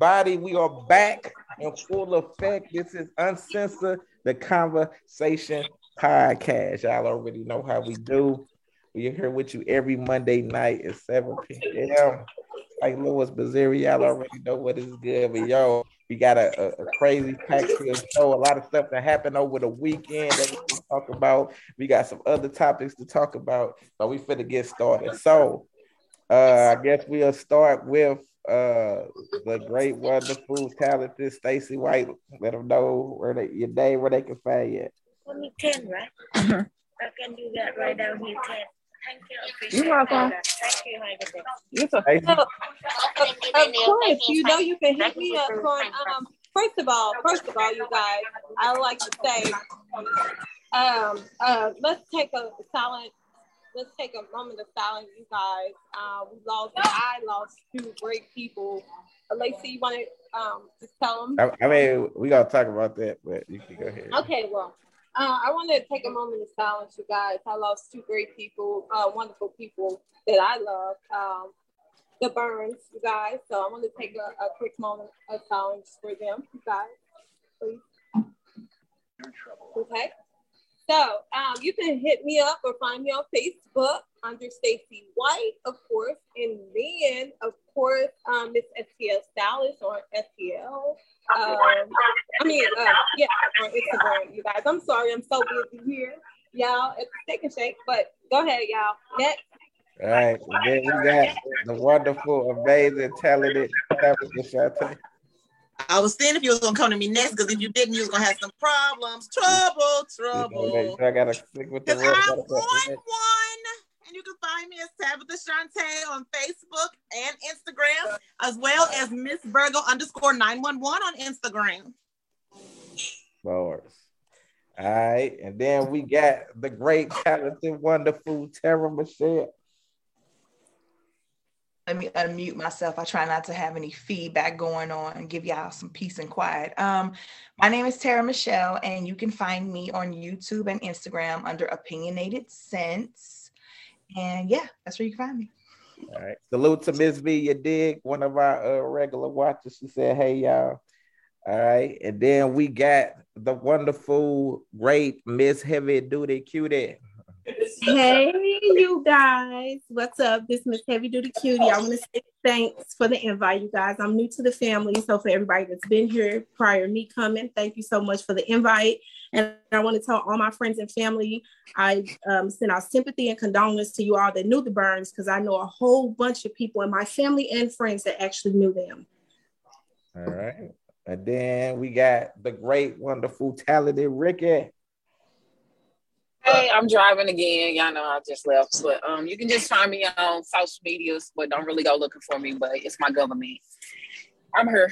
everybody. We are back in full effect. This is Uncensored, the Conversation Podcast. Y'all already know how we do. We are here with you every Monday night at 7 p.m. Like Louis Baziri, y'all already know what is good. But yo, we got a, a, a crazy pack show. A lot of stuff that happened over the weekend that we can talk about. We got some other topics to talk about. So we finna get started. So uh, I guess we'll start with uh, the great, wonderful, talented Stacy White. Let them know where they your day where they can find you. Only 10, right? Mm-hmm. I can do that right down here, 10. Thank you. Appreciate You're welcome. that. Thank you, Hyder. Yes, sir. So, of, of course, you know you can hit me up on. Um, first of all, first of all, you guys, I would like to say, um, uh, let's take a silent. Let's take a moment of silence, you guys. Uh, we lost. I lost two great people. Lacey, you want to um, just tell them? I, I mean, we gotta talk about that, but you can go ahead. Okay, well, uh, I want to take a moment of silence, you guys. I lost two great people, uh, wonderful people that I love. Um, the Burns, you guys. So I want to take a, a quick moment of silence for them, you guys, please. Okay. So um, you can hit me up or find me on Facebook under Stacy White, of course, and then of course um, Miss STL Stylist or STL. Um, I mean, uh, yeah, on Instagram, you guys. I'm sorry, I'm so busy here, y'all. It's Steak and Shake, but go ahead, y'all. Next. All right, then we got the wonderful, amazing, talented Tabitha Shante. I was saying if you was gonna come to me next, because if you didn't, you was gonna have some problems. Trouble, trouble. I gotta stick with the Because I'm one, and you can find me as Tabitha Shante on Facebook and Instagram, as well as Miss Virgo underscore 911 on Instagram. Bars. All right, and then we got the great, talented, wonderful Tara Michelle. Let me unmute myself. I try not to have any feedback going on and give y'all some peace and quiet. Um, my name is Tara Michelle, and you can find me on YouTube and Instagram under Opinionated Sense. And yeah, that's where you can find me. All right, salute to Miss V. You dig one of our uh, regular watchers. She said, "Hey y'all." All right, and then we got the wonderful, great Miss Heavy Duty Cutie. Hey, you guys. What's up? This Miss Heavy Duty Cutie. I want to say thanks for the invite, you guys. I'm new to the family. So, for everybody that's been here prior me coming, thank you so much for the invite. And I want to tell all my friends and family, I um, send out sympathy and condolence to you all that knew the Burns because I know a whole bunch of people in my family and friends that actually knew them. All right, and then we got the great, wonderful, talented Ricky. Hey, I'm driving again. Y'all know I just left, but um, you can just find me on social medias, but don't really go looking for me. But it's my government. I'm here.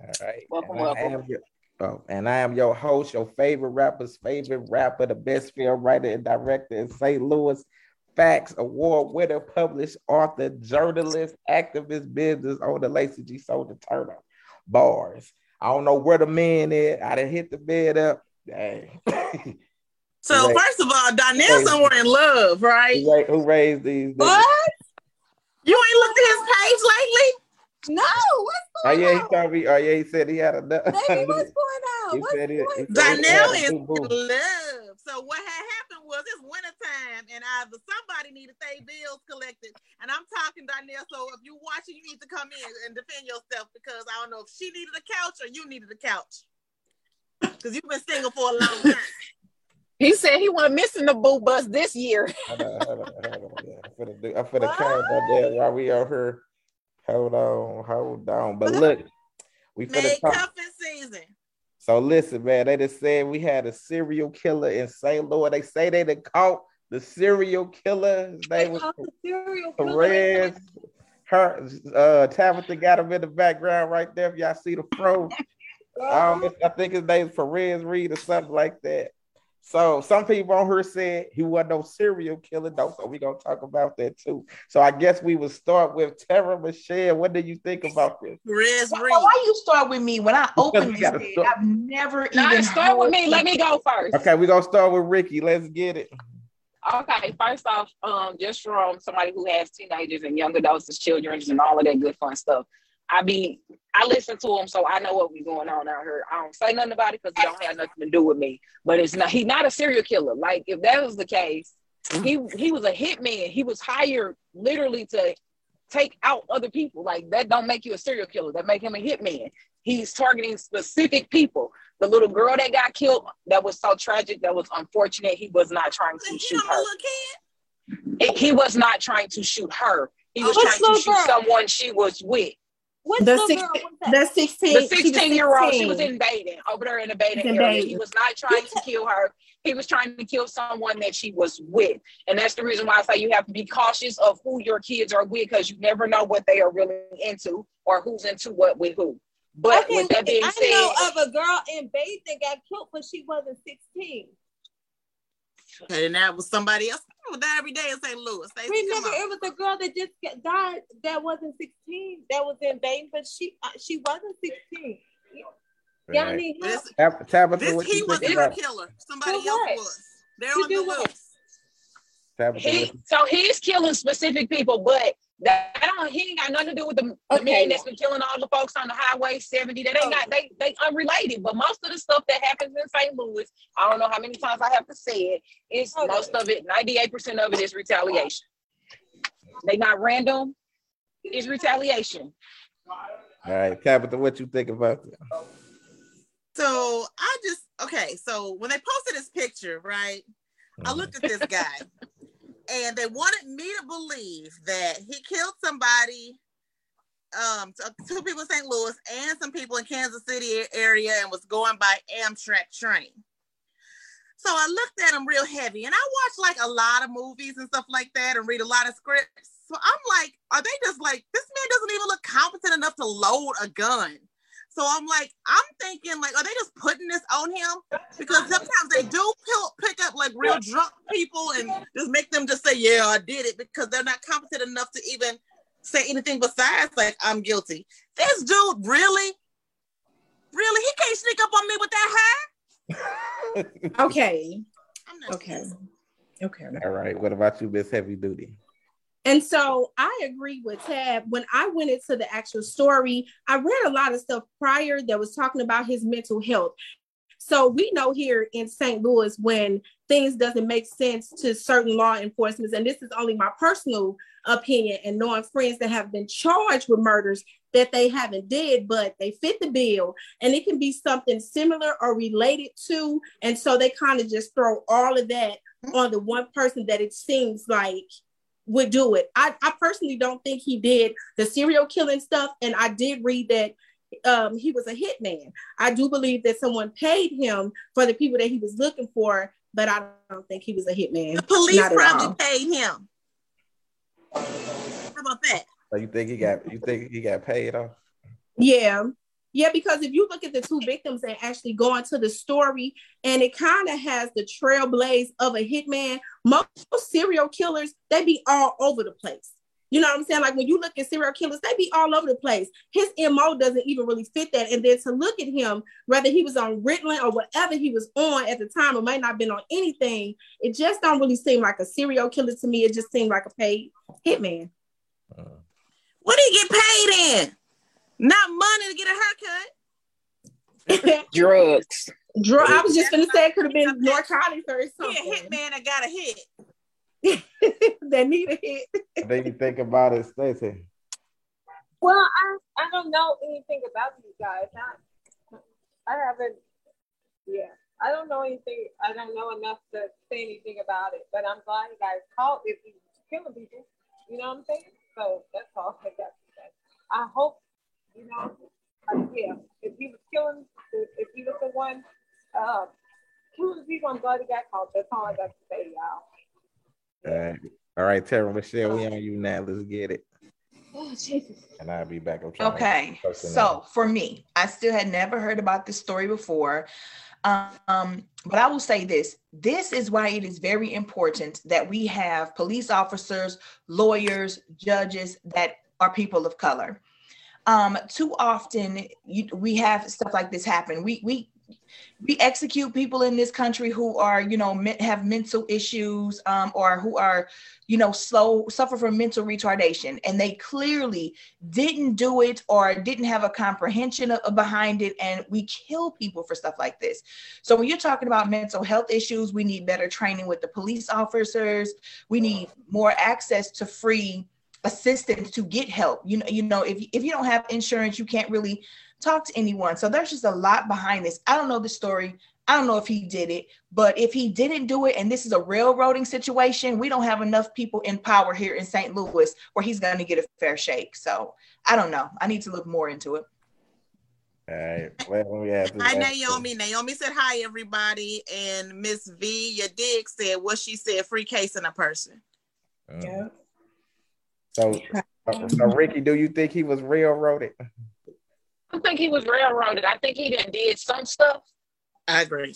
All right. Welcome, and welcome. your, oh, and I am your host, your favorite rapper's favorite rapper, the best film writer and director in St. Louis. Facts Award winner, published author, journalist, activist, business owner, Lacey G. Soldier Turner. Bars. I don't know where the man is. I didn't hit the bed up. Dang. So Right. first of all, Donnell somewhere in love, right? who, who raised these? niggas? What? You ain't looked at his page lately? No, what's Oh going yeah, he on? told me. Oh yeah, he said he had a. Baby, what's going on? He What's said he- going on? said he Donnell is boo-boo. in love. So what had happened was it's wintertime and either somebody needed their bills collected. And I'm talking Donnell. So if you're watching, you need to come in and defend yourself because I don't know if she needed a couch or you needed a couch. Because you've been single for a long time. He said he wasn't missing the boo bus this year. Hold on, hold on, hold on. Yeah, I'm finna do. I'm finna count on that while we out here. Hold on, hold on. But look, we finna Made talk. cuffing season. So listen, man. They just said we had a serial killer in St. Louis. They say they done caught the serial killer. His name was the serial killer. Perez. Her uh Tabitha got him in the background right there. If y'all see the pro. Um, I think his name's Perez Reed or something like that. So some people on here said he wasn't no serial killer, though. So we're gonna talk about that too. So I guess we would start with Tara Michelle. What do you think about this? Perez Why, why you start with me when I open this gotta thing? start- I've never Nah, even start with me. Let me go first. Okay, we're gonna start with Ricky. Let's get it. Okay, first off, um, just from somebody who has teenagers and young adults as children and all of that good fun stuff. I be I listen to him, so I know what we going on out here. I don't say nothing about it because it don't have nothing to do with me. But it's not he's not a serial killer. Like if that was the case, mm-hmm. he he was a hitman. He was hired literally to take out other people. Like that don't make you a serial killer. That make him a hitman. He's targeting specific people. The little girl that got killed, that was so tragic, that was unfortunate. He was not trying to He shoot her. look kid. It- he was not trying to shoot her. He was What's trying to shoot girl? someone she was with. What's The the six- girl? What's that? That's 16. The she was 16 year old, she was in Baden, over there in the Baden In area. He was not trying to kill her. He was trying to kill someone that she was with. And that's the reason why I say you have to be cautious of who your kids are with because you never know what they are really into or who's into what with who. But okay, with that being I said, know of a girl in Bates that got killed, but she wasn't 16. And that was somebody else. That every day in St. Louis. Stacey, Remember, it was a girl that just got, died that wasn't 16. That was in Bates, but she uh, she wasn't 16. Y'all Right. need help. This, Tab- Tabitha, this what he was think a killer. Somebody For else what? was. They're To on the do what? loose. Tabitha, he so he's killing specific people, but that don't he ain't got nothing to do with the, the Okay. man that's been killing all the folks on the highway 70. That ain't got oh. they they unrelated. But most of the stuff that happens in St. Louis, I don't know how many times I have to say it, it's Okay. Oh, most of it, 98% of it is retaliation. They not random, it's retaliation. all right, Tabitha, what you think about that? So I just okay. So when they posted this picture, right? I looked at this guy, and they wanted me to believe that he killed somebody, um, two people in St. Louis and some people in Kansas City area, and was going by Amtrak train. So I looked at him real heavy, and I watch like a lot of movies and stuff like that, and read a lot of scripts. So I'm like, are they just like this man doesn't even look competent enough to load a gun? So I'm like, I'm thinking, like, are they just putting this on him? Because sometimes they do pill, pick up like real drunk people and just make them just say, yeah, I did it because they're not competent enough to even say anything besides, like, I'm guilty. This dude, really? Really? He can't sneak up on me with that high? Okay. I'm not Okay. Okay. All right, what about you, Miss Heavy Duty? And so I agree with Tab. When I went into the actual story, I read a lot of stuff prior that was talking about his mental health. So we know here in St. Louis when things doesn't make sense to certain law enforcement, and this is only my personal opinion and knowing friends that have been charged with murders that they haven't did, but they fit the bill, and it can be something similar or related to, and so they kind of just throw all of that mm-hmm. on the one person that it seems like would do it. I, I personally don't think he did the serial killing stuff. And I did read that um, he was a hitman. I do believe that someone paid him for the people that he was looking for, but I don't think he was a hitman. The police probably all. paid him. How about that? So you think he got you think he got paid off? Yeah. Yeah, because if you look at the two victims and actually go into the story, and it kind of has the trailblaze of a hitman, most serial killers, they be all over the place. You know what I'm saying? Like when you look at serial killers, they be all over the place. His MO doesn't even really fit that. And then to look at him, whether he was on Ritalin or whatever he was on at the time, or might not have been on anything, it just don't really seem like a serial killer to me. It just seemed like a paid hitman. Uh-huh. What did he get paid in? Not money to get a haircut. Drugs. Dr- I was just gonna say it could have been narcotics or He a something. hitman that got a hit. that need a hit. What do you think about it, Stacey? Well, I I don't know anything about these guys. I, I haven't. Yeah, I don't know anything. I don't know enough to say anything about it. But I'm glad you guys called if he was killing people. You know what I'm saying? So that's all I got to say. I hope you know. Uh, yeah, if he was killing, if, if he was the one uh, killing people, I'm glad he got caught. That's all I got to say, y'all. All right, all right, Tara Michelle, we on you now. Let's get it. Oh Jesus. And I'll be back. I'm Okay, Person so for me, I still had never heard about this story before. Um, but I will say this this is why it is very important that we have police officers, lawyers, judges that are people of color. Um, too often you, we have stuff like this happen. We we we execute people in this country who are, you know, have mental issues um, or who are, you know, slow, suffer from mental retardation, and they clearly didn't do it or didn't have a comprehension of, behind it, and we kill people for stuff like this. So when you're talking about mental health issues, we need better training with the police officers. We need more access to free assistance to get help. You know, you know, if if you don't have insurance, you can't really talk to anyone. So there's just a lot behind this. I don't know the story. I don't know if he did it, but if he didn't do it and this is a railroading situation, we don't have enough people in power here in St. Louis where he's going to get a fair shake. So I don't know. I need to look more into it. All right. Well, let me Hi, last Naomi. Naomi said hi, everybody. And Miss V, your dig said what she said, free case in a person. Oh. question. Yeah. So, so, so, Ricky, do you think he was railroaded? I think he was railroaded. I think he done did some stuff. I agree.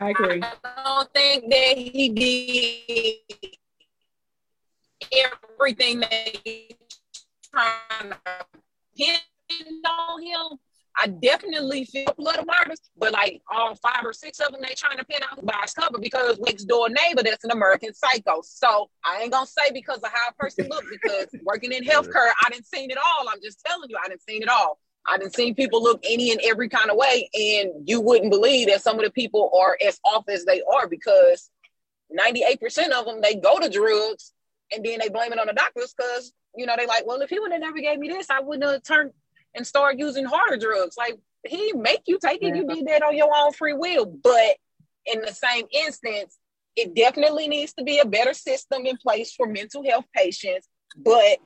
I agree. I don't think that he did everything that he's trying to pin on him. I definitely feel blood of martyrs, but like all five or six of them, they trying to pin out by his cover because next door neighbor that's an American psycho. So I ain't gonna say because of how a person look because working in healthcare, I didn't seen it all. I'm just telling you, I didn't seen it all. I didn't seen people look any and every kind of way, and you wouldn't believe that some of the people are as off as they are because 98% of them they go to drugs and then they blame it on the doctors because you know they like, well, if he would have never gave me this, I wouldn't have turned and start using harder drugs. Like he make you take it, you did that on your own free will. But in the same instance, it definitely needs to be a better system in place for mental health patients. But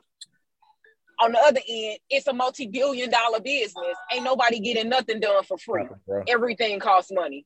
on the other end, it's a multi-billion dollar business. Ain't nobody getting nothing done for free. Bro. Everything costs money.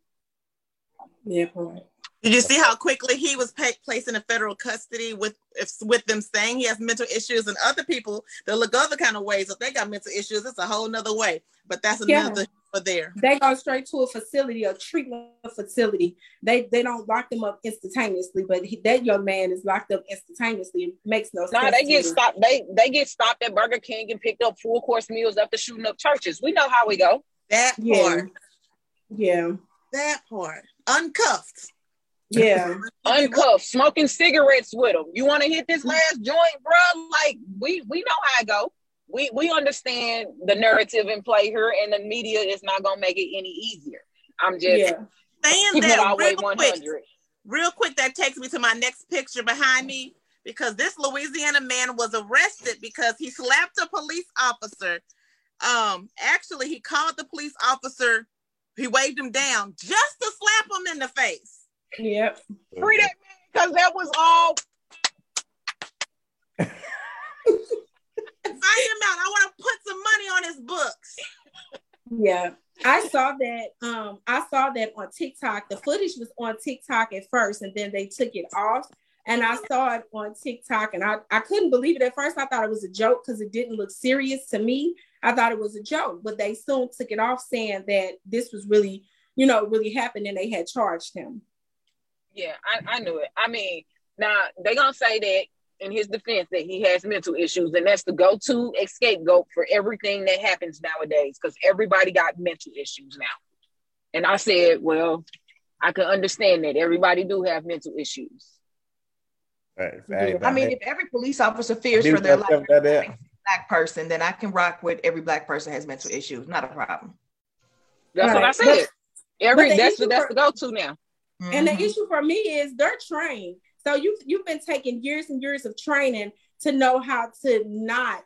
Yeah, right. Did you see how quickly he was pa- placed in a federal custody with if, with them saying he has mental issues and other people that look other kind of ways if they got mental issues it's a whole nother way but that's Yeah. another for there They go straight to a facility, a treatment facility. They they don't lock them up instantaneously, but he, that young man is locked up instantaneously. It makes no sense. Nah, they get stopped. They they get stopped at Burger King and picked up full course meals after shooting up churches. We know how we go. that Yeah. part Yeah, that part uncuffed yeah, uncuffed, smoking cigarettes with them. You want to hit this last joint, bro? Like we we know how I go. We we understand the narrative in play here, and the media is not gonna make it any easier. I'm just yeah. saying that real quick real quick that takes me to my next picture behind me because this louisiana man was arrested because he slapped a police officer um actually he called the police officer he waved him down just to slap him in the face Yep. Free that man, because that was all. find him out i want to put some money on his books Yeah. I saw that um I saw that on TikTok. The footage was on TikTok at first and then they took it off. And I saw it on TikTok and I, I couldn't believe it at first. I thought it was a joke because it didn't look serious to me. I thought it was a joke, but they soon took it off saying that this was really, you know, really happened and they had charged him. Yeah, I, I knew it. I mean, now they gonna say that in his defense that he has mental issues, and that's the go-to scapegoat for everything that happens nowadays because everybody got mental issues now. And I said, well, I can understand that everybody do have mental issues. Right, I mean, if every police officer fears for their life, about that. black person, then I can rock with every black person has mental issues. Not a problem. That's what I Right. said. Every but that's the that's for- the go-to now. And the Mhm. issue for me is they're trained. So you you've been taking years and years of training to know how to not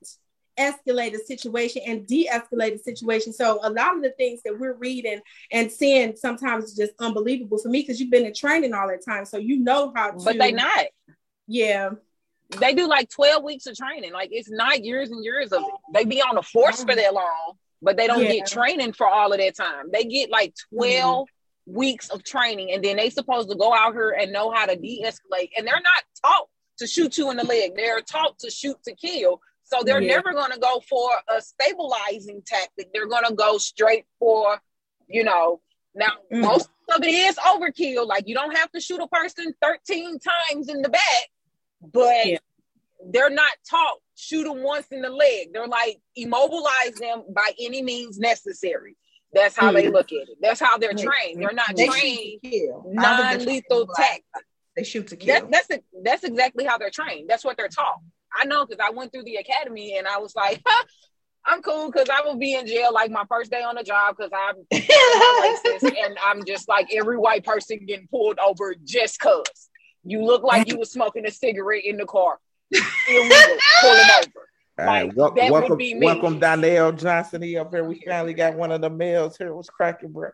escalate a situation and de-escalate a situation. So a lot of the things that we're reading and seeing sometimes is just unbelievable for me because you've been in training all that time. So you know how to But they not. yeah. They do like 12 weeks of training. Like it's not years and years of it. They be on the force for that long, but they don't Yeah. get training for all of that time. They get like 12 weeks of training and then they supposed to go out here and know how to de-escalate. And they're not taught to shoot you in the leg. They're taught to shoot to kill. So they're Yeah. never gonna go for a stabilizing tactic. They're gonna go straight for, you know, now Mhm. most of it is overkill. Like you don't have to shoot a person 13 times in the back, but Yeah. they're not taught shoot them once in the leg. They're like immobilize them by any means necessary. That's how they look at it. That's how they're trained. They're not They trained shoot to kill. I don't think they're non-lethal tactics. They shoot to kill. That, that's it. That's exactly how they're trained. That's what they're taught. I know because I went through the academy and I was like, I'm cool because I will be in jail like my first day on the job because I'm racist and I'm just like every white person getting pulled over just cause you look like you were smoking a cigarette in the car. Illegal. Pull over. All right, Like, wel- that would welcome, be me. welcome, Donnell Johnson. He up here. We finally got one of the males here. What's cracking, bro?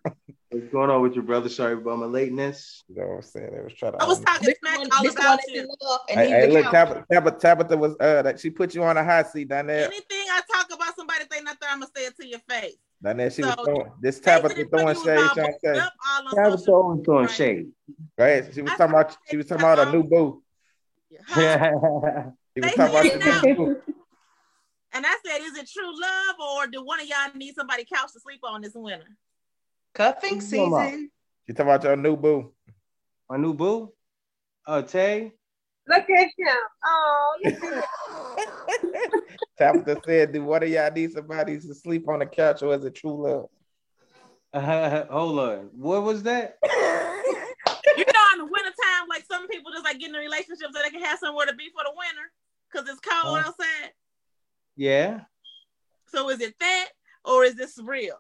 What's going on with your brother? Sorry about my lateness. You know what I'm saying? They was trying to. I was talking smack all about you. Hey, hey, look. Tabitha, Tabitha, Tabitha was uh that she put you on a hot seat, Donnell. Anything I talk about somebody say nothing, I'm gonna say it to your face. Donnell, she was throwing this Tabitha didn't throwing shade, all trying to say. up all on Tabitha social always throwing media, shade. Right? She was I talking about she was talking about a new boo. Huh? She was talking about said the it new boo. And I said, is it true love or do one of y'all need somebody couch to sleep on this winter? Cuffing season. you talking about? season. She talking about your new boo. my new boo, uh, Tay. Look at him. Oh, look at Tabitha said, "Do one of y'all need somebody to sleep on the couch, or is it true love?" Uh, hold on. What was that? You know, in the wintertime, like some people just like getting in relationships so they can have somewhere to be for the winter because it's cold outside. Yeah, So is it that or is this real?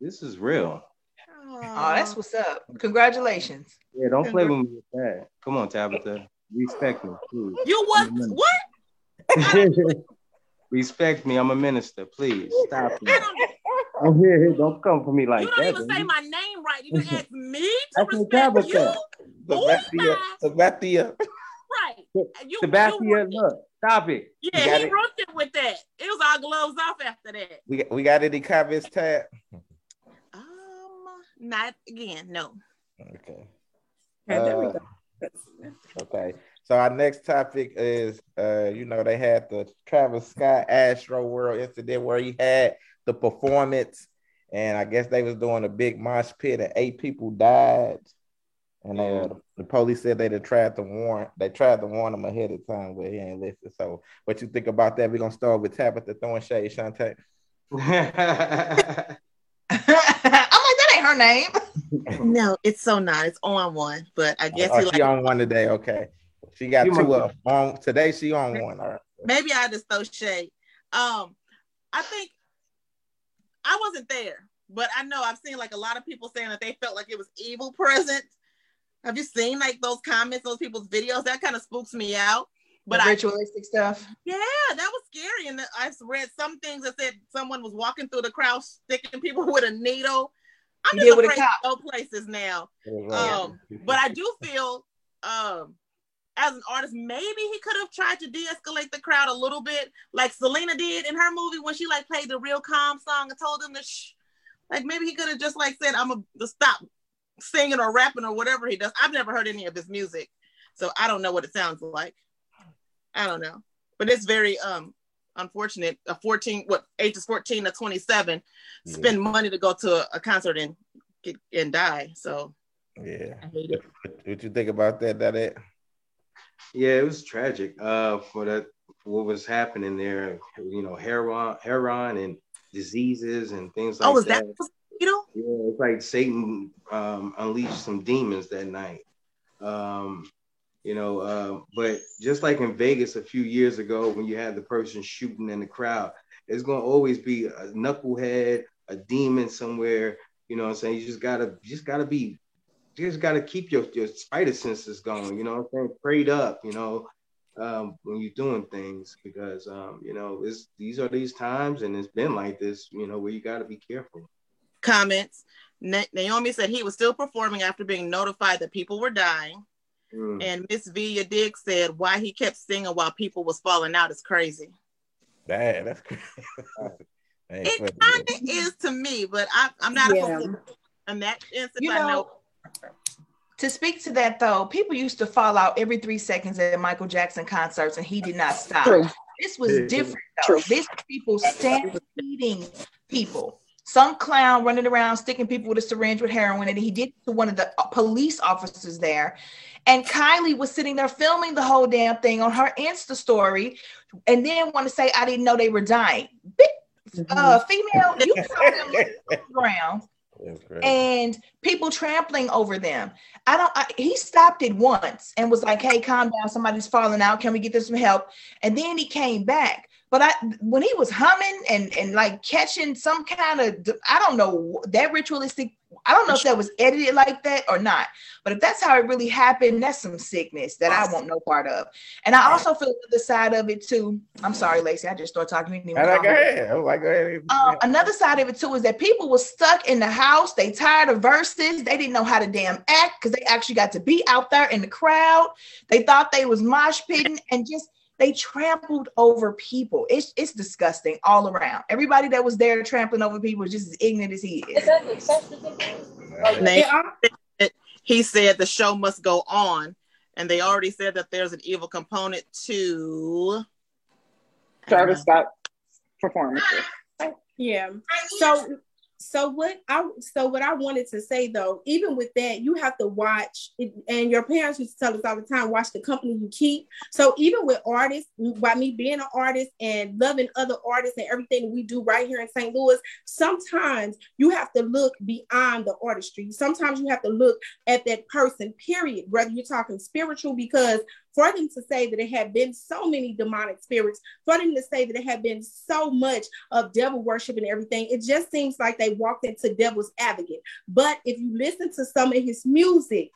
this is real. Oh, that's what's up. Congratulations. Yeah, don't play with me with that. Come on, Tabitha. Respect me, please. you what? I'm a minister. What? Respect me. I'm a minister. Please stop I me. don't, don't come for me like that. you don't that. even say my name right. You didn't ask me to said respect Tabitha. you. Sabathia, Sabathia. Right. And You, you Sebastian, look, stop it. Yeah, he it. ruined it with that. It was all gloves off after that. We got, we got any comments, Tab? Um, not again. No. Okay. Okay, there we Uh, go. Okay. So our next topic is uh, you know, they had the Travis Scott Astroworld incident where he had the performance, and I guess they was doing a big mosh pit and eight people died. And uh, the police said they'd have tried to warn they tried to warn him ahead of time, but he ain't listen. So what you think about that? We're gonna start with Tabitha throwing shade, Shantae. I'm like, that ain't her name. No, it's so not. It's on one, but I guess Oh, he she like on one today. Okay. She got You two must- of them. On today, she on one. All right. maybe I just throw shade. Um, I think I wasn't there, but I know I've seen like a lot of people saying that they felt like it was evil present. Have you seen like those comments, those people's videos? That kind of spooks me out. But the I ritualistic stuff. Yeah, that was scary. And I read some things that said someone was walking through the crowd sticking people with a needle. I'm You just did with a afraid to cop. go places now. It was right. Um, but I do feel um as an artist, maybe he could have tried to de-escalate the crowd a little bit, like Selena did in her movie when she like played the real calm song and told them to shh. Like maybe he could have just like said, I'm a to stop singing or rapping or whatever he does. I've never heard any of his music, so I don't know what it sounds like. I don't know, but it's very um unfortunate. A 14, what ages 14 to 27, spend money to go to a, a concert and get and die. So Yeah. I hate it. What, what you think about that? That it? Yeah, it was tragic. Uh, for that, what was happening there, you know, heroin, heroin, and diseases and things like oh, is that. that you know? Yeah, it's like Satan um, unleashed some demons that night. Um, you know, uh, but just like in Vegas a few years ago when you had the person shooting in the crowd, it's to always be a knucklehead, a demon somewhere. You know what I'm saying? You just gotta, just gotta be, just gotta keep your your spider senses going. You know what I'm saying? Prayed up. You know, um, when you're doing things because um, you know it's these are these times and it's been like this. You know where you gotta be careful. Comments. Na- Naomi said he was still performing after being notified that people were dying. Mm. And Miss Villa Diggs said why he kept singing while people was falling out is crazy. Bad. That's crazy. It kind of is to me, but I, I'm not Yeah. a fool. In that instance, You I know. know, to speak to that though, people used to fall out every three seconds at Michael Jackson concerts, and he did not stop. True. This was different though. True. This people stampeding people. Some clown running around sticking people with a syringe with heroin, and he did to one of the uh, police officers there. And Kylie was sitting there filming the whole damn thing on her Insta story, and then want to say I didn't know they were dying. Bi- uh female, you saw them on the ground and people trampling over them. I don't. I, he stopped it once and was like, "Hey, calm down. Somebody's falling out. Can we get them some help?" And then he came back. But I, when he was humming and and like catching some kind of, I don't know that ritualistic. I don't know if that was edited like that or not. But if that's how it really happened, that's some sickness that I want no part of. And I also feel the side of it too. I'm sorry, Lacey. I just started talking. To you didn't go ahead. I like, go ahead. Um, another side of it too is that people were stuck in the house. They tired of verses. They didn't know how to damn act because they actually got to be out there in the crowd. They thought they was mosh pitting and just they trampled over people. It's it's disgusting all around. Everybody that was there trampling over people was just as ignorant as he is. They- It al- he said the show must go on, and they already said that there's an evil component to Travis Scott performances. Yeah. So so what I so what I wanted to say though, even with that, you have to watch and your parents used to tell us all the time, watch the company you keep. So even with artists, by me being an artist and loving other artists and everything we do right here in St. Louis, sometimes you have to look beyond the artistry. Sometimes you have to look at that person, period, whether you're talking spiritual, because for them to say that it had been so many demonic spirits, for them to say that it had been so much of devil worship and everything, it just seems like they walked into devil's advocate. But if you listen to some of his music,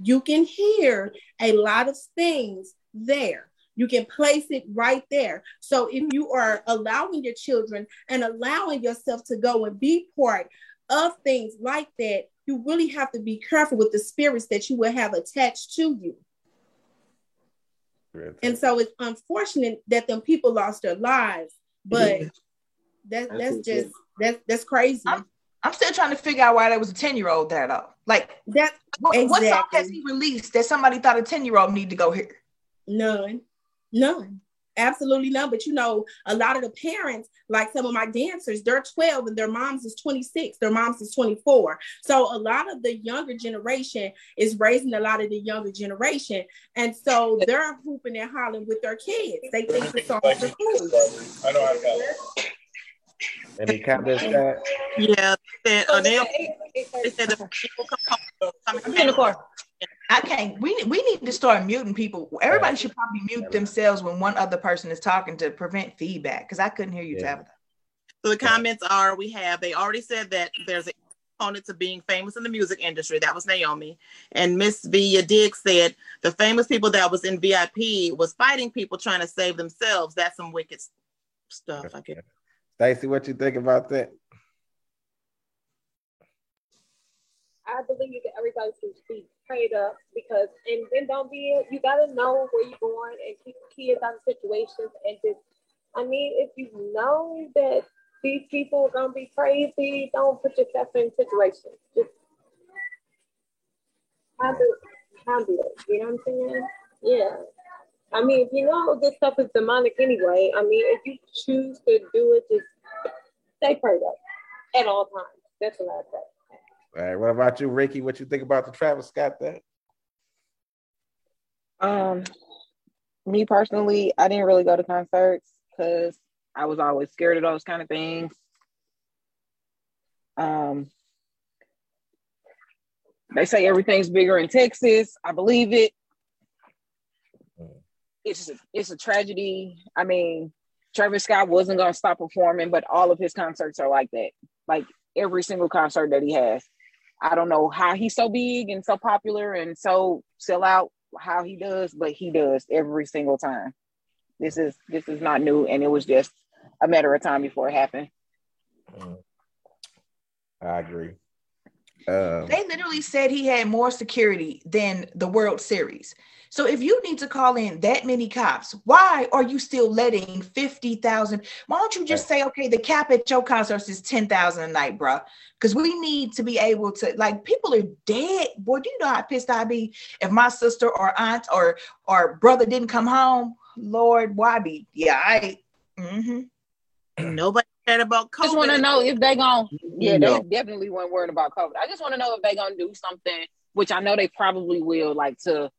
you can hear a lot of things there. You can place it right there. So if you are allowing your children and allowing yourself to go and be part of things like that, you really have to be careful with the spirits that you will have attached to you. And so it's unfortunate that them people lost their lives, but that, That's that's just that's that's crazy. I'm still trying to figure out why there was a 10 year old there though. Like, That what, what song has he released that somebody thought a 10 year old need to go hear? none, none, absolutely none. But you know, a lot of the parents, like some of my dancers, they're 12 and their moms is 26, their moms is 24. So a lot of the younger generation is raising a lot of the younger generation, and so they're hooping and hollering with their kids. They think the songs are cool. I know I got it. Any comments, Scott? yeah. They said, uh, they, they said the evil component coming I'm in the car. I can't. We we need to start muting people. Everybody should probably mute themselves when one other person is talking to prevent feedback. Because I couldn't hear you, Yeah. Tabitha. So the comments are we have they already said that there's a component to being famous in the music industry. That was Naomi. And Miss Via Diggs said the famous people that was in VIP was fighting people trying to save themselves. That's some wicked stuff. I guess. Stacy, what you think about that? I believe that everybody should be prayed up because, and then don't be, you gotta know where you're going and keep kids out of situations. And just, I mean, if you know that these people are gonna be crazy, don't put yourself in situations. Just handle, handle it. You know what I'm saying? Yeah. I mean, if you know this stuff is demonic anyway, I mean, if you choose to do it, just stay prayed up at all times. That's what I say. All right, what about you, Ricky? What you think about the Travis Scott thing? Um, me personally, I didn't really go to concerts because I was always scared of those kind of things. Um, they say everything's bigger in Texas. I believe it. It's a, it's a tragedy. I mean, Travis Scott wasn't gonna stop performing, but all of his concerts are like that. Like every single concert that he has. I don't know how he's so big and so popular and so sell out how he does, but he does every single time. This is this is not new, and it was just a matter of time before it happened. I agree. Um, They literally said he had more security than the World Series. So if you need to call in that many cops, why are you still letting 50,000? Why don't you just say, okay, the cap at your concerts is 10,000 a night, bro? Because we need to be able to, like, people are dead. Boy, do you know how pissed I'd be if my sister or aunt or or brother didn't come home? Lord, why be? Yeah, I. hmm Nobody cared about COVID. I just want to know if they gon' yeah, No. they definitely weren't worried about COVID. I just want to know if they gonna do something, which I know they probably will, like to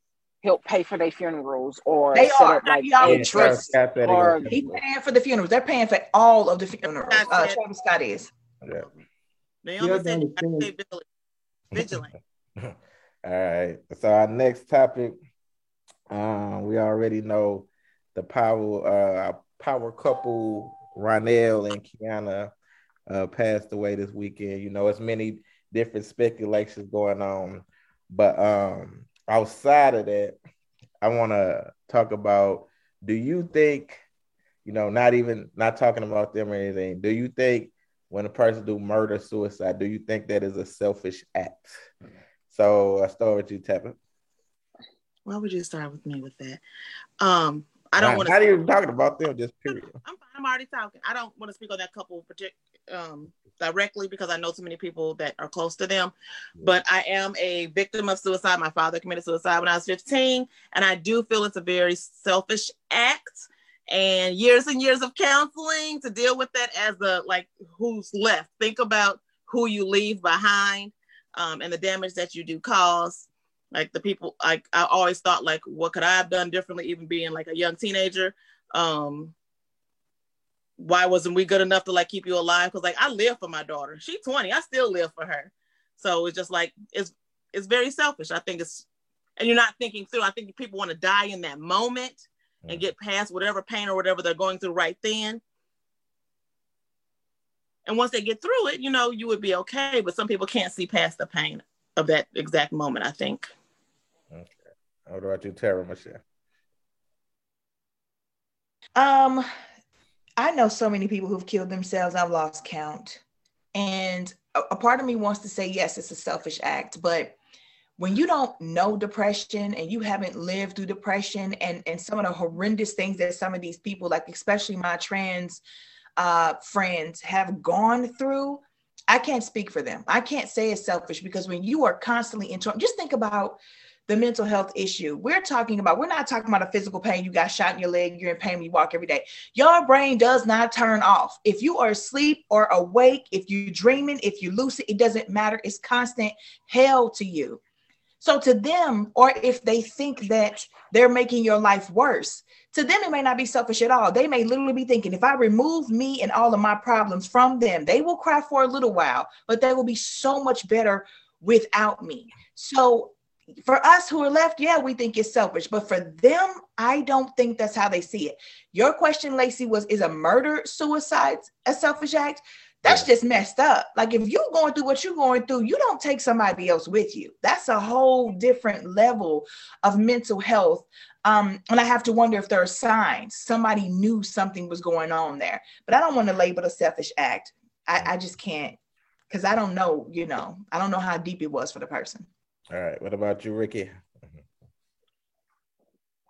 help pay for their funerals or they are up like He already a Yeah, trust Scott said or He's paying for the funerals. They're paying for all of the funerals. That's Uh. Travis Scott is. Yeah. Naomi You said you gotta understand- stay vigilant. vigilant. All right. So our next topic, um, we already know the power uh power couple Ronell and Kiana uh passed away this weekend. You know, it's many different speculations going on, but um outside of that, I want to talk about do you think, you know, not even not talking about them or anything, do you think when a person do murder suicide, do you think that is a selfish act? So I start with you, Teppa. Why would you start with me with that? Um, I don't want Not even talking about them, just period. I'm, fine, I'm already talking. I don't want to speak on that couple um, directly because I know so many people that are close to them. But I am a victim of suicide. My father committed suicide when I was 15, and I do feel it's a very selfish act. And years and years of counseling to deal with that as a like who's left. Think about who you leave behind um, and the damage that you do cause. Like the people, like I always thought, like what could I have done differently, even being like a young teenager. Um, why wasn't we good enough to like keep you alive? Because like I live for my daughter. She's 20. I still live for her. So it's just like it's it's very selfish. I think it's and you're not thinking through. I think people want to die in that moment and get past whatever pain or whatever they're going through right then. And once they get through it, you know, you would be okay. But some people can't see past the pain of that exact moment, I think. Okay. What about you, Tara Michelle? Um, I know so many people who've killed themselves. I've lost count. And a, a part of me wants to say, yes, it's a selfish act, but when you don't know depression and you haven't lived through depression and, and some of the horrendous things that some of these people, like especially my trans uh, friends, have gone through, I can't speak for them. I can't say it's selfish because when you are constantly in, just think about the mental health issue. We're talking about, we're not talking about a physical pain. You got shot in your leg, you're in pain when you walk every day. Your brain does not turn off. If you are asleep or awake, if you're dreaming, if you're lucid, it doesn't matter. It's constant hell to you. So to them, or if they think that they're making your life worse, to them, it may not be selfish at all. They may literally be thinking, if I remove me and all of my problems from them, they will cry for a little while, but they will be so much better without me. So for us who are left, yeah, we think it's selfish, but for them, I don't think that's how they see it. Your question, Lacey, was is a murder suicide a selfish act? That's just messed up. Like if you're going through what you're going through, you don't take somebody else with you. That's a whole different level of mental health. Um, and I have to wonder if there are signs somebody knew something was going on there. But I don't want to label it a selfish act. I, I just can't because I don't know, you know, I don't know how deep it was for the person. All right. What about you, Ricky?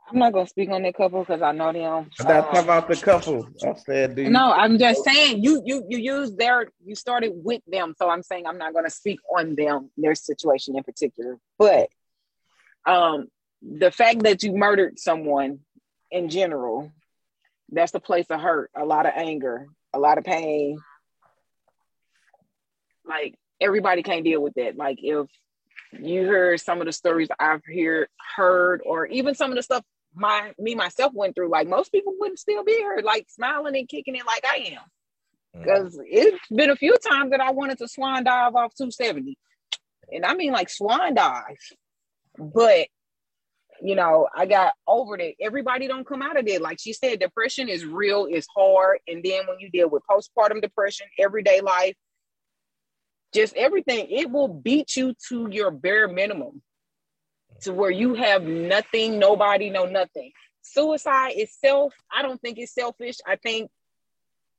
I'm not gonna speak on that couple because I know them. I'm not talking Um, about the couple. I said, you no, I'm just saying you you you use their you started with them, so I'm saying I'm not gonna speak on them, their situation in particular. But um the fact that you murdered someone in general, that's a place of hurt, a lot of anger, a lot of pain. Like everybody can't deal with that. Like if you heard some of the stories I've heard heard, or even some of the stuff my me myself went through, like most people wouldn't still be here, like smiling and kicking it like I am. Mm. Because it's been a few times that I wanted to swan dive off 270. And I mean like swan dive. But you know, I got over it. Everybody don't come out of it. Like she said, depression is real, it's hard. And then when you deal with postpartum depression, everyday life, just everything, it will beat you to your bare minimum to where you have nothing, nobody, no nothing. Suicide itself, I don't think it's selfish. I think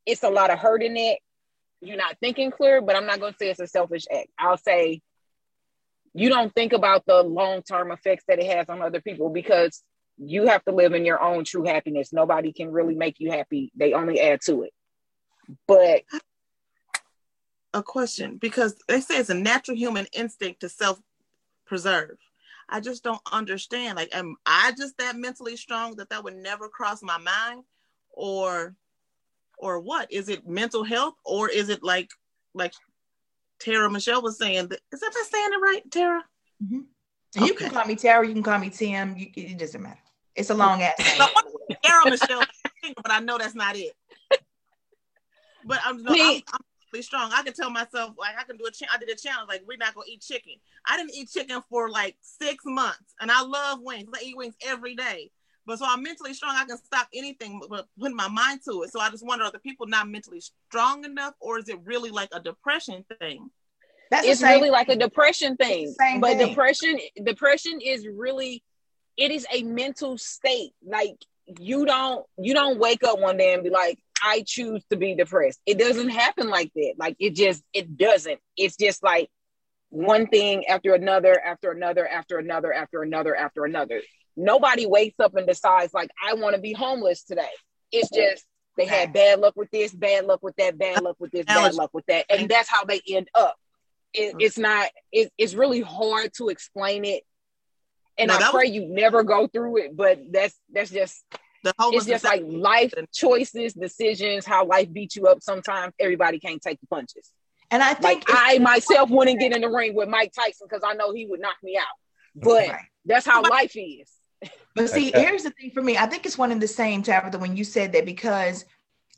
it's a lot of hurt in it. You're not thinking clear, but I'm not going to say it's a selfish act. I'll say you don't think about the long term effects that it has on other people because you have to live in your own true happiness. Nobody can really make you happy, they only add to it. But a question because they say it's a natural human instinct to self preserve. I just don't understand. Like, am I just that mentally strong that that would never cross my mind, or, or what? Is it mental health, or is it like, like Tara Michelle was saying? That, is that I saying it right, Tara? Mhm. And You can call me Tara. You can call me Tim. You, it doesn't matter. It's a long ass So, name. Sarah Michelle, but I know that's not it. But I'm, no, I'm, I'm really strong. I can tell myself like I can do a. Cha- I did a challenge like we're not gonna eat chicken. I didn't eat chicken for like six months, and I love wings. I eat wings every day. But so I'm mentally strong. I can stop anything, but putting my mind to it. So I just wonder: are the people not mentally strong enough, or is it really like a depression thing? That's it's same. really like a depression thing. but thing. depression, depression is really, it is a mental state. Like you don't, you don't wake up one day and be like, I choose to be depressed. It doesn't happen like that. Like it just, it doesn't. It's just like one thing after another, after another, after another, after another, after another. Nobody wakes up and decides like, I want to be homeless today. It's just they had bad luck with this, bad luck with that, bad luck with this, bad luck with that, and that's how they end up. It, mm. it's not. It, it's really hard to explain it, and No, I that was- pray you never go through it. But that's that's just The whole it's just like life choices, decisions, how life beats you up. Sometimes everybody can't take the punches. and I Like think I myself wouldn't get in the ring with Mike Tyson because I know he would knock me out. But Right. that's how life is. But see, Okay. here's the thing for me. I think it's one and the same, Tabitha, when you said that, because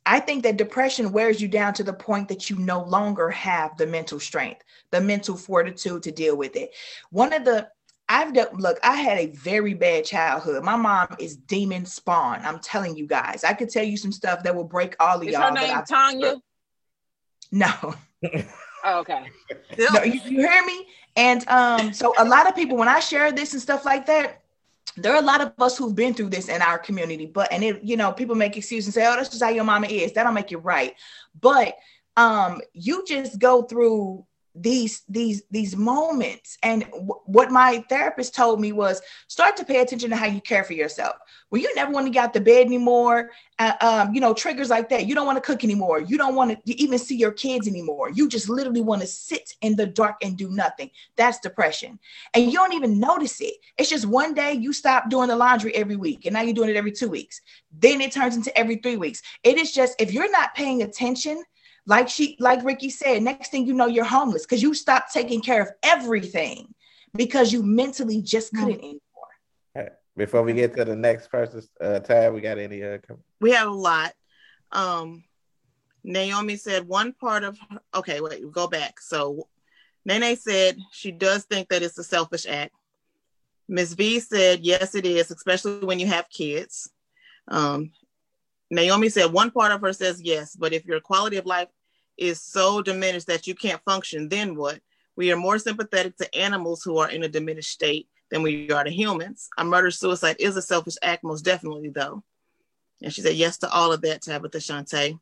I think that depression wears you down to the point that you no longer have the mental strength, the mental fortitude to deal with it. One of the I've done look, I had a very bad childhood. My mom is demon spawn. I'm telling you guys. I could tell you some stuff that will break all of Is y'all. her name I- Tanya? no. Oh, okay. No, you, you hear me? And um, so a lot of people, when I share this and stuff like that, there are a lot of us who've been through this in our community. But and it, you know, people make excuses and say, "Oh, that's just how your mama is." That don't make it right. But um, you just go through these these these moments. And w- what my therapist told me was start to pay attention to how you care for yourself. Well you never want to get out the bed anymore uh, um, you know triggers like that you don't want to cook anymore. You don't want to even see your kids anymore. You just literally want to sit in the dark and do nothing. That's depression. And you don't even notice it. It's just one day you stop doing the laundry every week and now you're doing it every two weeks. Then it turns into every three weeks. It is just if you're not paying attention like she like ricky said next thing you know you're homeless because you stopped taking care of everything because you mentally just couldn't anymore Before we get to the next person's uh, Tab, we got any? Uh, com- we have a lot. Um, Naomi said one part of her, okay, wait, go back. So Nene said she does think that it's a selfish act. Ms. V said, yes, it is, especially when you have kids. Um, Naomi said one part of her says yes, but if your quality of life is so diminished that you can't function, then what? We are more sympathetic to animals who are in a diminished state than we are to humans. A murder suicide is a selfish act, most definitely, though. And she said yes to all of that, Tabitha Shante.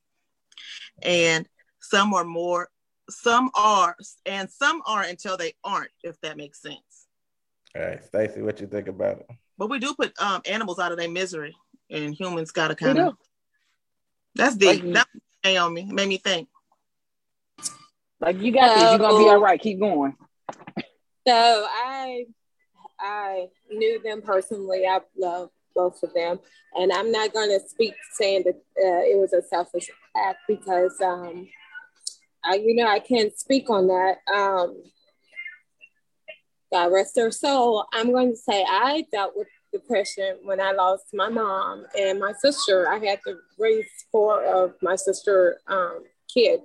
And some are more, some are, and some are until they aren't, if that makes sense. All right, Stacy, what you think about it? But we do put um, animals out of their misery, and humans got to kind of. That's deep. Like- that Naomi made me think. Like you got this. You're gonna be all right. Keep going. So I I knew them personally. I love both of them, and I'm not going to speak saying that uh, it was a selfish act because um, I, you know, I can't speak on that. Um, God rest her soul. I'm going to say I dealt with depression when I lost my mom and my sister. I had to raise four of my sister um, kids.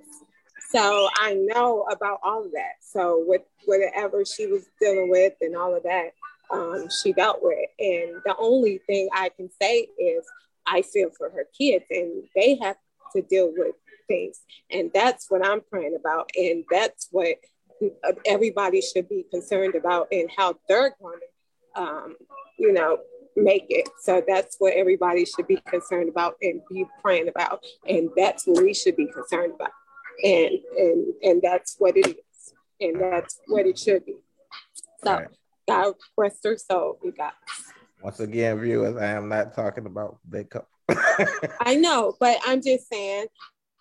So I know about all of that. So with whatever she was dealing with and all of that, um, she dealt with. And the only thing I can say is I feel for her kids and they have to deal with things. And that's what I'm praying about. And that's what everybody should be concerned about and how they're going to, um, you know, make it. So that's what everybody should be concerned about and be praying about. And that's what we should be concerned about. And and and that's what it is. And that's what it should be. So right. God rest her soul, you guys. Once again, viewers, I am not talking about big cup. I know, but I'm just saying.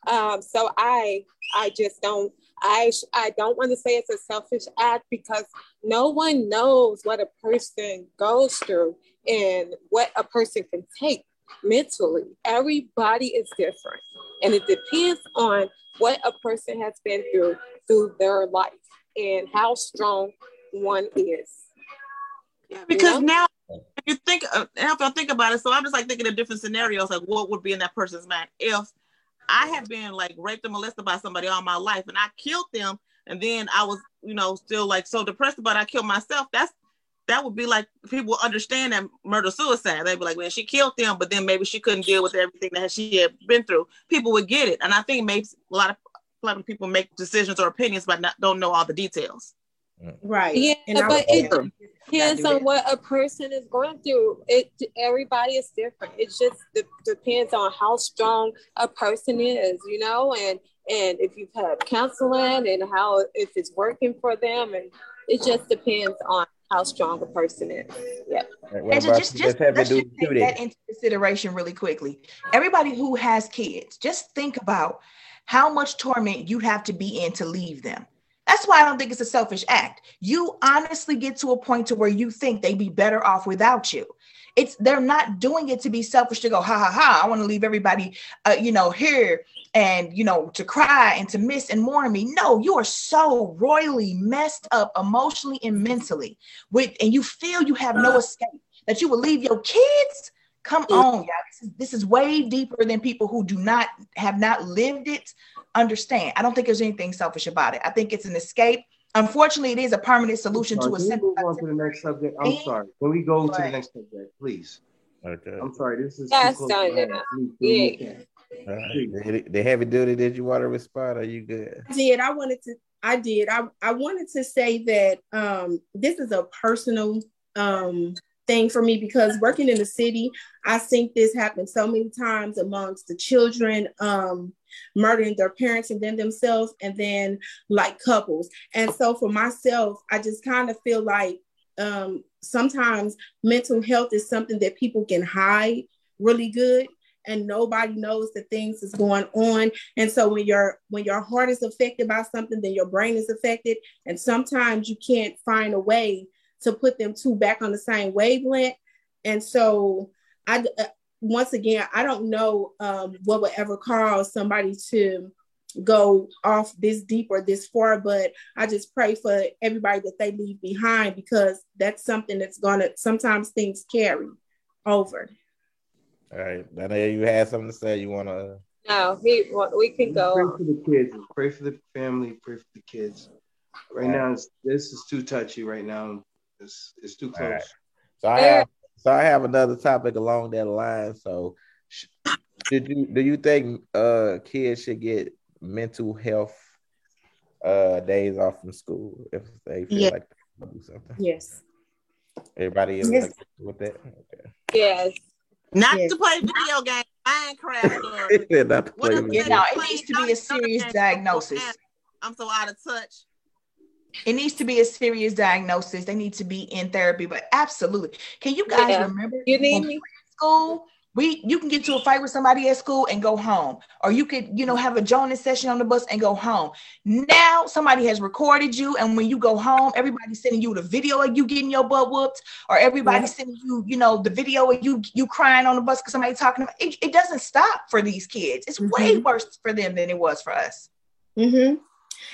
Um, so I, I just don't. I, I don't want to say it's a selfish act because no one knows what a person goes through and what a person can take mentally. Everybody is different, and it depends on what a person has been through through their life and how strong one is. Yeah, because know? now you think uh, if I think about it, so I'm just like thinking of different scenarios, like what would be in that person's mind if I have been like raped and molested by somebody all my life and I killed them, and then I was, you know, still like so depressed about I killed myself. That's that would be like people understand that murder suicide. They'd be like, man, she killed them, but then maybe she couldn't deal with everything that she had been through. People would get it, and I think makes a lot of a lot of people make decisions or opinions, but not, don't know all the details. Right. Yeah, And but it depends on what a person is going through. It everybody is different. It just de- depends on how strong a person is, you know, and and if you've had counseling and how if it's working for them, and it just depends on how strong a person is. Yeah. What And ju- about just, just, Let's have let's just take Judy. that into consideration really quickly. Everybody who has kids, just think about how much torment you have to be in to leave them. That's why I don't think it's a selfish act. You honestly get to a point to where you think they'd be better off without you. It's they're not doing it to be selfish to go ha ha ha. I want to leave everybody, uh, you know, here and you know to cry and to miss and mourn me. No, you are so royally messed up emotionally and mentally with, and you feel you have no escape that you will leave your kids. Come on, y'all. This is, this is way deeper than people who do not have not lived it understand. I don't think there's anything selfish about it. I think it's an escape. Unfortunately, it is a permanent solution to a Can we simple. move on to the next subject? I'm sorry. Can we go to the next subject, please? Okay. I'm sorry. This is Yes, too close to done home. now. Please, can we move Yeah. on? All right. They, they heavy duty. Did you want to respond? Are you good? I did. I wanted to. I did. I I wanted to say that um, this is a personal um, thing for me because working in the city, I think this happens so many times amongst the children um, murdering their parents and then themselves, and then like couples. And so for myself, I just kind of feel like um, sometimes mental health is something that people can hide really good and nobody knows the things that's going on and so when your when your heart is affected by something then your brain is affected and sometimes you can't find a way to put them two back on the same wavelength and so i uh, once again i don't know um, what would ever cause somebody to go off this deep or this far but i just pray for everybody that they leave behind because that's something that's gonna sometimes things carry over All right. I know you had something to say. You want to? No, we we can go. Pray go. for the kids. Pray for the family. Pray for the kids. Right now, this is too touchy. Right now, it's it's too close. right. So I have. So I have another topic along that line. So, sh- did you do you think uh kids should get mental health uh days off from school if they feel Yeah. like they do something? yes Everybody is Yes. with that. Okay. Yes. Not Yes. to play video games, Minecraft, or He not to play whatever. with You it. know, it needs to be a serious diagnosis. I'm so out of touch. It needs to be a serious diagnosis. They need to be in therapy, but absolutely. Can you guys Yeah. remember You need me? school? We you can get to a fight with somebody at school and go home, or you could you know have a Jonas session on the bus and go home. Now somebody has recorded you, and when you go home, everybody's sending you the video of you getting your butt whooped, or everybody's sending you you know the video of you you crying on the bus because somebody talking about it. It doesn't stop for these kids. It's way worse for them than it was for us. hmm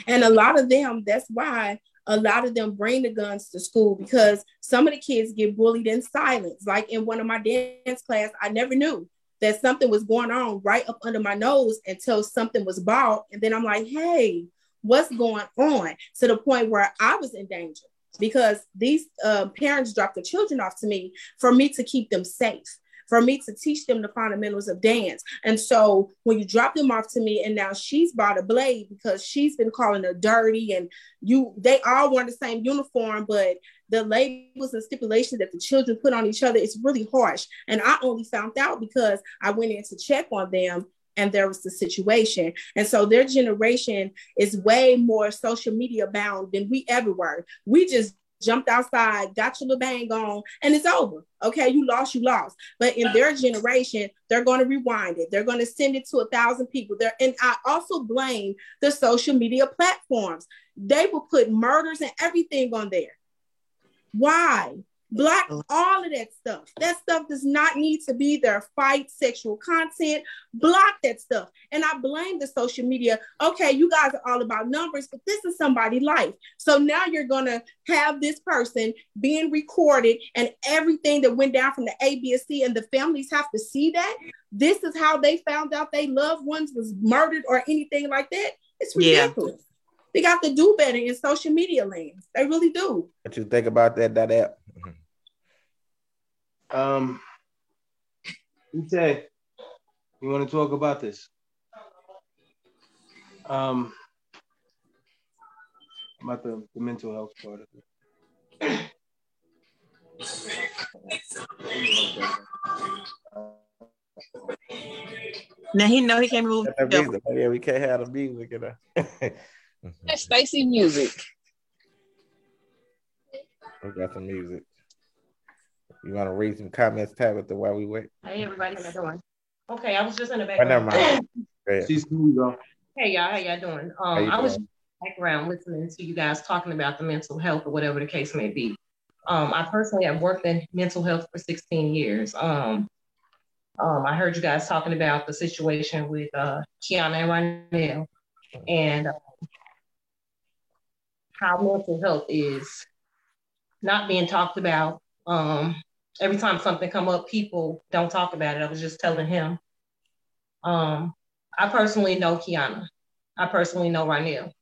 And a lot of them, that's why a lot of them bring the guns to school because some of the kids get bullied in silence. Like in one of my dance class, I never knew that something was going on right up under my nose until something was bought. And then I'm like, hey, what's going on? To the point where I was in danger because these uh, parents dropped the children off to me for me to keep them safe. For me to teach them the fundamentals of dance. And so when you drop them off to me, and now she's bought a blade because she's been calling her dirty, and you they all wear the same uniform, but the labels and stipulations that the children put on each other is really harsh. And I only found out because I went in to check on them and there was the situation. And so their generation is way more social media bound than we ever were. We just jumped outside, got your little bang on, and it's over. Okay, you lost, you lost. But in their generation, they're going to rewind it. They're going to send it to a thousand people. There, and I also blame the social media platforms. They will put murders and everything on there. Why? Block oh. all of that stuff. That stuff does not need to be there. Fight sexual content. Block that stuff. And I blame the social media. Okay, you guys are all about numbers, but this is somebody's life. So now you're gonna have this person being recorded and everything that went down from the ABSC and the families have to see that. This is how they found out they loved ones was murdered or anything like that. It's Yeah. ridiculous. They got to do better in social media land. They really do. What you think about that? That app? Um, Ute, you want to talk about this? Um, about the, the mental health part of it. Now he know he can't move. Yeah, we can't have the music in there. That's Stacy music. we got some music. You want to read some comments, Tabitha, while we wait? Hey everybody, how you doing? Okay, I was just in the Oh, never mind. She's cool though. Hey y'all, how y'all doing? How Um, you I was doing? background listening to you guys talking about the mental health or whatever the case may be. Um, I personally have worked in mental health for 16 years. Um, um, I heard you guys talking about the situation with uh, Kiana and Rynell and um, how mental health is not being talked about. Um, every time something come up, people don't talk about it. I was just telling him. Um, I personally know Kiana. I personally know Rynell.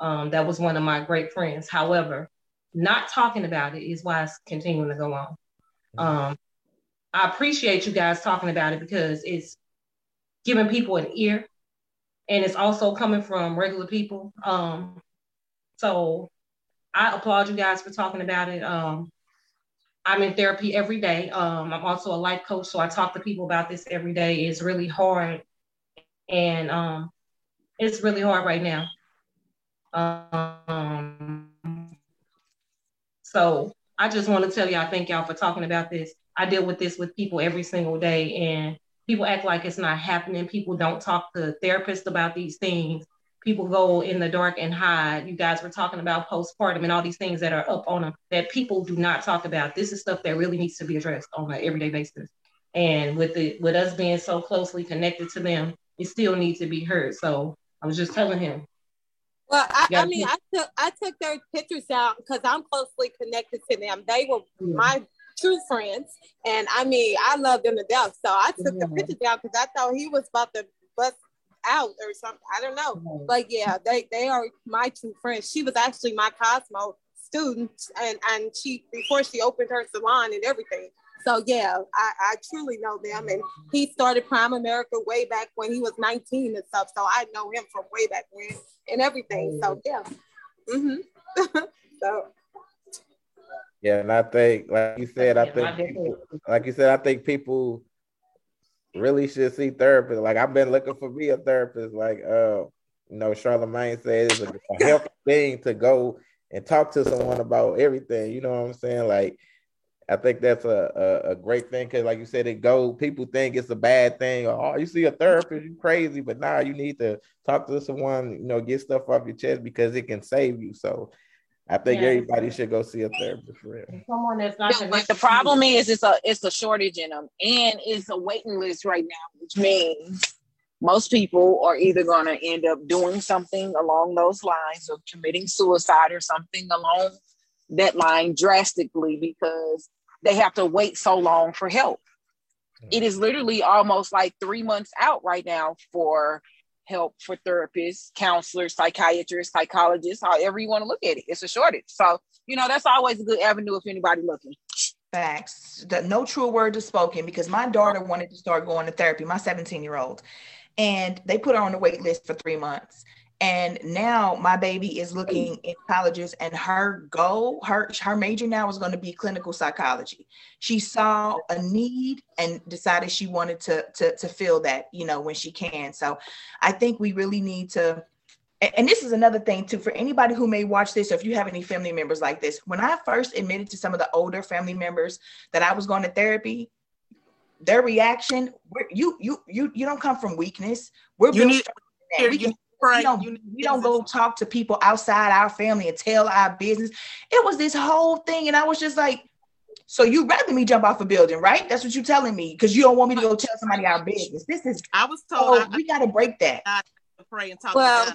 Um, that was one of my great friends. However, not talking about it is why it's continuing to go on. Um, I appreciate you guys talking about it because it's giving people an ear and it's also coming from regular people. Um, so I applaud you guys for talking about it. Um, I'm in therapy every day. Um, I'm also a life coach, so I talk to people about this every day. It's really hard, and um, it's really hard right now. Um, so I just want to tell y'all, thank y'all for talking about this. I deal with this with people every single day, and people act like it's not happening. People don't talk to therapists about these things. People go in the dark and hide. You guys were talking about postpartum and all these things that are up on them that people do not talk about. This is stuff that really needs to be addressed on an everyday basis. And with the with us being so closely connected to them, it still needs to be heard. So I was just telling him, Well, I, I mean, I took I took their pictures out because I'm closely connected to them. They were my true friends, and I mean, I love them to death. So I took the pictures out because I thought he was about to bust out or something. I don't know, but yeah, they they are my two friends. She was actually my Cosmo student, and and she before she opened her salon and everything. So yeah, I, I truly know them, and he started Primerica way back when he was 19 and stuff. So I know him from way back when and everything. So yeah, hmm so Yeah, and I think, like you said, I think, people, like you said, I think people really should see therapist. Like I've been looking for me a therapist. Like, uh, you know, Charlamagne said it's a, a healthy thing to go and talk to someone about everything. You know what I'm saying? Like, I think that's a a, a great thing because, like you said, it go. People think it's a bad thing. Or, oh, you see a therapist, you crazy. But now you need to talk to someone. You know, get stuff off your chest because it can save you. So. I think Yeah. everybody should go see a therapist for real. someone that's not. Yeah, but the problem you. is it's a it's a shortage in them, and it's a waiting list right now, which means most people are either going to end up doing something along those lines of committing suicide or something along that line drastically because they have to wait so long for help. It is literally almost like three months out right now for help for therapists, counselors, psychiatrists, psychologists, however you want to look at it. It's a shortage. So, you know, that's always a good avenue if anybody looking. Facts. The, no true word is spoken because my daughter wanted to start going to therapy, my 17 year old, and they put her on the wait list for three months. And now my baby is looking in colleges, and her goal, her her major now is going to be clinical psychology. She saw a need and decided she wanted to to to fill that, you know, when she can. So I think we really need to and this is another thing too for anybody who may watch this or if you have any family members like this when i first admitted to some of the older family members that i was going to therapy their reaction you you you you don't come from weakness we're You need- stronger than that. we, can, need pray. we don't, You we don't go talk to people outside our family and tell our business it was this whole thing and i was just like So you'd rather me jump off a building, right? That's what you're telling me because you don't want me to go tell somebody our business. This is I was told oh, I, we got to break that. I pray and talk Well.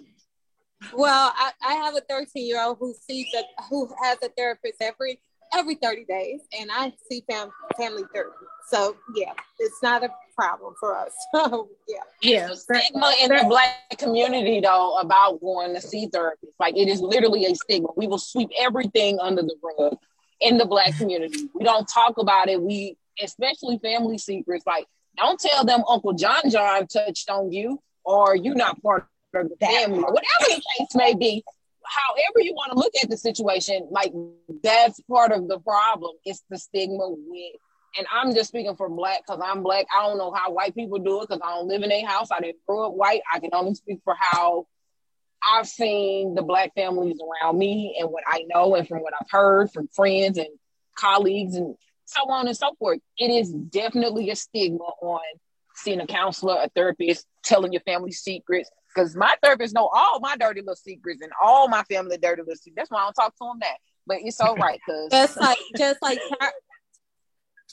Well, I, I have a 13 year old who sees a who has a therapist every every 30 days, and I see fam, family therapy. So yeah, it's not a problem for us. So yeah, Yeah. It's a stigma in the black community though about going to see therapists. Like it is literally a stigma. We will sweep everything under the rug in the black community. We don't talk about it. We especially family secrets. Like don't tell them Uncle John John touched on you or you're not part of the family or whatever the case may be. However you want to look at the situation, like that's part of the problem. It's the stigma with and I'm just speaking for black because I'm black. I don't know how white people do it because I don't live in a house. I didn't grow up white. I can only speak for how I've seen the black families around me and what I know and from what I've heard from friends and colleagues and so on and so forth. It is definitely a stigma on seeing a counselor, a therapist, telling your family secrets. Because my therapist know all my dirty little secrets and all my family dirty little secrets. That's why I don't talk to them that. But it's all right because just like just like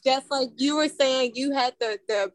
just like you were saying, you had the the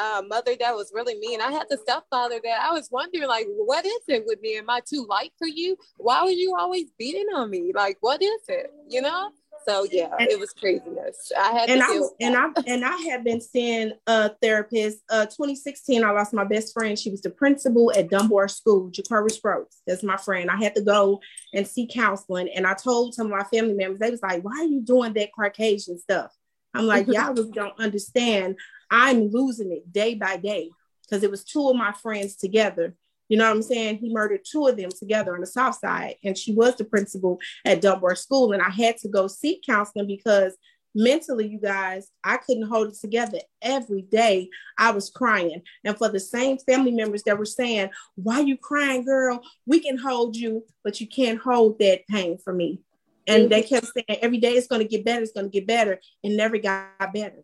uh, mother that was really mean. I had the stepfather that I was wondering, like, what is it with me? Am I too light for you? Why were you always beating on me? Like, what is it? You know? So yeah, it was craziness. I had and to I and I and I have been seeing a therapist. Uh, 2016, I lost my best friend. She was the principal at Dunbar School, Jacory Strokes. That's my friend. I had to go and see counseling, and I told some of my family members. They was like, "Why are you doing that Caucasian stuff?" I'm like, "Y'all really don't understand. I'm losing it day by day because it was two of my friends together." You know what I'm saying? He murdered two of them together on the south side. And she was the principal at Dunbar School. And I had to go seek counseling because mentally, you guys, I couldn't hold it together. Every day I was crying. And for the same family members that were saying, Why you crying, girl? We can hold you, but you can't hold that pain for me. And they kept saying, Every day it's going to get better, it's going to get better. It never got better.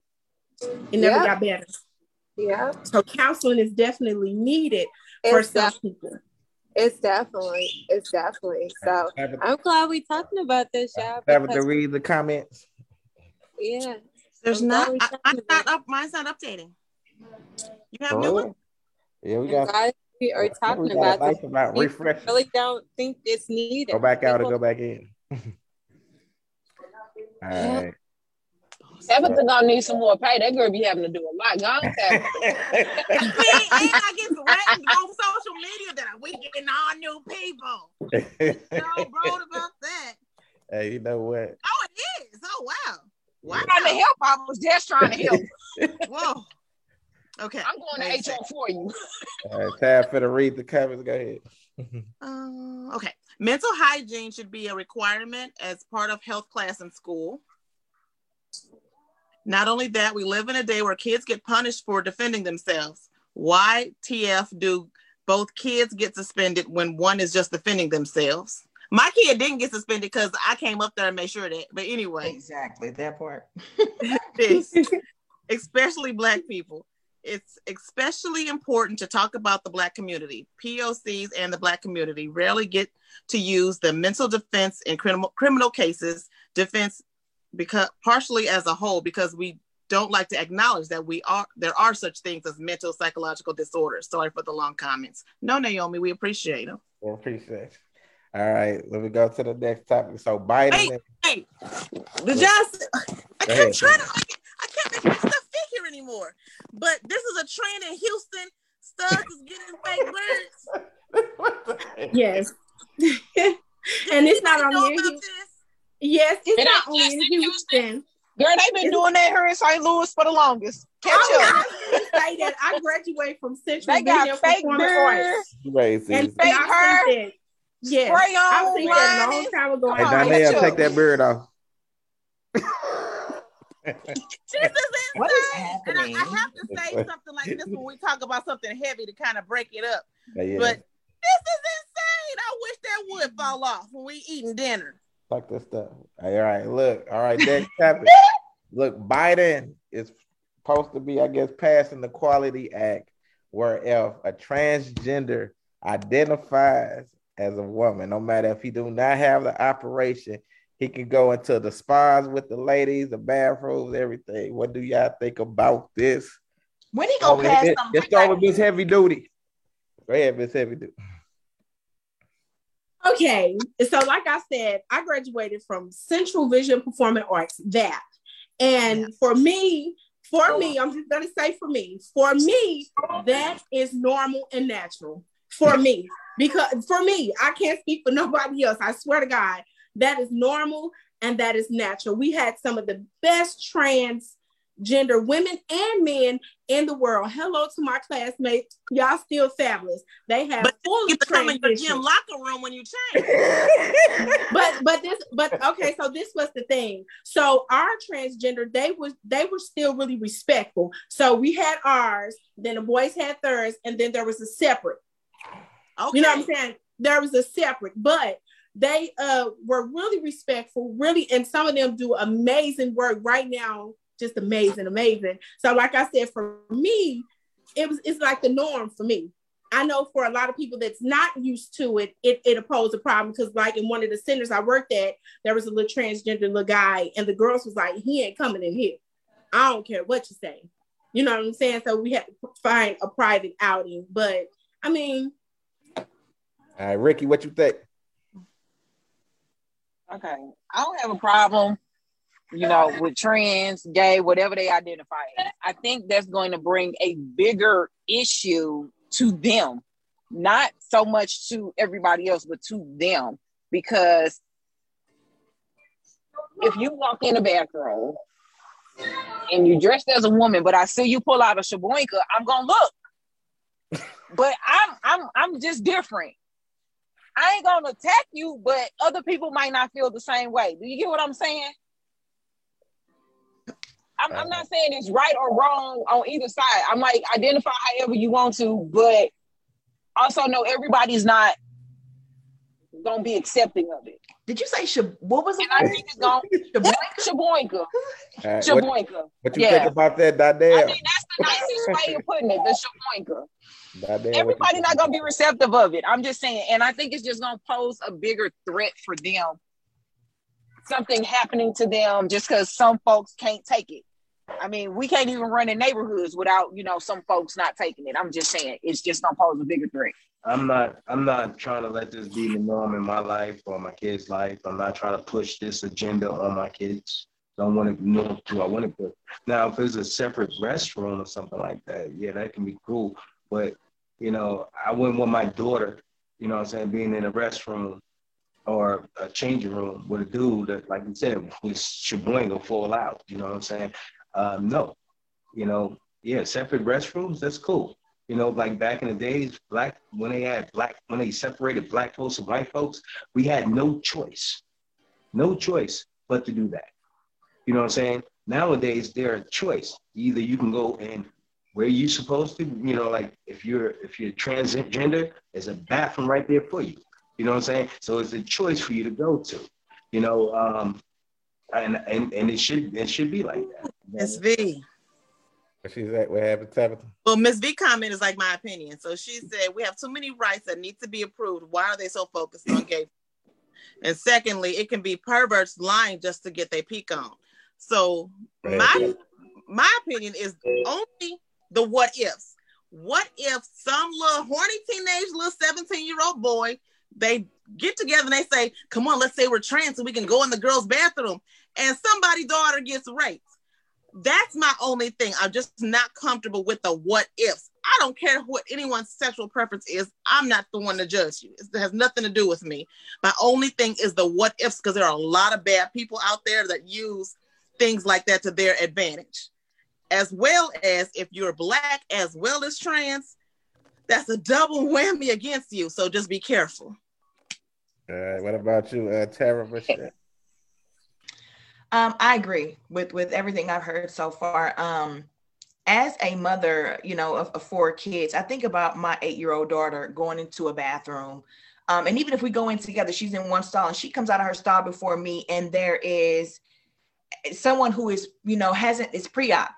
It never Yeah. got better. Yeah, So counseling is definitely needed for some def- people. it's definitely, it's definitely. So I'm glad we're talking about this, y'all. Have to read the comments. Yeah, There's I'm not. glad we I, talking mine's about not up. Mine's not updating. You have new oh. one. Oh, yeah, we got. Glad we are talking got about a nice this. about People refresh. really don't think it's needed. Go back out and People- go back in. All right. Tabitha gonna need some more pay. That girl be having to do a lot. Gone Tabitha. See, and I get threatened on social media that we getting all new people. So broad about that. hey, you know what? Oh, it is. Oh, wow. Wow. trying to help. I was just trying to help. Whoa. Okay. I'm going to HR for you. All right, Tab for the read the comments. Go ahead. Uh, okay. Mental hygiene should be a requirement as part of health class in school. Not only that, we live in a day where kids get punished for defending themselves. Why TF do both kids get suspended when one is just defending themselves? My kid didn't get suspended because I came up there and made sure that. But anyway, Exactly that part. especially Black people. It's especially important to talk about the Black community. POCs and the Black community rarely get to use the mental defense in criminal criminal cases defense because partially as a whole because we don't like to acknowledge that we are there are such things as mental psychological disorders. Sorry for the long comments. No, Naomi, we appreciate them. We appreciate it. All right, let me go to the next topic. So Biden. Hey, hey, did y'all? I ahead. trying to. I can't make this stuff here anymore. But this is a trend in Houston. Studs is getting fake birds. Yes. and it's not Anybody know only in Houston. this? Yes, it's It not ain't only in in Houston. Girl, they've been doing that here in St. Louis for the longest. Catch oh, I up. was say that I graduated from Central They got Video fake Performing beards, Arts. Racist. And, and fake I hair, think yes, spray I on, think that a long time ago. Hey, Come on, Donnell, take that beard off. This is What is insane. And I. I have to say something like this when we talk about something heavy to kind of break it up. Yeah. But this is insane. I wish that would fall off when we eating dinner. Fuck this stuff. All right, look. All right, next topic. look, Biden is supposed to be, I guess, passing the Quality Act, where if a transgender identifies as a woman, no matter if he do not have the operation, He can go into the spas with the ladies, the bathrooms, everything. What do y'all think about this? When he gonna Oh, pass let's- Let's start with Miss Heavy Duty. Go ahead, Miss Heavy Duty. Okay, so like I said, I graduated from Central Visual Performing Arts, that. And for me, for oh, me, I'm just gonna say for me, for me, that is normal and natural for me. Because for me, I can't speak for nobody else. I swear to God, that is normal and that is natural. We had some of the best transgender women and men in the world. Hello to my classmates. Y'all still fabulous. They have But full You of come in your gym locker room when you change. but but this but okay so this was the thing so our transgender they was they were still really respectful so we had ours then the boys had theirs and then there was a separate Okay. you know what i'm saying there was a separate but they uh were really respectful really and some of them do amazing work right now just amazing amazing so like i said for me it was it's like the norm for me I know for a lot of people that's not used to it, it it pose a problem because like in one of the centers I worked at, there was a little transgender little guy, and the girls was like, he ain't coming in here. I don't care what you say. You know what I'm saying? So we had to find a private outing. But I mean, All right, Ricky, what you think? Okay. I don't have a problem, you know, with trans, gay, whatever they identify as. I think that's going to bring a bigger issue to them, not so much to everybody else, but to them. Because if you walk in the bathroom and you dressed as a woman, but I see you pull out a shaboinka, I'm gonna look. But I'm I'm I'm just different. I ain't gonna attack you, but other people might not feel the same way. Do you get what I'm saying? I'm, I'm not saying it's right or wrong on either side. I'm like identify however you want to, but also know everybody's not gonna be accepting of it. Did you say Shab- what was it? And I think it's gonna Shaboinka. All right, what, Shaboinka. what you Yeah. think about that, I Dardell? mean that's the nicest way of putting it, the Shaboinka. Dardell, what you Everybody not gonna be receptive of it. I'm just saying, and I think it's just gonna pose a bigger threat for them. Something happening to them just because some folks can't take it. I mean, we can't even run in neighborhoods without, you know, some folks not taking it. I'm just saying, it's just gonna pose a bigger threat. I'm not I'm not trying to let this be the norm in my life or my kids' life. I'm not trying to push this agenda on my kids. Don't want to know who I want to put. Now, if it's a separate restroom or something like that, yeah, that can be cool. But you know, I wouldn't want my daughter, you know what I'm saying, being in a restroom or a changing room with a dude that, like you said, was shaboinga full out. You know what I'm saying? Um, no, you know, yeah, separate restrooms, that's cool. You know, like back in the days, black when they had black when they separated black folks and white folks, we had no choice, no choice but to do that. You know what I'm saying? Nowadays, there are choice. Either you can go in where you supposed to, you know, like if you're if you're transgender, there's a bathroom right there for you. You know what I'm saying? So it's a choice for you to go to. You know, um, and and and it should it should be like that. Miss V. What she's at? What happened, Tabitha? Well, Miss V comment is like my opinion. So she said we have too many rights that need to be approved. Why are they so focused on gay? And secondly, it can be perverts lying just to get their peak on. So my my opinion is only the what ifs. What if some little horny teenage little 17 year old boy they get together and they say, Come on, let's say we're trans so we can go in the girls' bathroom and somebody's daughter gets raped. That's my only thing. I'm just not comfortable with the what ifs. I don't care what anyone's sexual preference is. I'm not the one to judge you. It has nothing to do with me. My only thing is the what ifs because there are a lot of bad people out there that use things like that to their advantage. As well as if you're black as well as trans, that's a double whammy against you. So just be careful. All right, what about you, uh, Tara Michelle? Um, I agree with with everything I've heard so far. Um, as a mother, you know, of, of four kids, I think about my eight year old daughter going into a bathroom. Um, and even if we go in together, she's in one stall and she comes out of her stall before me, and there is someone who is, you know, hasn't is pre-op,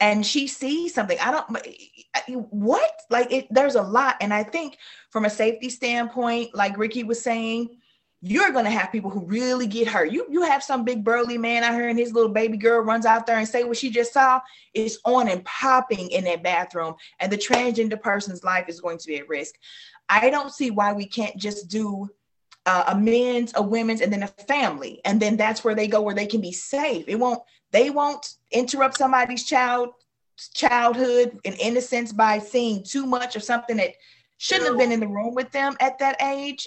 and she sees something. I don't what like it. There's a lot, and I think from a safety standpoint, like Ricky was saying, you're gonna have people who really get hurt. You you have some big burly man out here and his little baby girl runs out there and say what she just saw. is on and popping in that bathroom, and the transgender person's life is going to be at risk. I don't see why we can't just do uh, a men's, a women's, and then a family, and then that's where they go where they can be safe. It won't. They won't interrupt somebody's child childhood and innocence by seeing too much of something that shouldn't have been in the room with them at that age.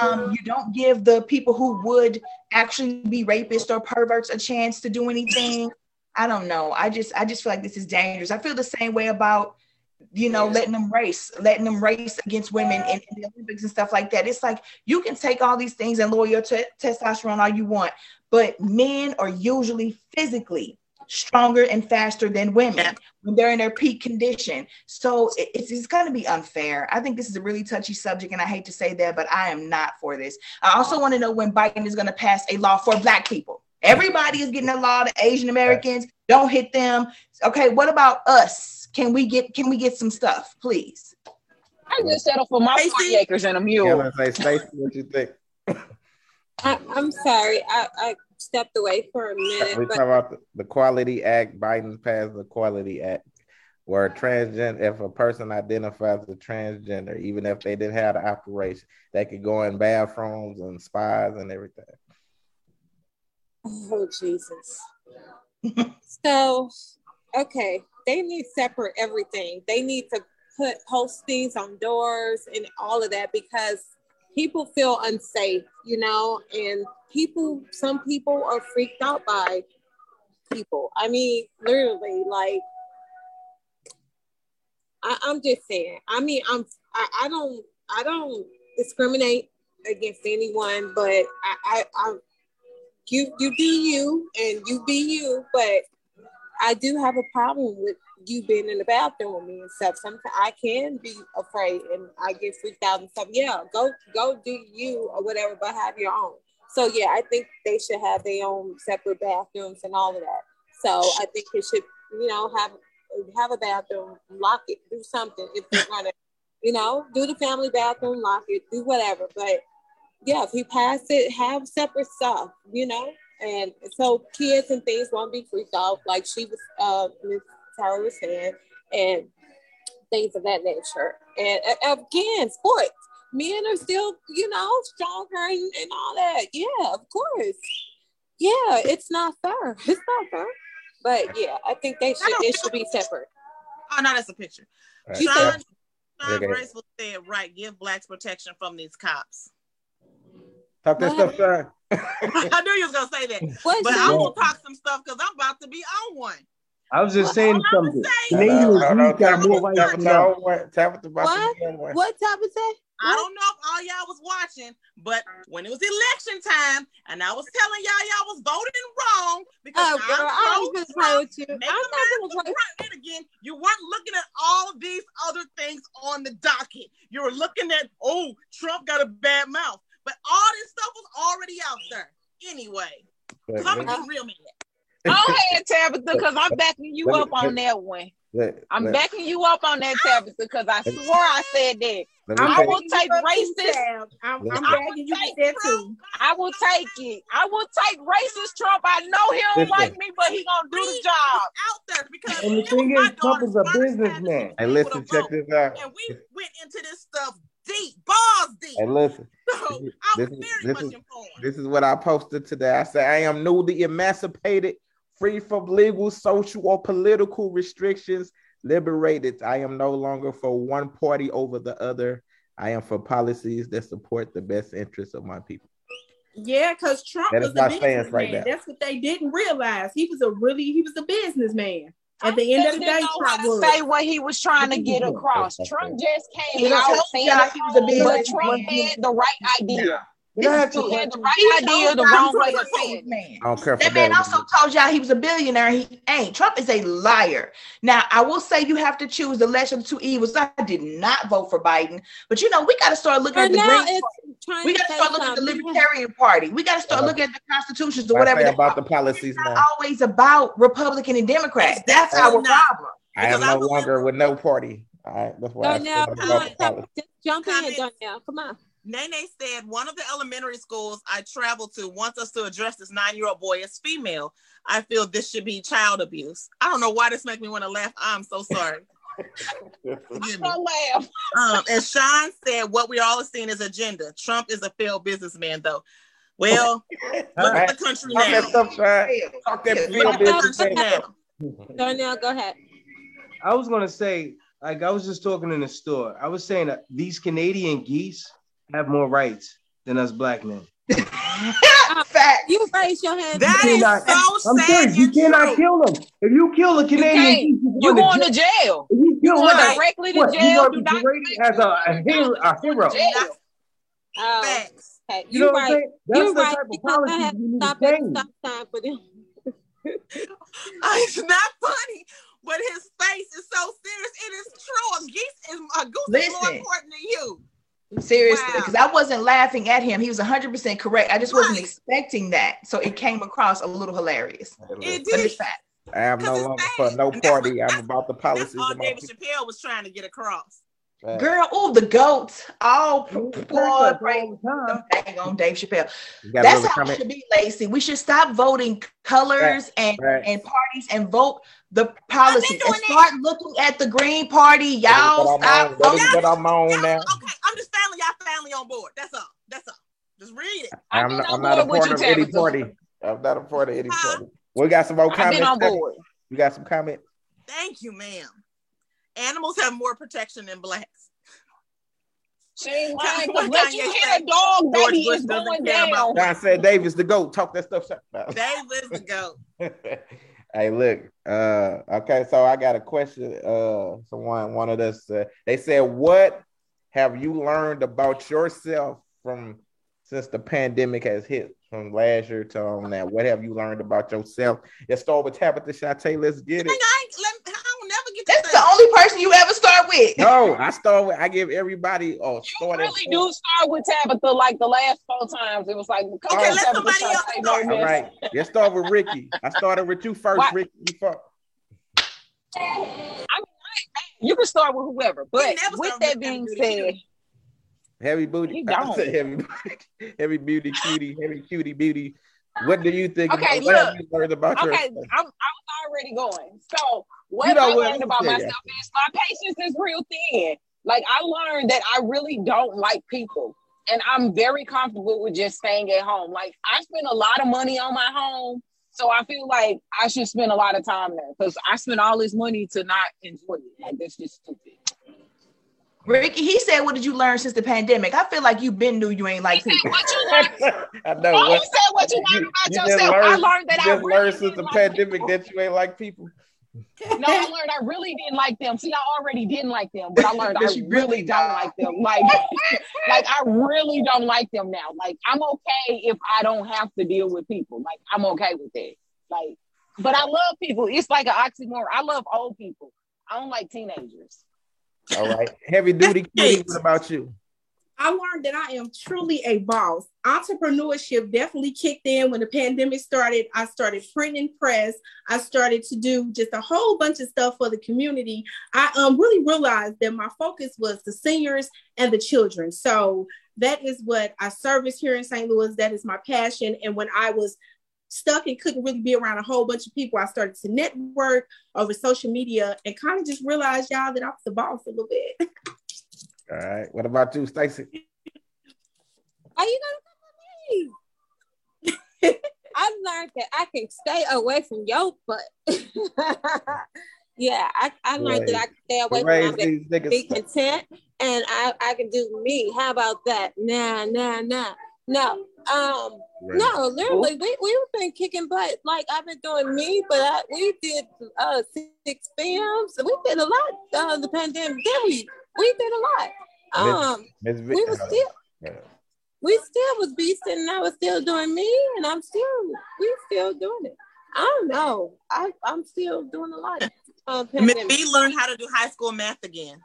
Um, you don't give the people who would actually be rapists or perverts a chance to do anything. I don't know. I just I just feel like this is dangerous. I feel the same way about you know letting them race, letting them race against women in, in the Olympics and stuff like that. It's like you can take all these things and lower your t- testosterone all you want, but men are usually physically stronger and faster than women when they're in their peak condition. So it, it's, it's going to be unfair. I think this is a really touchy subject, and I hate to say that, but I am not for this. I also want to know when Biden is going to pass a law for Black people. Everybody is getting a law. The Asian Americans don't hit them. Okay, what about us? Can we get can we get some stuff, please? I just settle for my 40 acres and a mule. Yeah, say, Stacey, what you think? I, I'm sorry. I, I stepped away for a minute. We but talk about the, the Quality Act. Biden passed the Quality Act, where a transgender, if a person identifies as transgender, even if they didn't have the operation, they could go in bathrooms and spas and everything. Oh Jesus. so, okay, they need separate everything. They need to put post things on doors and all of that because people feel unsafe, you know, and people, some people are freaked out by people. I mean, literally, like, I, I'm just saying. I mean, I'm, I, I don't, I don't discriminate against anyone, but I, I, I, you, you do you, and you be you, but I do have a problem with you being in the bathroom with me and stuff. Sometimes I can be afraid and I get freaked out and stuff. Yeah, go go do you or whatever, but have your own. So yeah, I think they should have their own separate bathrooms and all of that. So I think it should, you know, have have a bathroom, lock it, do something if you're gonna, you know, do the family bathroom, lock it, do whatever. But yeah, if he passed it, have separate stuff, you know, and so kids and things won't be freaked out like she was, uh, Miss Tara was saying, and things of that nature. And uh, again, sports, men are still, you know, stronger and, and all that. Yeah, of course. Yeah, it's not fair. It's not fair. But yeah, I think they should. It should be separate. Oh no, that's a picture. Right. Sean, Yeah. Sean Okay. Bracewell said, right, give blacks protection from these cops. Talk that stuff, Sean. I knew you was gonna say that. What, but I'm gonna talk some stuff because I'm about to be on one. I was just saying something. No, Canadians, no, no, got more rights Tabitha now. on one. Tabitha about to What? be on one. What Tabitha? I don't know if all y'all was watching, but when it was election time and I was telling y'all y'all was voting wrong because Oh, girl, I I'm was gonna pro-Trump, play with you. make I'm not gonna play. again. You weren't looking at all these other things on the docket. You were looking at, oh, Trump got a bad mouth. But all this stuff was already out there anyway. Because I'm gonna get real mad. Go ahead, Tabitha, because I'm backing you me- up on let- that one. Let- I'm let- backing you up on that, Tabitha, because I swore I said that. I will you- take racist. I'm, Let- I'm I begging you will with that too. I will take it. I will take racist Trump. I know he don't Listen. like me, but he gonna do the job. Out there because And the thing is, Trump is a businessman. And able listen, check vote. this out. And we went into this stuff deep, balls deep. And listen. So This is- I was this is- very this much is- informed. This is what I posted today. I said, I am newly emancipated, free from legal, social, or political restrictions, liberated. I am no longer for one party over the other. I am for policies that support the best interests of my people. Yeah, because Trump That was is a businessman. right. That's what they didn't realize. He was a really he was a businessman. At the end of the day, didn't know how Trump to was. say what he was trying to get across. Trump just came He out told saying y'all he was a wrong, but businessman. Trump had the right idea. Can I ask He you a had the right idea, the wrong way to say. Man. I don't care for That man that. also told y'all he was a billionaire. He ain't. Trump is a liar. Now, I will say you have to choose the lesser of the two evils. I did not vote for Biden, but you know we got to start looking But at the now Green. it's We got to start looking at the. Libertarian Party. We got to start Uh, looking at the constitutions or whatever. say about the policies It's not now. always about Republican and Democrats. That's Exactly our not. problem. I am Because I no longer with no party. All right, that's why I Donnell, said come about on, the come- policy. just jump in, Comments? Donnell. Come on. Nene said one of the elementary schools I traveled to wants us to address this nine-year-old boy as female. I feel this should be child abuse. I don't know why this makes me want to laugh. I'm so sorry. Forgive me. Don't laugh. Um, and Sean said what we all are seeing is agenda. Trump is a failed businessman, though. Well, look at the country Talk that now. stuff, Talk that Look real at the business. country now. Darnell, go ahead. I was gonna say, like I was just talking in the store. I was saying that these Canadian geese have more rights than us black men. Fact. You raise your hand. That You is cannot- so I'm sad. serious. You and cannot true. kill them. If you kill a Canadian can't. You going going to jail. If you You kill going one, directly to what, jail. gonna Do not as a, a hero. A hero. jail. Oh, Facts. okay. You know You're what I'm right. saying? That's You're the right. type of Because I have to stop at stop sign for them. It's not funny, but his face is so serious. It is true. A geese is a goose is more important than you. Seriously, Wow. because I wasn't laughing at him. He was 100% correct. I just wasn't Right. expecting that. So it came across a little hilarious. It But did. fact. I am no 'Cause it's longer for no party. what- I'm about the policies. That's policies all of my David people. Chappelle was trying to get across. Facts. Girl, oh, the goat. All Yeah, boy, that's praise dang on Dave Chappelle. That's another how it should be, Lacey. We should stop voting colors and, Right. and parties and vote the policy. And start looking at the Green Party. Y'all That is I'm stop on. That is what I'm on Yeah, now. okay, I'm just family. Y'all family on board. That's all. That's all. Just read it. I've I'm not, I'm not a part of any party. I'm not a part of any Huh? party. We got some more I've comments. been on board. You got some comments? Thank you, ma'am. Animals have more protection than blacks. She ain't That's lying. what 'cause Let Kanye you said. hit a dog, baby, Bush is going down. John said Davis the goat. Talk that stuff. No. Dave the goat. hey, look. Uh, okay, so I got a question. Uh, someone wanted us. Uh, they said, "What have you learned about yourself from since the pandemic has hit from last year to on now? What have you learned about yourself?" Let's start with Tabitha Shate. Let's get it. I, ain't, let, I don't never get to That's say. the only person you ever start with. No, I start with. I give everybody a You start. really do start with Tabitha like the last four times. It was like, come Okay, on, let Tabitha, somebody else start. no All miss. right, let's start with Ricky. I started with you first, Why- Ricky. You first. You can start with whoever. But with that with being said, Heavy booty. You I said heavy, booty- heavy beauty, cutie, heavy cutie beauty. What do you think? Okay, about, what have look. you learned about okay, yourself? I'm, I was already going. So what You know I learned about myself is my patience is real thin. Like I learned that I really don't like people. And I'm very comfortable with just staying at home. Like I spend a lot of money on my home. So I feel like I should spend a lot of time there because I spent all this money to not enjoy it. Like that's just stupid. Ricky, he said, What did you learn since the pandemic? I feel like you've been new. you ain't like people. What you learned? I know. Oh, you what- said what you learned about just yourself. I learned- learned that you I just really learned since the like pandemic people. that you ain't like people. No, I learned I really didn't like them. See, I already didn't like them, but I learned I really really don't like them. Like, like I really don't like them now. Like, I'm okay if I don't have to deal with people. Like, I'm okay with that. Like, but I love people. It's like an oxymoron. I love old people. I don't like teenagers. All right. Heavy duty cutie. What about you? I learned that I am truly a boss. Entrepreneurship definitely kicked in when the pandemic started. I started printing press. I started to do just a whole bunch of stuff for the community. I um, really realized that my focus was the seniors and the children. So that is what I service here in St. Louis. That is my passion. And when I was stuck and couldn't really be around a whole bunch of people, I started to network over social media and kind of just realized, y'all, that I was the boss a little bit. All right. What about you, Stacy? Are you gonna come with me? I learned that I can stay away from your butt. yeah, I, I learned that I can stay away from Raise my be content and I, I can do me. How about that? Nah, nah, nah. No. Um no, literally we we've been kicking butt. Like I've been doing me, but I, we did uh six films. We did a lot uh the pandemic. Did we? We did a lot. Um Miss Vic- we was uh, still yeah. we still was beasting and I was still doing me and I'm still we still doing it. I don't know. I I'm still doing a lot. Uh, Miss pandemic. B learned how to do high school math again.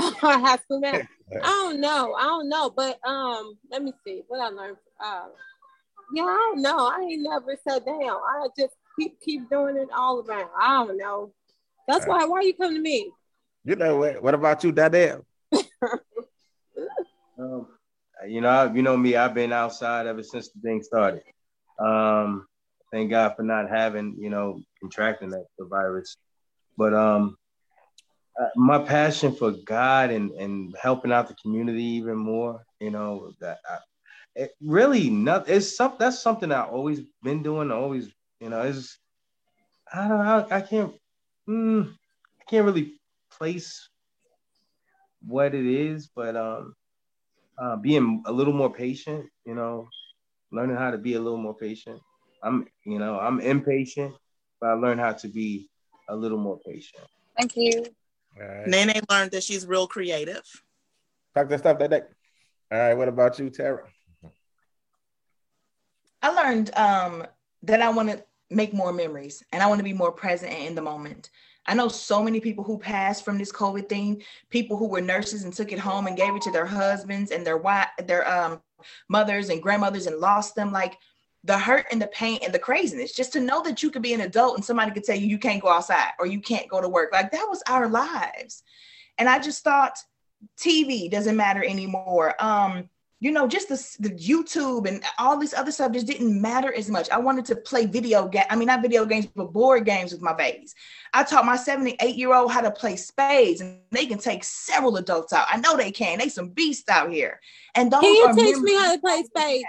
high school math. I don't know. I don't know. But um, let me see what I learned. Uh, yeah, I don't know. I ain't never sat down. I just keep keep doing it all around. I don't know. That's why. Why you come to me? You know what? What about you, Danielle? Um, you know, I- you know me. I've been outside ever since the thing started. Um, thank God for not having, you know, contracting that the virus. But um, my passion for God and and helping out the community even more, you know, that I, it really not. It's some that's something I've always been doing. Always, you know, it's I don't know. I can't. Mm, I can't really place what it is, but um, uh, being a little more patient, you know, learning how to be a little more patient. I'm, you know, I'm impatient, but I learned how to be a little more patient. Thank you. All right. Nene learned that she's real creative. Talk that stuff that day. All right. What about you, Tara? I learned um, that I want to make more memories and I want to be more present and in the moment. I know so many people who passed from this COVID thing, people who were nurses and took it home and gave it to their husbands and their wife, their um, mothers and grandmothers and lost them. Like the hurt and the pain and the craziness, just to know that you could be an adult and somebody could tell you you can't go outside or you can't go to work. Like that was our lives. And I just thought TV doesn't matter anymore. Um, you know, just the, the YouTube and all this other stuff just didn't matter as much. I wanted to play video game. I mean, not video games, but board games with my babies. I taught my 78 year old how to play spades, and they can take several adults out. I know they can. They some beasts out here. And those Can you teach me how to play spades?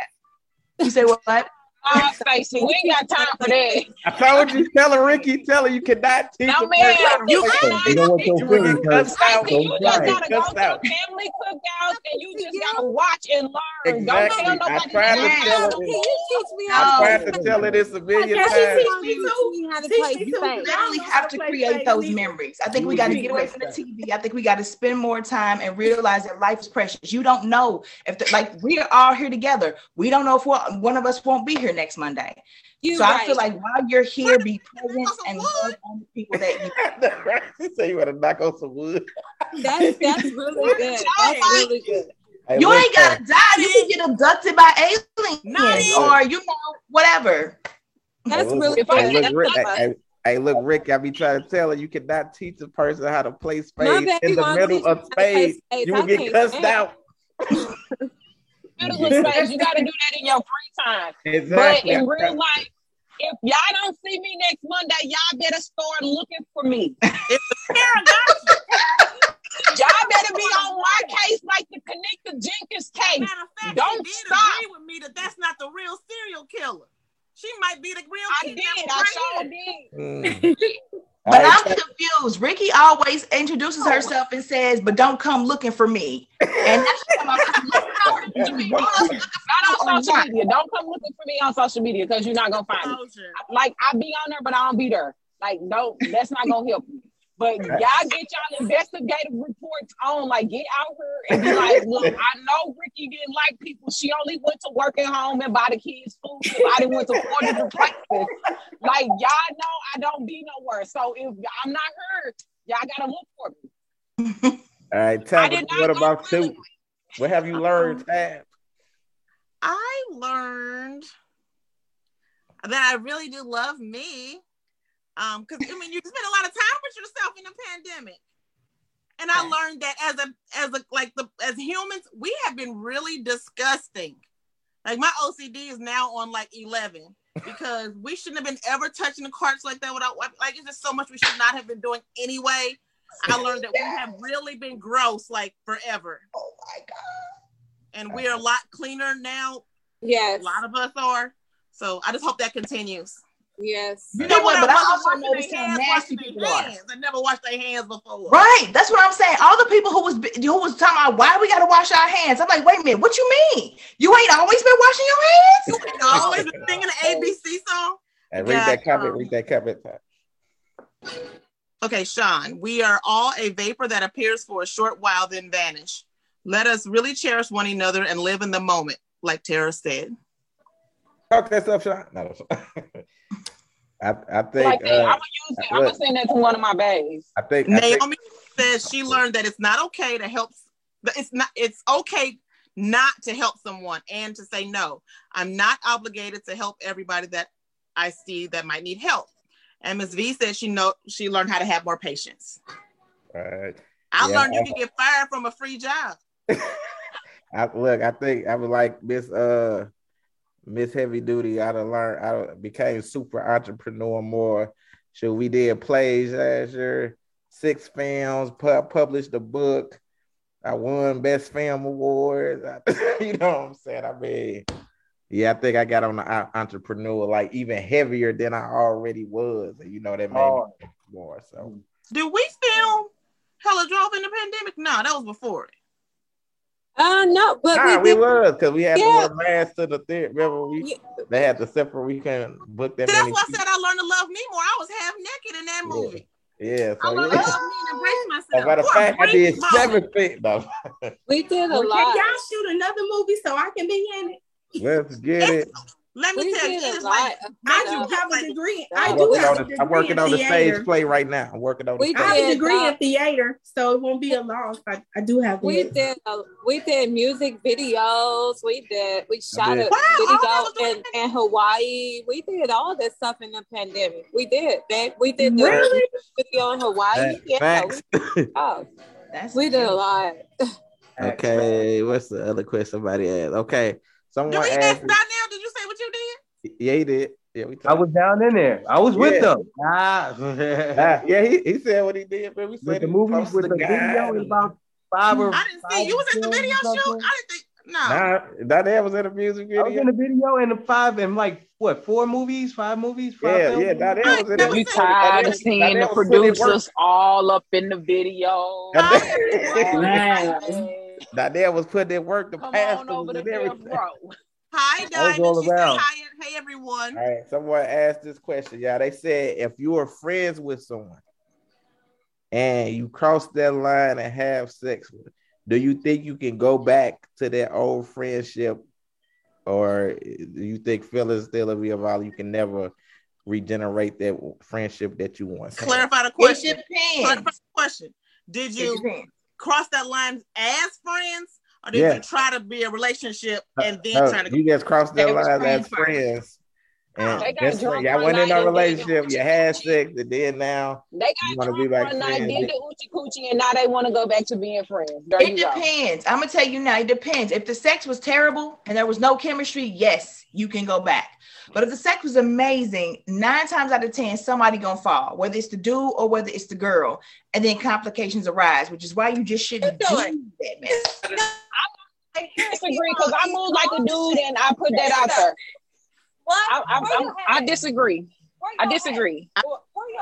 You say what? Ah, Stacey, we ain't got time for that. I told you, tell her, Ricky, tell her you cannot teach No, man, person. you Hey, cannot They don't want your You feelings cussed out. You just gotta go Cussed to family cookouts and you just gotta watch and learn. Exactly. Don't tell I nobody tried to tell her Can this. you teach me I how to tried to tell her this a million times. she teach Can me you teach me how to play me literally I don't know how have to to create those memories. I think we got to get get away from the. TV. I think we got to spend more time and realize that life is precious. You don't know if, like, we are all here together. We don't know if one one of us won't be here next Monday. You so I feel like while you're here, be present and love on the people that you. He said you want to knock on some wood. That's that's really good. That's really good. Hey, You ain't gotta die. You can get abducted by aliens Not or you know whatever. That's hey, look, really If I hey, look, Rick, abducted- hey, hey, hey, look, Rick, I be trying to tell her you cannot teach a person how to play My spades in the middle of how to spades. spades. You will get cussed out. Middle of space, you gotta do that in your free time. But in real life, if y'all don't see me next Monday, y'all better start looking for me. Tara got you. Y'all better be on my case like the Kenneka Jenkins case. Matter of fact, Don't she did stop. agree with me that that's not the real serial killer. She might be the real I did. kidnapper I right sure did. Mm. But I'm confused. Ricky always introduces oh. herself and says, "But don't come looking for me." And that's come out, come looking for. Want us looking Not on social media. Don't come looking for me on social media because you're not gonna find me. Like I be on there, but I don't be there. Like no, that's not gonna help you. But y'all get y'all investigative reports on. Like get out here and be like, look, I know Ricky didn't like people. She only went to work at home and buy the kids food. I didn't went to four different places. Like y'all know I don't be nowhere. So if I'm not her, y'all gotta look for me. all right, I Tab, what about you? What have you learned, Tab? I learned that I really do love me. Um, because I mean, you spend a lot of time with yourself in the pandemic. And I learned that as a as a like the as humans, we have been really disgusting. Like my OCD is now on like 11 because we shouldn't have been ever touching the carts like that without like it's just so much we should not have been doing anyway. I learned that we have really been gross like forever. Oh my god! And we are a lot cleaner now. Yes. A lot of us are. So I just hope that continues. Yes. You know what? But I also washing noticed their how hands, nasty washing their people are. hands. I never washed their hands before. Right. That's what I'm saying. All the people who was who was talking about why we gotta wash our hands. I'm like, wait a minute, what you mean? You ain't always been washing your hands? You ain't always been singing the ABC song. And read Yeah, that comment. um, Read that comment. Okay, Sean, we are all a vapor that appears for a short while, then vanish. Let us really cherish one another and live in the moment, like Tara said. Talk that stuff, Sean. No, no. I, I think. Like that. uh, I'm gonna use it. I'm gonna send that to one of my bays. I think. I think Naomi says she learned that it's not okay to help. that It's not. It's okay not to help someone and to say no. I'm not obligated to help everybody that I see that might need help. And Ms. V said she know she learned how to have more patience. Right. I Yeah, learned you I- can get fired from a free job. I look, I think I was like Miss uh Miss Heavy Duty. I done learned I became super entrepreneur more. So we did plays last year, six films, pu- published a book. I won best film awards. you know what I'm saying? I mean, yeah, I think I got on the entrepreneur like even heavier than I already was. You know that made Oh. me more. So Did we film Hella Drove in the pandemic? No, that was before it. Uh no, but nah, we we, did. was because we had Yeah. to wear masks to the theater. Remember we they had to separate. We couldn't book that that's many. why I said I learned to love me more. I was half naked in that movie. Yeah, I so learned yeah. to love me and embrace myself. Matter of fact, I did seven feet. No. We did a Well, lot. can y'all shoot another movie so I can be in it? Let's get it. Let me We tell you, it's like I do have a degree. I do have a degree I'm working on the stage play right now. I'm working on the We I have a degree in theater, so it won't be a loss. I, I do have We that. did uh, we did music videos. We did we shot did. a Wow, video in, in Hawaii. We did all this stuff in the pandemic. We did that. We did the Really? video in Hawaii. Fact- Yeah, Facts. we, oh, That's we did a lot. Okay, what's the other question somebody asked? Okay, Do someone we ask asked. Donnell, did you say what you did? Yeah, he did. Yeah, we I was down in there. I was with Yeah. them. Ah. Ah, yeah, he, he said what he did, but we said with the movie, with the guide. video, in about five or I didn't see you was at the video shoot. I didn't think no. Nah, Donnell was in a music I was video. in the video and the five and like what four movies, five movies, five Yeah, films? yeah, Donnell was in it. You tired of seeing the Donnell was putting in work. producers all up in the video. Donnell was putting in work. The Come pastors on over to and death everything. row. Hi, Diamond. She said hi. Hey, everyone. All right, someone asked this question, y'all. They said if you are friends with someone and you cross that line and have sex with, do you think you can go back to that old friendship, or do you think feelings still be involved? You can never regenerate that friendship that you once? Clarify the It question. depends. Clarify the question. Did you depends. Cross that line as friends, or did Yeah. you try to be a relationship uh, and then No, try to? you just crossed that line as first. friends. And They got best drunk friend. Y'all went in night a and then it relationship, was you had coochie. sex, and then now They You got wanna be drunk like one night, did the oochie coochie, and now they want to go back to being friends. There It you go. depends. I'm gonna tell you now. It depends. If the sex was terrible and there was no chemistry, yes, you can go back. But if the sex was amazing, nine times out of ten, somebody gonna fall, whether it's the dude or whether it's the girl, and then complications arise, which is why you just shouldn't do that, man. I disagree because I move like a dude, and I put that out there. What? I, I, I, I disagree. I disagree. Where where you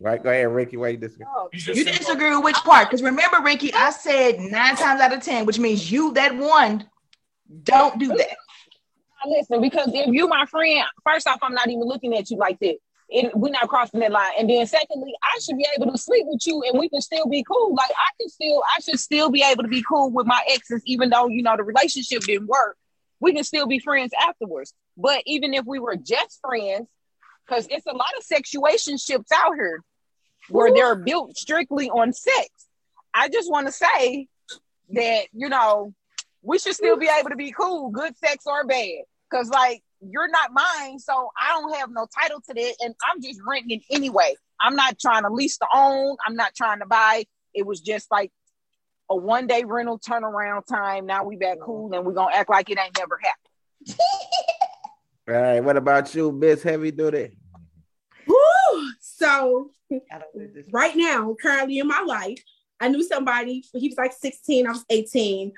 right? Go ahead, Ricky. Why you disagree? Oh, You disagree with which part? Because remember, Ricky, I said nine times out of ten, which means you that one don't do that. Listen, because if you my friend, first off, I'm not even looking at you like that. It, we're not crossing that line. And then secondly, I should be able to sleep with you and we can still be cool. Like I can still, I should still be able to be cool with my exes, even though, you know, the relationship didn't work. We can still be friends afterwards. But even if we were just friends, because it's a lot of sexuationships out here where they're built strictly on sex. I just want to say that, you know, we should still be able to be cool, good sex or bad. Cause like you're not mine, so I don't have no title to that, and I'm just renting it anyway. I'm not trying to lease to own. I'm not trying to buy. It was just like a one day rental turnaround time. Now we back cool, and we're gonna act like it ain't never happened. All right, what about you, Miss Heavy Duty? Woo! So don't do right now, currently in my life, I knew somebody. He was like 16. I was 18.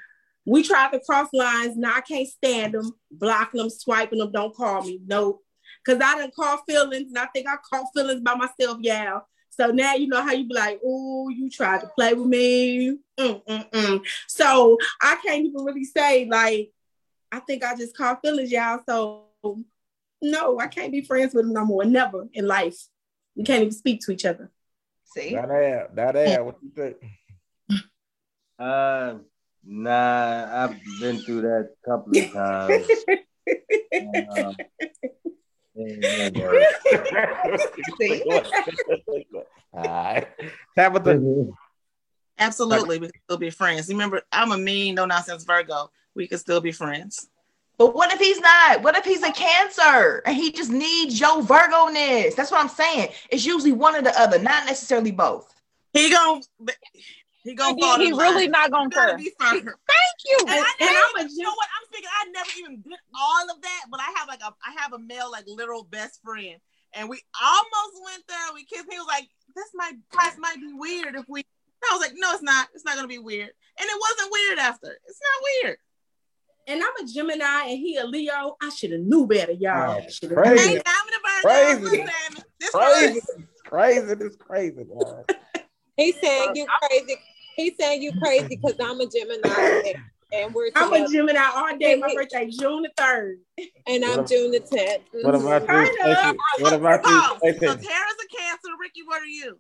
We tried to cross lines. Now I can't stand them, blocking them, swiping them. Don't call me. Nope. Because I didn't call feelings, and I think I caught feelings by myself. Yeah. So now you know how you be like, oh, you tried to play with me. Mm, mm, mm. So I can't even really say like, I think I just caught feelings, y'all. So no, I can't be friends with him no more. Never in life. We can't even speak to each other. See, Not that, not that. What you think? Uh, nah, I've been through that a couple of times. Uh, yeah, yeah, All right, Tabitha. Absolutely, we can still be friends. Remember, I'm a mean, no nonsense Virgo. We can still be friends. But what if he's not? What if he's a cancer and he just needs your Virgo-ness? That's what I'm saying. It's usually one or the other, not necessarily both. He gon' he gonna He, fall he really not gonna You gotta care. be firm. Thank you. And, I And never, I'm a you know what? I'm speaking. I never even did all of that, but I have like a I have a male like literal best friend, and we almost went there. We kissed. He was like, "This might this might be weird if we." And I was like, "No, it's not. It's not gonna be weird." And it wasn't weird after. It's not weird. And I'm a Gemini and he a Leo. I should have knew better, y'all. Oh, Shoulda crazy. Hey. I'm the Virgo. Crazy. This Crazy, crazy, this crazy. Man. He's saying you crazy. He's saying you crazy because I'm a Gemini and, and we're I'm a. Gemini all day. My birthday June the third. and I'm June the 10th. What about mm-hmm. you? Turn What about you? Pause. So Tara's a Cancer. Ricky, what are you?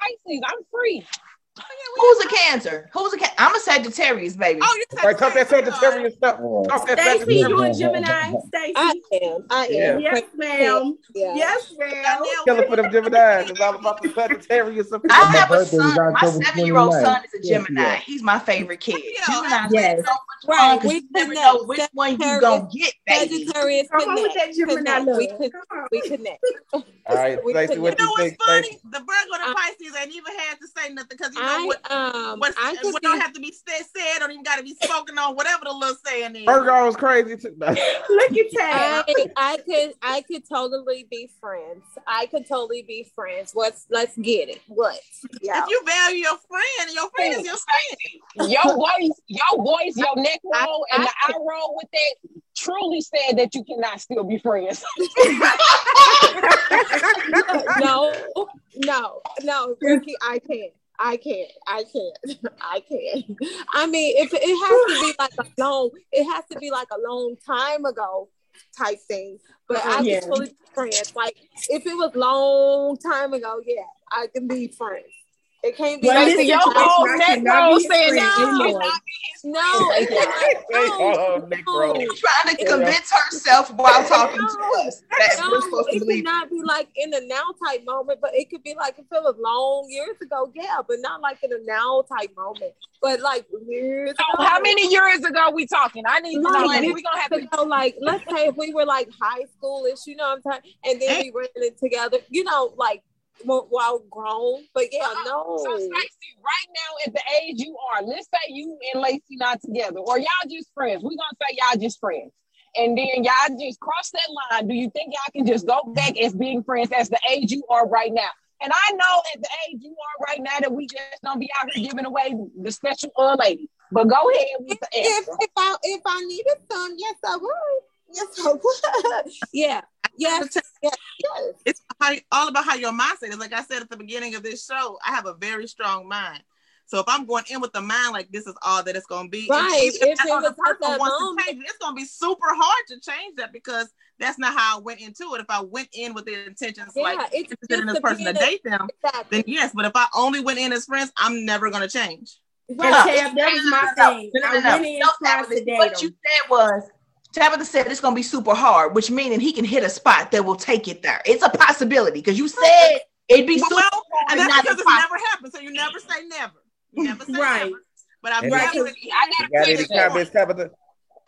Pisces, I'm free. Who's a Cancer? Who's a Cancer? I'm a Sagittarius, baby. Oh, you Right, talk that Sagittarius stuff. Talk that Stacy, you a Gemini? Stacy. I am. I am. Yes, ma'am. Yeah. Yes, ma'am. Danielle, Killer for them Gemini. It's all about the Sagittarius. I have a son. My seven-year-old 29th. son is a Gemini. yeah. He's my favorite kid. Yeah. Gemini Yes. is so much Right, fun 'cause we you never know which one you gonna get, baby. Sagittarius Come connect. that Gemini We, could, we connect. All right, We Stacey, what You you know what's funny? The Virgo and I- Pisces ain't even had to say nothing because you know I what, um what's, I could what don't have to be said, said, don't even got to be spoken on, whatever the little saying is. Virgo was crazy too. Look at Tab. I I could I could totally be friends. I could totally be friends. What's let's get it. What? Yeah. If you value your friend, your friend is your friend. Your voice, your voice, your neck I- roll, and I- the eye roll with that truly said that you cannot still be friends. no, no, no, Ricky, I can't. I can't. I can't. I can't. I mean, if it has to be like a long, it has to be like a long time ago type thing. But I Yeah. can totally be friends. Like if it was long time ago, yeah, I can be friends. It can't be Well, like listen, your whole I neck cannot roll be saying friends that you anymore. cannot no, it cannot- Oh, no, Nick, no. bro. Trying to convince herself while talking to us that No, we're supposed to it could not be like in the now type moment, but it could be like if it was long years ago, yeah, but not like in a now type moment. But like years So ago. how many years ago we talking? I need to know. Like, We're gonna have to you know, like let's say if we were like high schoolish, you know what I'm saying, and then we ran it together, you know, like mo- while grown. But yeah, no. So Stacey, right now at the age you are, let's say you and Lacey not together, or y'all just friends. We're gonna say y'all just friends. And then y'all just cross that line. Do you think y'all can just go back as being friends as the age you are right now? And I know at the age you are right now that we just don't be out here giving away the special uh lady. But go ahead with the If if I if I needed some, yes I would. Yes I would. yeah. Yes. Yes. yes. It's how, all about how your mindset is. Like I said at the beginning of this show, I have a very strong mind. So if I'm going in with the mind like this is all that it's going to be, Right. and even If that it other person wants moment. to change it, it's going to be super hard to change that because that's not how I went into it. If I went in with the intentions Yeah, like it's interested in this person to date them, Exactly. then yes. But if I only went in as friends, I'm never going to change. Right. Tab, that was my No, thing. no, no, I no. went in No, trying Tabitha, to date what you said was Tabitha said it's gonna be super hard, which meaning he can hit a spot that will take it there. It's a possibility because you said it'd be Well, super well, hard, and that's not because it's never happened. So you never say never. You never say Right. never. But I've never, I got You got a any question. comments, Tabitha?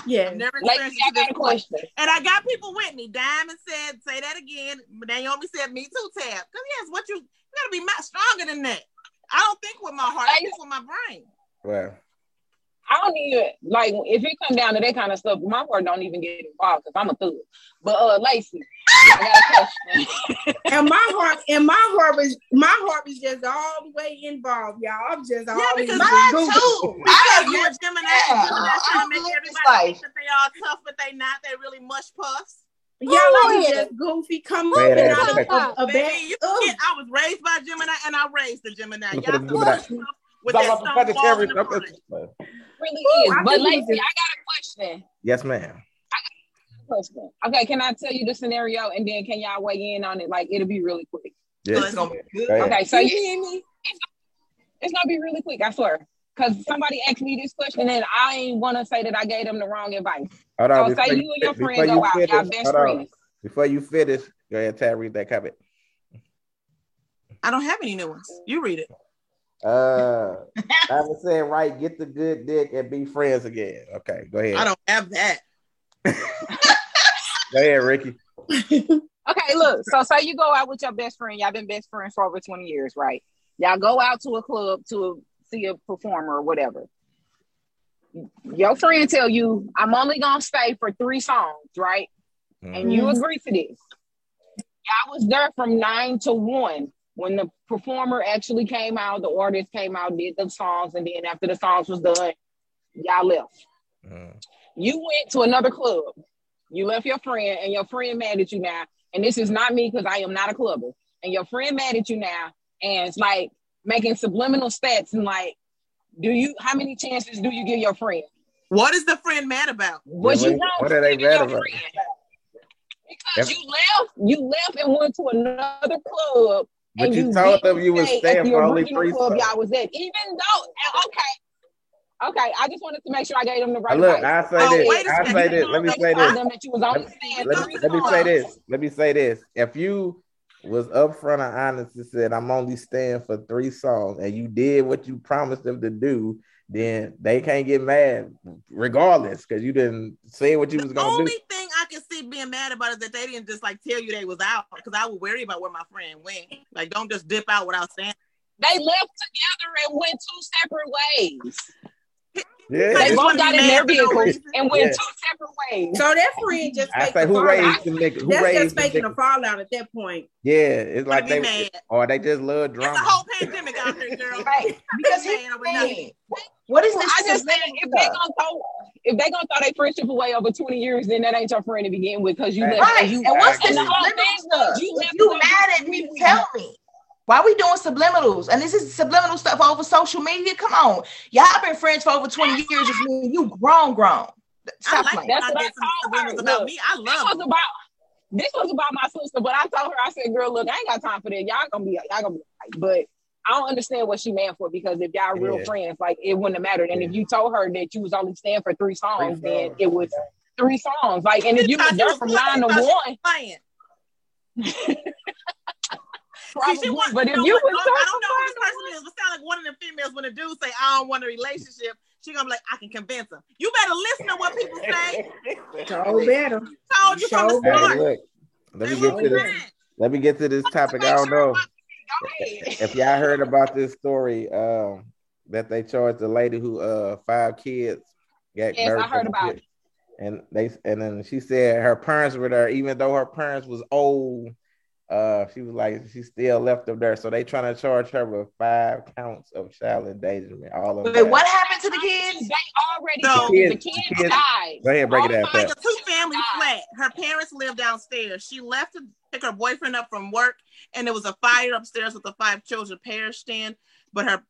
Yeah. I've never Lacey, experienced I to got a question. And I got people with me. Diamond said, say that again. But Naomi said, me too, Tab. Because yes, what you, you gotta be much stronger than that. I don't think with my heart, I think with my brain. Well, I don't even like if it come down to that kind of stuff. My heart don't even get involved because I'm a thug. But uh, Lacey, I got a question. And my heart, and my heart was my heart was just all the way involved, y'all. I'm just Yeah, always because just Mine goofy. too. I Because have you're a Gemini, Yeah. Gemini trying to I'm make everybody this think that they all tough, but they not. They really mush puffs. Y'all are yeah. just goofy. Come Bad on, out of Gemini. a, a Baby, you Ugh. I was raised by Gemini and I raised the Gemini. Look Y'all some mush puffs with that stone wall in the front. Really Ooh, is. I But think it was Lacey, just- I got a question. Yes, ma'am. Question. Okay, can I tell you the scenario and then can y'all weigh in on it? Like it'll be really quick. Yes. It's gonna be good. Go. Okay, so You you, hear me? it's gonna be really quick. I swear. Because somebody asked me this question and I ain't want to say that I gave them the wrong advice. Hold So on. say before you and your before friend you go out, y'all finish- best hold on. friends. Before you finish, go ahead, Tab, read that comment. I don't have any new ones. You read it. Uh, I was saying, right, get the good dick and be friends again. Okay, go ahead. I don't have that. Go ahead, Ricky. Okay, look. So say you go out with your best friend. Y'all been best friends for over 20 years, right? Y'all go out to a club to see a performer or whatever. your friend tell you, I'm only gonna stay for three songs, right? And you Mhm. agree to this. I was there from nine to one when the performer actually came out, the artist came out, did the songs, and then after the songs was done, y'all left. Mm. You went to another club. You left your friend, and your friend mad at you now. And this is not me because I am not a clubber. And your friend mad at you now, and it's like making subliminal stats and like, do you? How many chances do you give your friend? What is the friend mad about? What Yeah, you what- know? what are they mad about? Because you left, you left and went to another club. But and you told didn't them you was stay staying at the for only original three club songs. y'all was at. Even though, okay, okay, I just wanted to make sure I gave them the Uh, right. Look, advice. I say Oh, this. wait a I second. say this. Let me say this. them that you was only Let, let me, let me say this. Let me say this. If you was upfront and honest and said, I'm only staying for three songs, and you did what you promised them to do, then they can't get mad regardless because you didn't say what you was gonna Only do. thing I can see being mad about is that they didn't just like tell you they was out because I would worry about where my friend went. Like, don't just dip out without saying. They left together and went two separate ways. Yeah. They just both wanna got in mad their for no vehooray reason. and went Yeah. two separate ways. So that friend just I faked say the who raised the nigga? Who That's raised just the faking the nigga? fallout at that point. Yeah, it's like they mad. or they just love It's a whole pandemic out here, girl. Right. Because Mad here's over nothing. What is Well, this I just said if they stuff? gonna throw if they gonna throw their friendship away over 20 years, then that ain't your friend to begin with because you Right. left Right. you And what's this and the whole agree. subliminal thing you you mad at me, tell me. Why we doing subliminals? And this is subliminal stuff over social media. Come on. Y'all been friends for over 20 years. It's me and you grown, grown. I Stop like playing. That's what I told her. about Look, me. I love This was them. about this was about my sister, but I told her, I said, girl, look, I ain't got time for that. Y'all gonna be y'all gonna be all right. but I don't understand what she meant for because if y'all real Yeah. friends, like it wouldn't have mattered. And if you told her that you was only staying for three songs, Three then it was three songs. Like, and if you thought was there from nine to She thought she was one, playing. See, probably. she want, But if know you what? was I don't know who this person is, but sound like one of the females when a dude say, I don't want a relationship. She gonna be like, I can convince him. You better listen to what people say. So better. Told you from the So Hey, look, let me get to this. Let me get to this topic. I don't know if y'all heard about this story. Um, that they charged the lady who uh five kids got Yes, I murdered. heard about it. And they and then she said her parents were there, even though her parents was old. Uh, she was like she still left them there, so they trying to charge her with five counts of child endangerment. All of Wait, that. what happened to the kids? They already So- told The you the kids- kids, the kids- died. Go ahead, break it All down. five It's a two family flat. Her parents live downstairs. She left to pick her boyfriend up from work, and there was a fire upstairs with the five children perished in. But her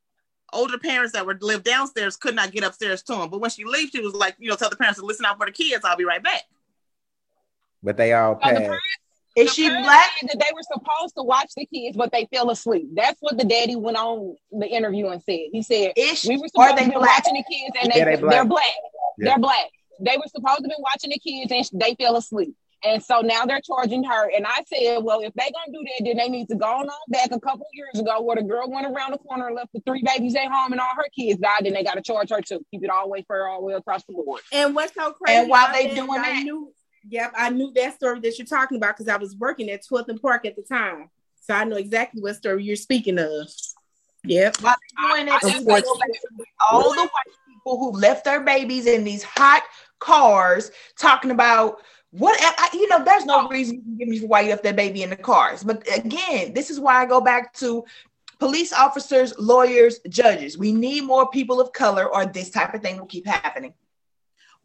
older parents that were live downstairs could not get upstairs to them. But when she left, she was like, you know, tell the parents to listen out for the kids. I'll be right back. But they all So the passed. Is she black? said that they were supposed to watch the kids, but they fell asleep. That's what the daddy went on the interview and said. He said Is she, we were are supposed they to be black? watching the kids, and they, Yeah, they black. they're black. Yeah. They're black. They were supposed to be watching the kids, and they fell asleep. And so now they're charging her. And I said, well, if they're gonna do that, then they need to go on back a couple years ago, where the girl went around the corner and left the three babies at home, and all her kids died. Then they got to charge her too. Keep it all the way fair, all the way across the board. And what's so crazy? And while they doing is I that- knew, yep, I knew that story that you're talking about because I was working at Twelfth and Park at the time, so I know exactly what story you're speaking of. Yep. While they're doing that, I- she go back to all the white people who left their babies in these hot cars talking about what I, you know, there's no reason you can give me for why you left that baby in the cars. But again, this is why I go back to police officers, lawyers, judges. We need more people of color, or this type of thing will keep happening.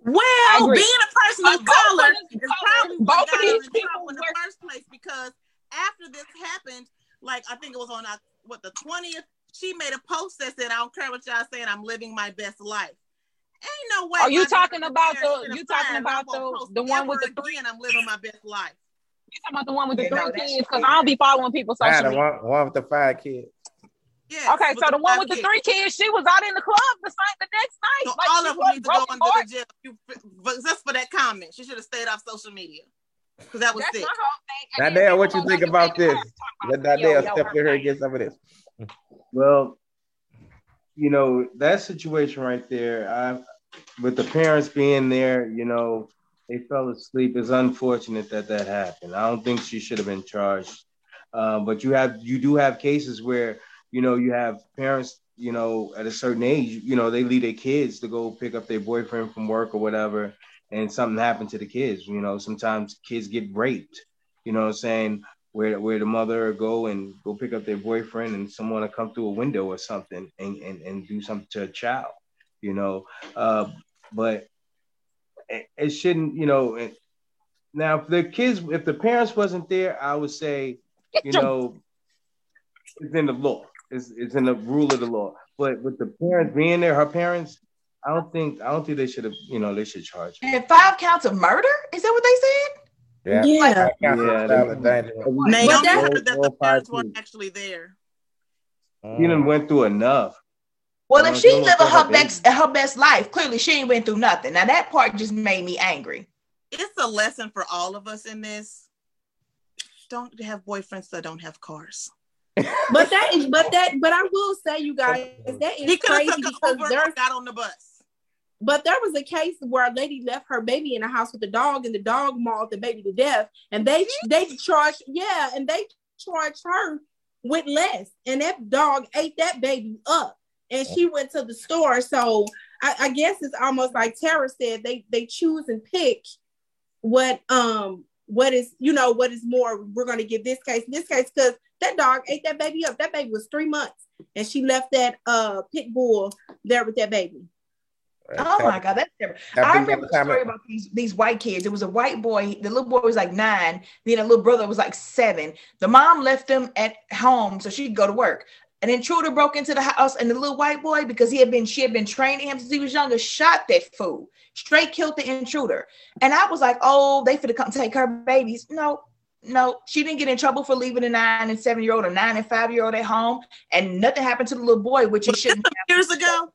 Well, being a person of But color is probably both what of these in people in the were- first place because after this happened, like I think it was on uh, what the twentieth, she made a post that said, "I don't care what y'all saying, I'm living my best life." Ain't no way. Are you talking about the- you talking about the- the one with the three- And I'm living my best life. You talking about the one with the Yeah, three that's- kids? Because I don't be following people social Ah, the media. one, one with the five kids. Yeah. Okay, so the one with the three kids, she was out in the club the same the next night. So Like, all of them need to go broken under heart. the jail. You, but just for that comment, she should have stayed off social media because that was That's sick. my whole thing. And then what you think about this? her and talk Let about, yo, Danielle yo, step in here and get some of this. Well, you know, that situation right there, I with the parents being there, you know, they fell asleep. It's unfortunate that that happened. I don't think she should have been charged. Uh, but you have you do have cases where you know you have parents you know, at a certain age, you know, they leave their kids to go pick up their boyfriend from work or whatever, and something happened to the kids. You know, sometimes kids get raped. You know what I'm saying? Where where the mother go and go pick up their boyfriend and someone will come through a window or something and and, and do something to a child. You know, uh, but it, it shouldn't. You know, it, now if the kids, if the parents wasn't there, I would say, you know, it's in the law. It's, it's in the rule of the law. But with the parents being there, her parents, I don't think I don't think they should have. You know, they should charge. her. And five counts of murder? Is that what they said? Yeah. Yeah. Yeah, Solid they- danger. Naomi But that- heard that the All five parents weren't actually there. He done went through enough. Well, if know, she living her her best her best life, clearly she ain't went through nothing. Now that part just made me angry. It's a lesson for all of us in this. Don't have boyfriends that don't have cars. But that is, but that, but I will say, you guys, that is He is could have crazy because there's got on the bus. But there was a case where a lady left her baby in the house with the dog, and the dog mauled the baby to death. And they they charged, yeah, and they charged her with less. And that dog ate that baby up. And she went to the store. So I, I guess it's almost like Tara said, they they choose and pick what um what is you know what is more we're gonna give this case in this case because that dog ate that baby up. That baby was three months, and she left that uh pit bull there with that baby. Oh my God, that's terrible. Have I remember the story about these, these white kids. It was a white boy. The little boy was like nine. Then a little brother was like seven. The mom left them at home so she could go to work. An intruder broke into the house, and the little white boy, because he had been she had been training him since he was younger, shot that fool. Straight killed the intruder. And I was like, oh, they finna come take her babies. No, no, she didn't get in trouble for leaving a nine and seven year old or nine and five year old at home, and nothing happened to the little boy, which it shouldn't have. Years ago,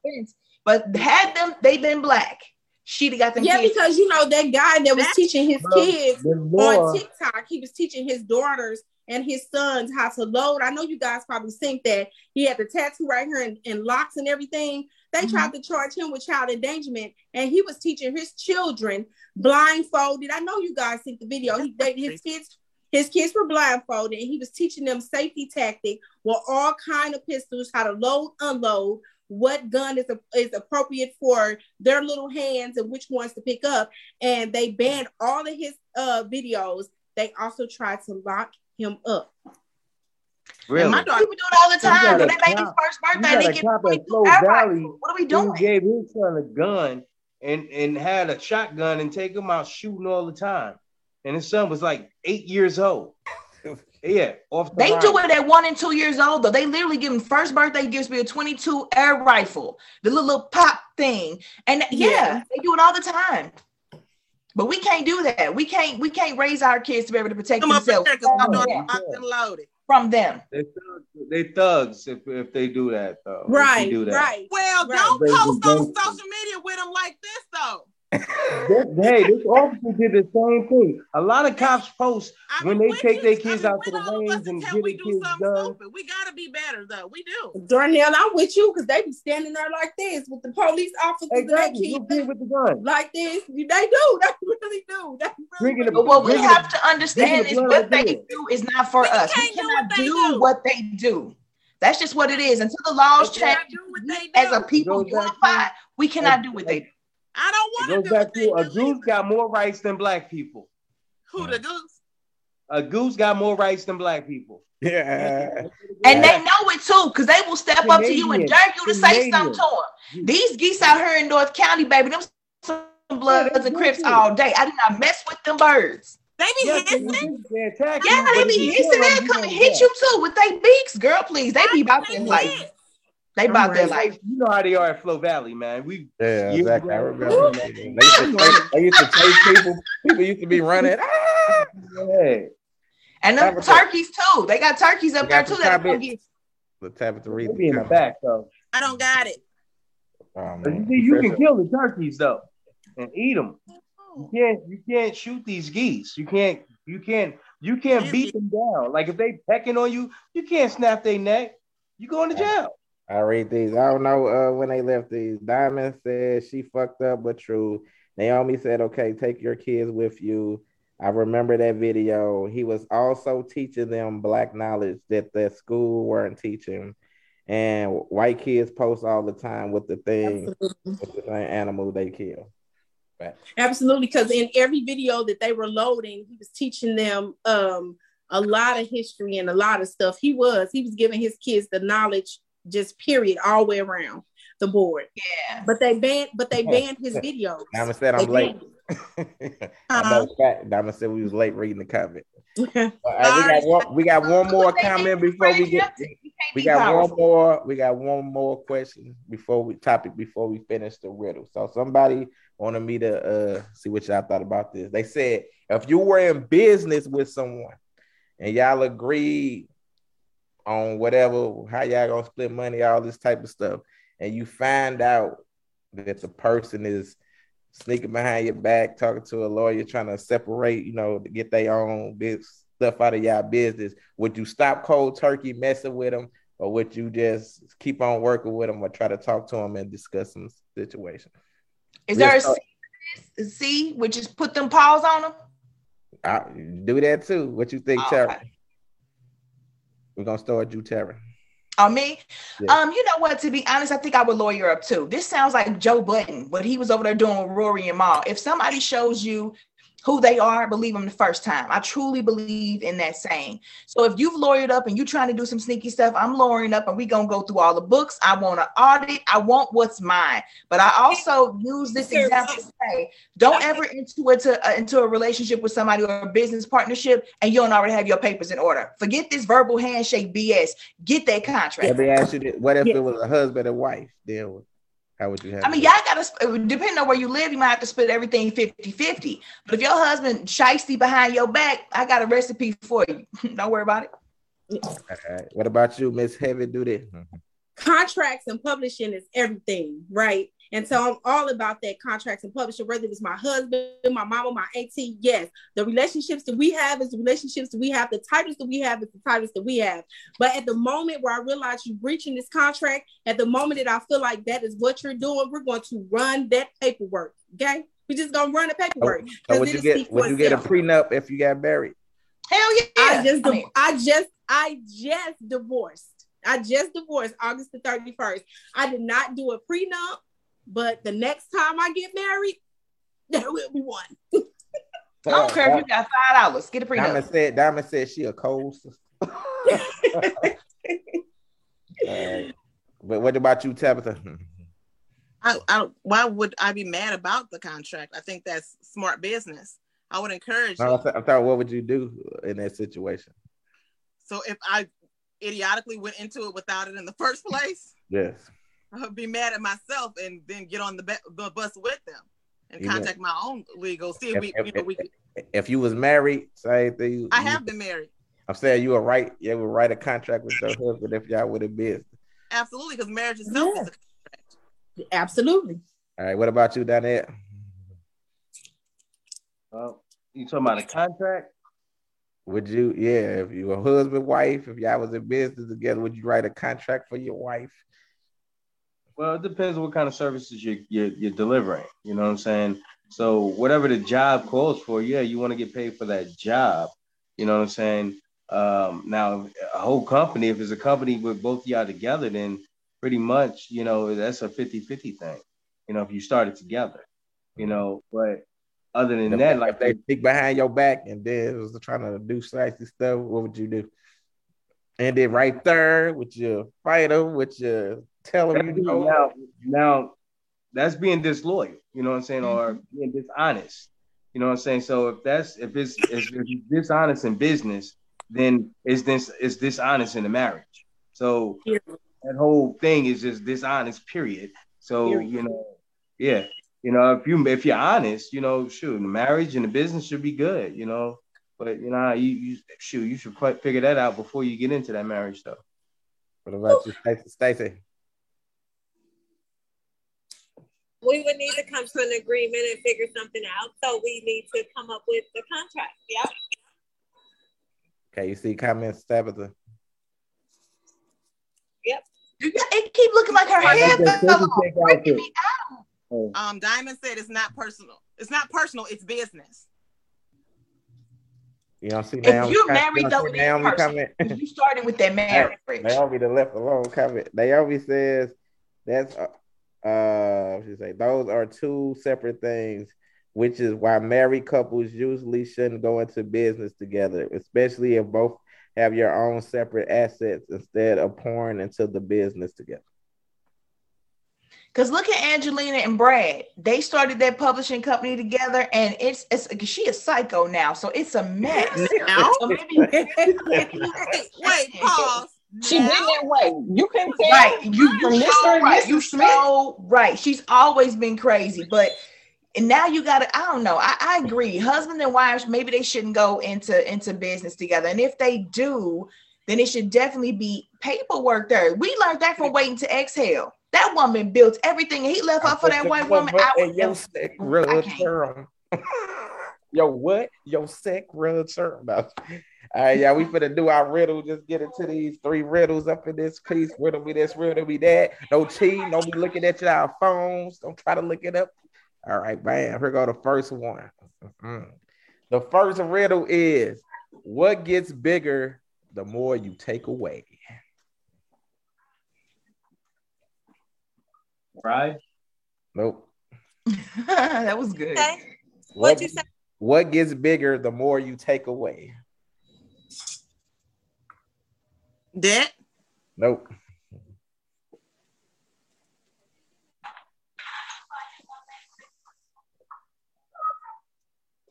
But had them, they been black. She'd have got them Yeah, kids. because you know that guy that was teaching his kids on TikTok, he was teaching his daughters and his sons how to load. I know you guys probably think that he had the tattoo right here and, and locks and everything. They Mhm. tried to charge him with child endangerment, and he was teaching his children blindfolded. I know you guys think the video. He they, his kids. His kids were blindfolded, and he was teaching them safety tactic with all kind of pistols, how to load, unload, what gun is is appropriate for their little hands, and which ones to pick up. And they banned all of his uh videos. They also tried to lock him up. Really? and my daughter, People do it all the time. got For a that baby's first birthday, they get cop at 22 Flow air Valley. What are we who doing? gave his son a gun and and had a shotgun and take him out shooting all the time. And his son was like eight years old. Yeah, off the They line. do it at one and two years old, though. They literally give him first birthday gives me a 22 air rifle, the little, little pop thing. And yeah, Yeah. they do it all the time. But we can't do that. We can't, we can't raise our kids to be able to protect come themselves because my daughter yeah. locked and loaded. from them. They thugs, they thugs if, if they do that though. if they Right, do that. right. Well, Right. don't They post on social media with them like this though. This- hey, this officer did the same thing. A lot of cops post I when they with take you- their I kids mean, out to the all of us range and get their kids done. stupid. We gotta be better though. We do. Darnell, I'm with you because they be standing there like this with the police officers and that Exactly. You kid kid with the gun. like this. They do. They really do. They really Drinking do. the- But what we have the- to understand is what of they dead. do is not for We us. We can't do cannot what they do do. what they do. That's just what it is. Until the laws change, cannot do what they as a people Goes unified, we cannot do what they do. I don't want to do back to a goose got more rights than black people. Who the goose? A goose got more rights than black people. Yeah. And they know it too, because they will step up to you and Canadian. dare you to say something to them. These geese out here in North County, baby, them some bloods Yeah, and crips wicked. all day. I do not mess with them birds. They be Yes, hissing. they Yeah, they be you hissing, kill they'll come and gonna hit you too with their beaks, girl. Please, they be about They their life. hiss. They about their life. You know how they are at Flow Valley, man. We Yeah, exactly. I remember. They used, to chase, they used to chase people. People used to be running. Ah! Yeah. And them Tabitha. turkeys too. They got turkeys up They there too. the That Tabitha. get The Tabitha Reed. They be in the back though. I don't got it. Oh, you, see, you can kill the turkeys though and eat them. You can't you can't shoot these geese. You can't you can't you can't beat them down. Like if they pecking on you, you can't snap their neck. You going to jail. I read these. I don't know uh, when they left these. Diamond said she fucked up, but true. Naomi said, okay, take your kids with you. I remember that video. He was also teaching them black knowledge that the school weren't teaching. and white kids post all the time with the thing, with the thing animal they kill. Right. Absolutely, because in every video that they were loading, he was teaching them um, a lot of history and a lot of stuff. He was he was giving his kids the knowledge, just period, all the way around the board. Yeah. But they banned, but they banned his videos. Diamond said I'm late. I know that. Diamond said we was late reading the comment. Okay. Right, we got one. We got one more comment before we get. We got one more. We got one more question before we topic before we finish the riddle. So somebody wanted me to uh see what y'all thought about this. They said if you were in business with someone and y'all agreed on whatever how y'all gonna split money, all this type of stuff, and you find out that the person is sneaking behind your back, talking to a lawyer, trying to separate, you know, to get their own big stuff out of y'all business, would you stop cold turkey messing with them, or would you just keep on working with them, or try to talk to them and discuss some situation? Is there a C, which is put them paws on them? I do that too. What you think, Tara? We're gonna start you, Tara on me. Yeah. Um, you know what? To be honest, I think I would lawyer up too. This sounds like Joe Budden, what he was over there doing with Rory and Mal. If somebody shows you who they are, believe them the first time. I truly believe in that saying. So if you've lawyered up and you're trying to do some sneaky stuff, I'm lawyering up and we gonna go through all the books. I want to audit. I want what's mine. But I also use this example to say, don't ever into it uh, into a relationship with somebody or a business partnership and you don't already have your papers in order. Forget this verbal handshake BS. Get that contract. Let me ask you this. What if yeah. it was a husband and wife deal how would you have? I mean, y'all got to, depending on where you live, you might have to split everything 50 50. But if your husband shisty behind your back, I got a recipe for you. Don't worry about it. All right. What about you, Miss Heavy Duty? Contracts and publishing is everything, right? And so I'm all about that contracts and publishing, whether it's my husband, my mama, my auntie. Yes, the relationships that we have is the relationships that we have. The titles that we have is the titles that we have. But at the moment where I realize you're breaching this contract, at the moment that I feel like that is what you're doing, we're going to run that paperwork. Okay. We're just gonna run the paperwork. Oh, so, so would you get would you get a prenup if you got married? Hell yeah. I just I, mean, I just I just divorced. I just divorced August the 31st. I did not do a prenup. But the next time I get married, there will be one. I don't care if you got five dollars. Get a prenup. Diamond said, Diamond said she a cold sister. But what about you, Tabitha? I, I, why would I be mad about the contract? I think that's smart business. I would encourage. No, I, th- I thought, what would you do in that situation? So if I idiotically went into it without it in the first place, yes, I'll be mad at myself and then get on the, be- the bus with them and contact my own legal. See if, if we, if, you know, we. If you was married, say thing. I have been married. I'm saying you were right. You would write a contract with your husband if y'all would have been. Absolutely, because marriage itself yeah. is a contract. Absolutely. All right. What about you, Donnette? Well, you talking about a contract? Would you, yeah, if you were husband, wife, if y'all was in business together, would you write a contract for your wife? Well, it depends on what kind of services you, you're, you're delivering. You know what I'm saying? So whatever the job calls for, yeah, you want to get paid for that job. You know what I'm saying? Um, now, a whole company, if it's a company with both y'all together, then pretty much, you know, that's a 50 50 thing, you know, if you started together, you know, but other than that, like they stick behind your back and then was trying to do slicey stuff, what would you do? And then right there with your fighter, with your telling you know. Now, now that's being disloyal, you know what I'm saying, mm-hmm. or being dishonest. You know what I'm saying? So if that's if it's if it's dishonest in business, then it's this it's dishonest in the marriage. So yeah. that whole thing is just dishonest, period. So period. you know, yeah. You know, if you if you're honest, you know, shoot, the marriage and the business should be good, you know. But you know, you, you shoot, you should figure that out before you get into that marriage stuff. What about you, Stacey? We would need to come to an agreement and figure something out. So we need to come up with the contract. Yeah. Okay, you see comments, Tabitha? Yep. It keep looking like her head oh. Um, Diamond said it's not personal. It's not personal. It's business. You don't see If Naomi. you're married you though don't with see this Naomi person, comment. you started with that marriage. Naomi the left alone comment. Naomi says that's uh, she say those are two separate things, which is why married couples usually shouldn't go into business together, especially if both have your own separate assets instead of pouring into the business together. Cause look at Angelina and Brad. They started their publishing company together, and it's it's she a psycho now, so it's a mess. Now? So maybe- Wait, pause. She been that way. You can tell right, you from you Mr. so and right. Mrs. You Smith. so right. She's always been crazy, but and now you got to. I don't know. I, I agree. Husband and wives, maybe they shouldn't go into into business together, and if they do, then it should definitely be paperwork there. We learned that from waiting to exhale. That woman built everything. and He left her for that white woman. I Hey, would yo, sick I real can't. term. Yo, what? Yo, sick real term. No. All right, yeah, we finna do our riddle. Just get into these three riddles up in this piece. Riddle me this, riddle me that. No cheating. Don't be looking at your phones. Don't try to look it up. All right, bam. Here go the first one. Mhm. The first riddle is what gets bigger the more you take away? Right? Nope. that was good. Okay. What, What'd you say? what gets bigger the more you take away? Debt. Nope.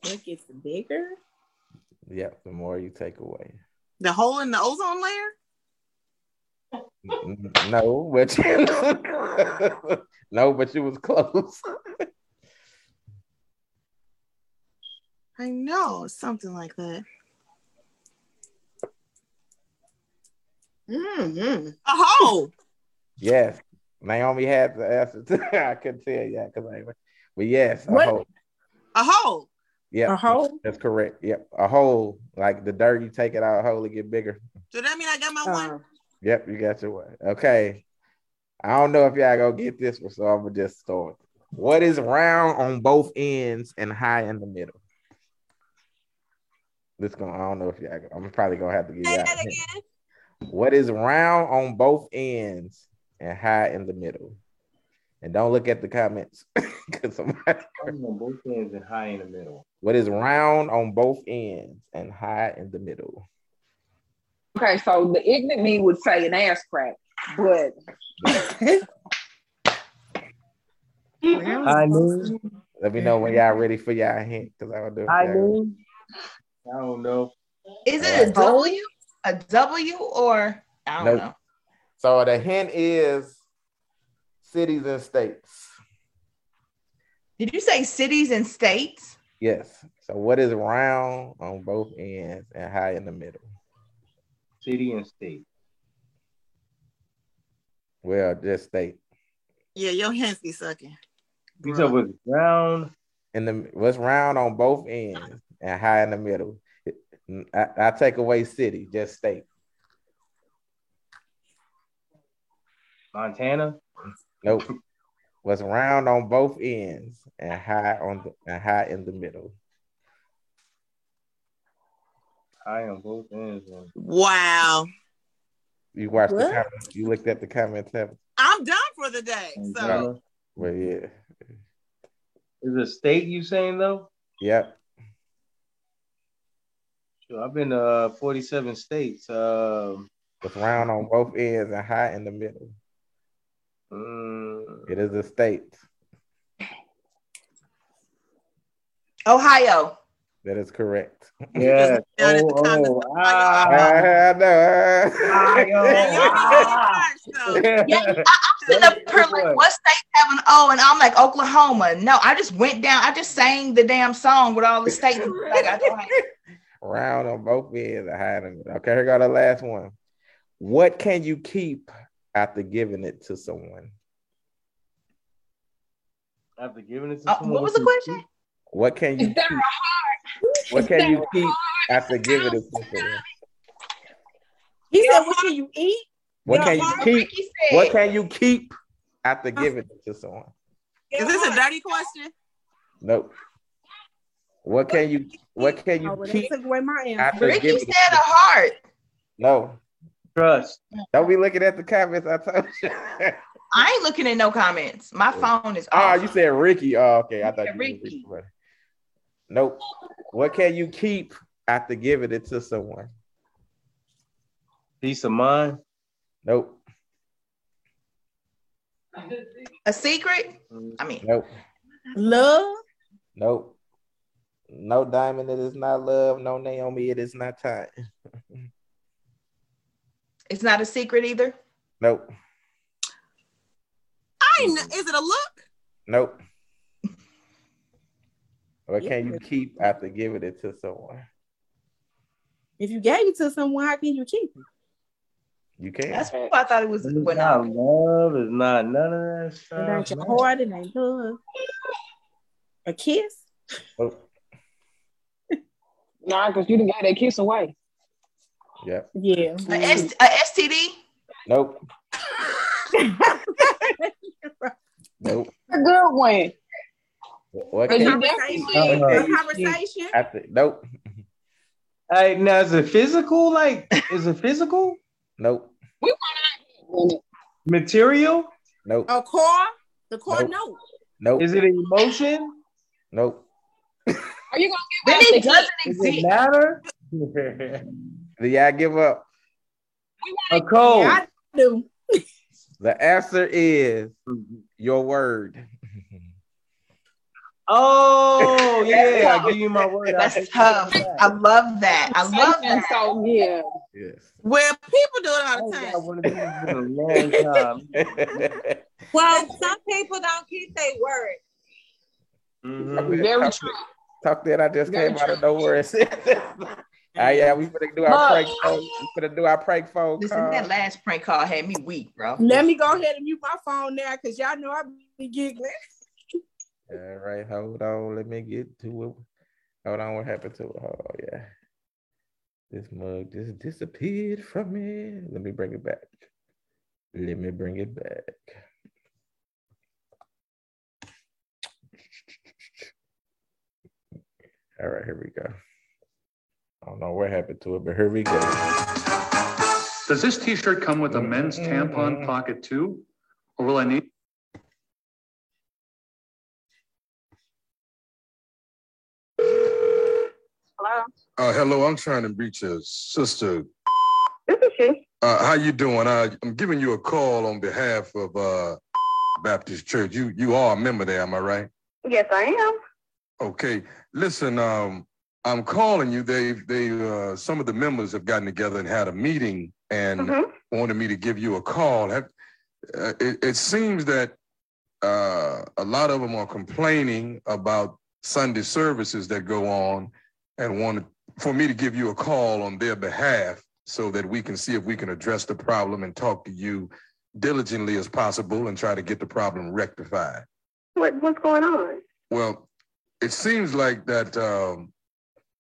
What gets bigger? Yep, the more you take away. The hole in the ozone layer. No, but no, but you was close. I know something like that. Mm-hmm. A hole. yes, Naomi had the answer. To, I couldn't tell you because I. But yes, a What? hole. A hole. Yep, A hole? That's correct. Yep, a hole. Like the dirt, you take it out, a hole, it get bigger. So that mean I got my one. Uh, Yep, you got your one. Okay. I don't know if y'all gonna get this one, so I'm gonna just start. What is round on both ends and high in the middle? This gonna I don't know if y'all I'm probably gonna have to give say y'all. that again. What is round on both ends and high in the middle? And don't look at the comments because somebody. I'm on both ends and high in the middle. What is round on both ends and high in the middle? Okay, so the ignorant me would say an ass crack, but High noon. Let me know when y'all ready for y'all hint because I don't know. if High. I don't know. Is it a W? A W or I don't Nope. know. So the hint is cities and states. Did you say cities and states? Yes. So what is round on both ends and high in the middle? City and state. Well, just state. Yeah, your hands be sucking. You said was round. In the what's round on both ends and high in the middle? I, I take away city, just state. Montana. Nope. Was round on both ends and high on the and high in the middle? High on both ends. Wow. You watched the comments. You looked at the comments. haven't I'm done for the day. So Well, yeah. Is it state you saying though? Yep. Sure, I've been to uh, 47 states. Um, What's round on both ends and high in the middle? mm, It is a state. Ohio. That is correct. yeah. Down Oh, oh, ah. I know. Ohio. Yeah, I, I'm sitting up here like, what state have an O? And I'm like, Oklahoma. No, I just went down. I just sang the damn song with all the states. Like, I don't Round on both ends and high in the middle. Okay, here go the last one. What can you keep after giving it to someone? After giving it to Uh, someone, what was the question? What can you is that keep? a What can you keep after giving it to someone? He said, "What can you eat?" What can you keep? What can you keep after giving it to someone? is this a dirty question? Nope. What can you what can you Oh, well, keep took away my answer. after Ricky giving said a heart. No. Trust. Don't be looking at the comments. I told you. I ain't looking at no comments. My phone is Ah, off. you said Ricky. Oh, okay. I thought Yeah, you Ricky. Ricky. Ricky. Nope. What can you keep after giving it to someone? Peace of mind. Nope. a secret? I mean, Nope. Love. Nope. No diamond, it is not love. No Naomi, it is not time. it's not a secret either. Nope. I ain't, kn- is it a look? Nope. What can you keep after giving it to someone? If you gave it to someone, how can you keep it? You can't. That's what I thought it was. It's Well, not no. love. It's not none of that It stuff. ain't your heart, it ain't love. A kiss? Nope. Nah, because you didn't get that kiss away. Yep. Yeah. A, S- a STD? Nope. Nope. A good one. What But can you you definitely Uh-huh. A conversation? after? Nope. Hey, now is it physical? Like, is it physical Nope. material? Nope. A car? The car Nope. no. Nope. Is it an emotion? Nope. Are you gonna Really give doesn't Does it matter? Do y'all give up? a code. Yeah, I do. The answer is your word. Oh yeah, I give you my word. That's take tough. it back. I love that. I love And that. so yeah. Yes. Well, people do it all the time. got one of a long time. Well, some people don't keep their word. Mhm. Very true. Talk that I just came out of nowhere and said. Ah, yeah, we gonna do our Look. prank phone. We gonna do our prank phone Listen, call. that last prank call had me weak, bro. Let me go ahead and mute my phone now because y'all know I be giggling. All right, hold on. Let me get to it. Hold on, what happened to it? Oh yeah. This mug just disappeared from me. Let me bring it back. Let me bring it back. All right, here we go. I don't know what happened to it, but here we go. Does this t-shirt come with a men's tampon pocket too? Or will I need? Hello. Uh, hello, I'm trying to reach a sister. This is she. Uh, how you doing? Uh, I'm giving you a call on behalf of uh, Baptist Church. You you are a member there, am I right? Yes, I am. Okay. Listen, um, I'm calling you. They they uh, some of the members have gotten together and had a meeting and Mhm. wanted me to give you a call. Have, uh, it, it seems that uh, a lot of them are complaining about Sunday services that go on and wanted for me to give you a call on their behalf so that we can see if we can address the problem and talk to you diligently as possible and try to get the problem rectified. What what's going on? Well, it seems like that um,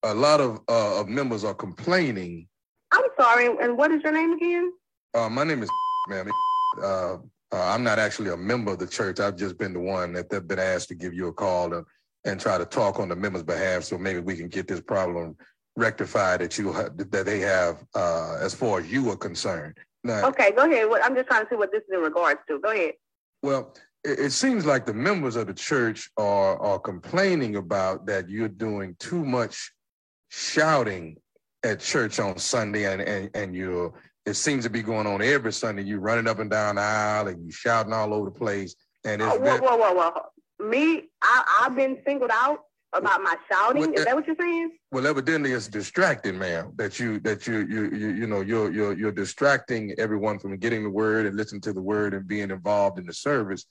a lot of, uh, of members are complaining. I'm sorry. And what is your name again? Uh, my name is ma'am. Uh, uh, I'm not actually a member of the church. I've just been the one that they've been asked to give you a call and, and try to talk on the members' behalf, so maybe we can get this problem rectified that you ha- that they have uh, as far as you are concerned. Now, Okay, go ahead. What, I'm just trying to see what this is in regards to. Go ahead. Well, it, seems like the members of the church are are complaining about that you're doing too much shouting at church on Sunday, and and and you're it seems to be going on every Sunday. You're running up and down the aisle and you're shouting all over the place, and it's Oh, whoa, whoa, whoa, whoa. Me, I, I've been singled out about my shouting. Is that what you're saying? well, evidently it's distracting, ma'am. That you that you you you you know you're you're you're distracting everyone from getting the word and listening to the word and being involved in the service.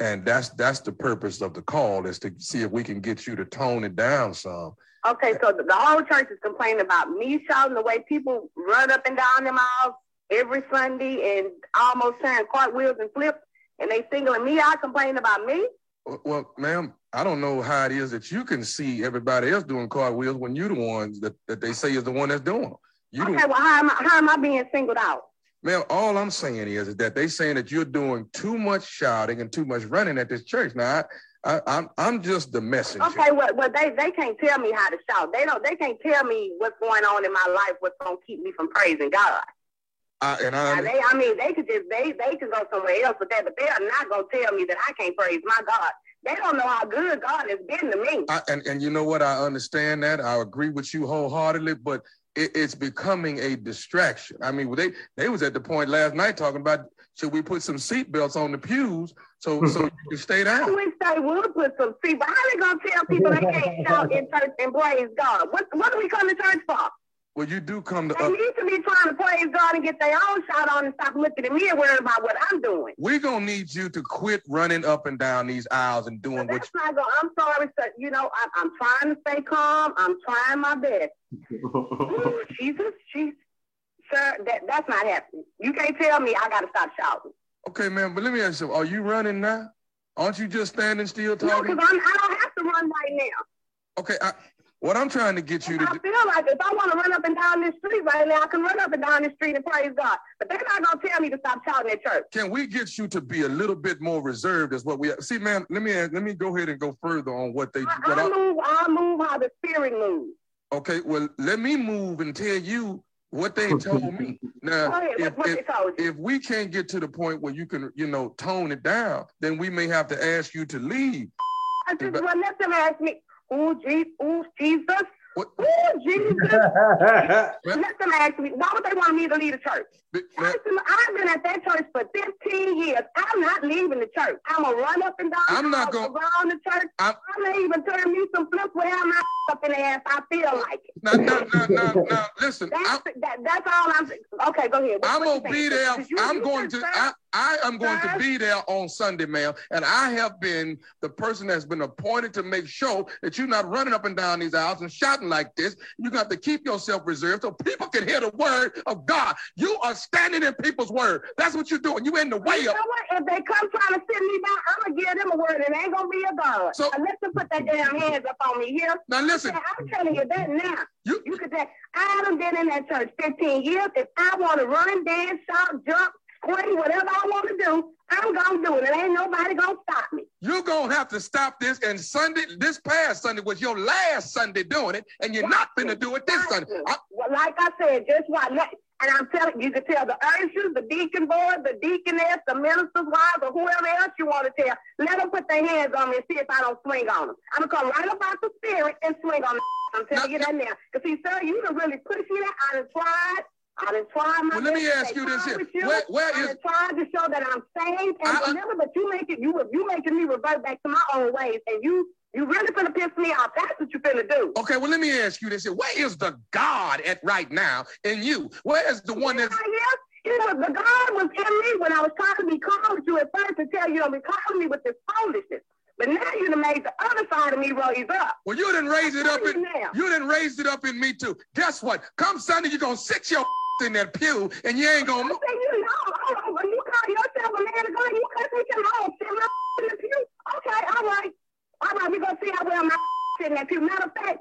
And that's that's the purpose of the call is to see if we can get you to tone it down some. Okay, so the, the whole church is complaining about me shouting the way people run up and down them aisles every Sunday and almost turn cartwheels and flips, and they singling me out, complaining about me. Well, ma'am, I don't know how it is that you can see everybody else doing cartwheels when you're the ones that, that they say is the one that's doing them. You Okay, well, how am I, how am I being singled out? Ma'am, all I'm saying is, is that they saying that you're doing too much shouting and too much running at this church. Now, I, I'm I'm just the messenger. Okay, well, well, they they can't tell me how to shout. They don't. They can't tell me what's going on in my life. What's gonna keep me from praising God. I, and I, they, I mean, they could just they they could go somewhere else with that, but they are not gonna tell me that I can't praise my God. They don't know how good God has been to me. I, and and you know what? I understand that. I agree with you wholeheartedly, but it, it's becoming a distraction. I mean, they they was at the point last night talking about should we put some seatbelts on the pews so so you can stay I down. wish they would put some seat, but how they gonna tell people they can't shout in church and praise God? What what do we come to church for? Well, you do come to. They Uh, need to be trying to praise God and get their own shot on and stop looking at me and worrying about what I'm doing. we're gonna need you to quit running up and down these aisles and doing what That's not going. I'm sorry, sir. You know, I, I'm trying to stay calm. I'm trying my best. Ooh, Jesus, Jesus, sir, that that's not happening. You can't tell me I got to stop shouting. Okay, man, but let me ask you, are you running now? Aren't you just standing still No, talking? because I'm I don't have to run right now. Okay, I, what I'm trying to get you to I do, feel like if I want to run up and down this street right now, I can run up and down this street and praise God. But they're not gonna tell me to stop shouting at church. can we get you to be a little bit more reserved? Is what we see, man. Let me let me go ahead and go further on what they. I, What I I, move, I move how the spirit moves. okay, well, let me move and tell you what they told me. Now, ahead, if, what, what if, they told you. if we can't get to the point where you can, you know, tone it down, then we may have to ask you to leave. I just well, let them ask me, oh, Jesus, oh, Jesus, What? oh, Jesus. ask me, why would they want me to leave the church? But, Listen, I've been at that church for 15 years. I'm not leaving the church. I'm going to run up and down I'm not gonna- around the church. I'm- I'm going to even turn me some flips where I'm not up in the ass. I feel like it. now, now, now, now, now, listen, I'm, That's, that, that's all I'm saying. Okay, go ahead. What- I'm going to be there. You- I'm you going to. I, I am going to be there on Sunday, ma'am. And I have been the person that's been appointed to make sure that you're not running up and down these aisles and shouting like this. You got to keep yourself reserved so people can hear the word of God. You are standing in people's word. That's what you're doing. You in the way You of. know what? If they come trying to sit me down, I'm gonna give them a word, and it ain't gonna be a God. So- Unless they put their damn hands up on me here. Now listen, I'm telling you that now. You- you could say, I haven't been in that church 15 years. If I want to run, dance, shout, jump, scream, whatever I want to do, I'm gonna do it. And ain't nobody gonna stop me. you're gonna have to stop this. And Sunday, this past Sunday was your last Sunday doing it, and you're not gonna do it this Sunday. I- Well, like I said, just what. And I'm telling you, you can tell the ushers, the deacon board, the deaconess, the minister's wives, or whoever else you want to tell. Let them put their hands on me and see if I don't swing on them. I'm gonna come right up out the spirit and swing on them. I'm telling you that now. Cause see, sir, you done really pushed me. I done tried. I done tried my Well, let me ask you this here. you. Where- where is- tried to show that I'm saved and I- but you make it you you making me revert back to my own ways, and you you really finna piss me off. That's what you finna do. Okay, well, let me ask you this here. Where is the God at right now in you? Where is the one that's Yes, it was the God was in me when I was trying to be calm with you at first to tell you don't be calling me with this foolishness. But now you done made the other side of me raise up. Well, you didn't raise it up in now. you didn't raise it up in me too. Guess what? Come Sunday, you're gonna sit your in that pew and you ain't gonna say you know, when you call yourself a man of God, you can't take him home, in the pew. Okay, all right. All right, we're gonna see how well my in that pew. Matter of fact,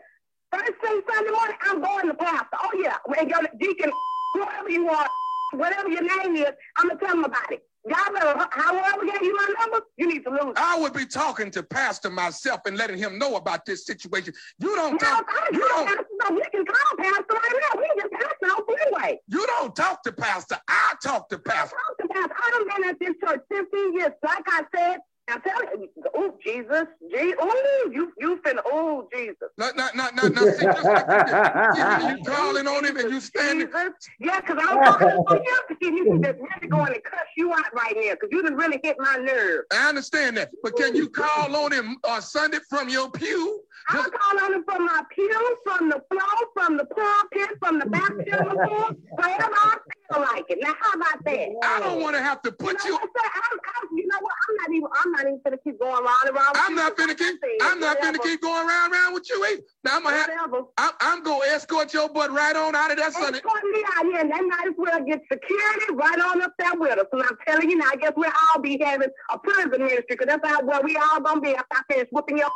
first thing Sunday morning, I'm going to pastor. Oh yeah, when your deacon, whoever you are, whatever your name is, I'm gonna tell them about it. Y'all better, however gave you my number, you need to lose. it. I would be talking to Pastor myself and letting him know about this situation. You don't Now, talk. I You don't. pastor, we can call pastor right now. We can pastor on freeway. You don't talk to Pastor. I talk to Pastor. Talk about, I done been at this church 15 years. Like I said, I'm telling you, oh, Jesus, Jesus, oh, you, you finna, oh, Jesus. Not, not, not, not, not. See, just like you, did. you calling on him and you standing. Jesus. Yeah, because I'm talking to you because you to really go in and cuss you out right now because you done really hit my nerve. I understand that, but can you call on him on Sunday from your pew? I'm calling on him from my pew, from the floor, from the pulpit, from the baptism pool, wherever I feel like it. Now, how about that? I don't want to have to You put know you. I'm, I'm, you know what? I'm not even. I'm not even gonna keep going round and round. with I'm you. not finna keep. I'm not finna keep going round round with you either. Now I'm gonna have. Whatever. I'm, I'm gonna escort your butt right on out of that Sunday. Escort me out here, and they might as well get security right on up there with us. And I'm telling you now, I guess we'll all be having a prison ministry because that's how where we all gonna be after I finish whooping your.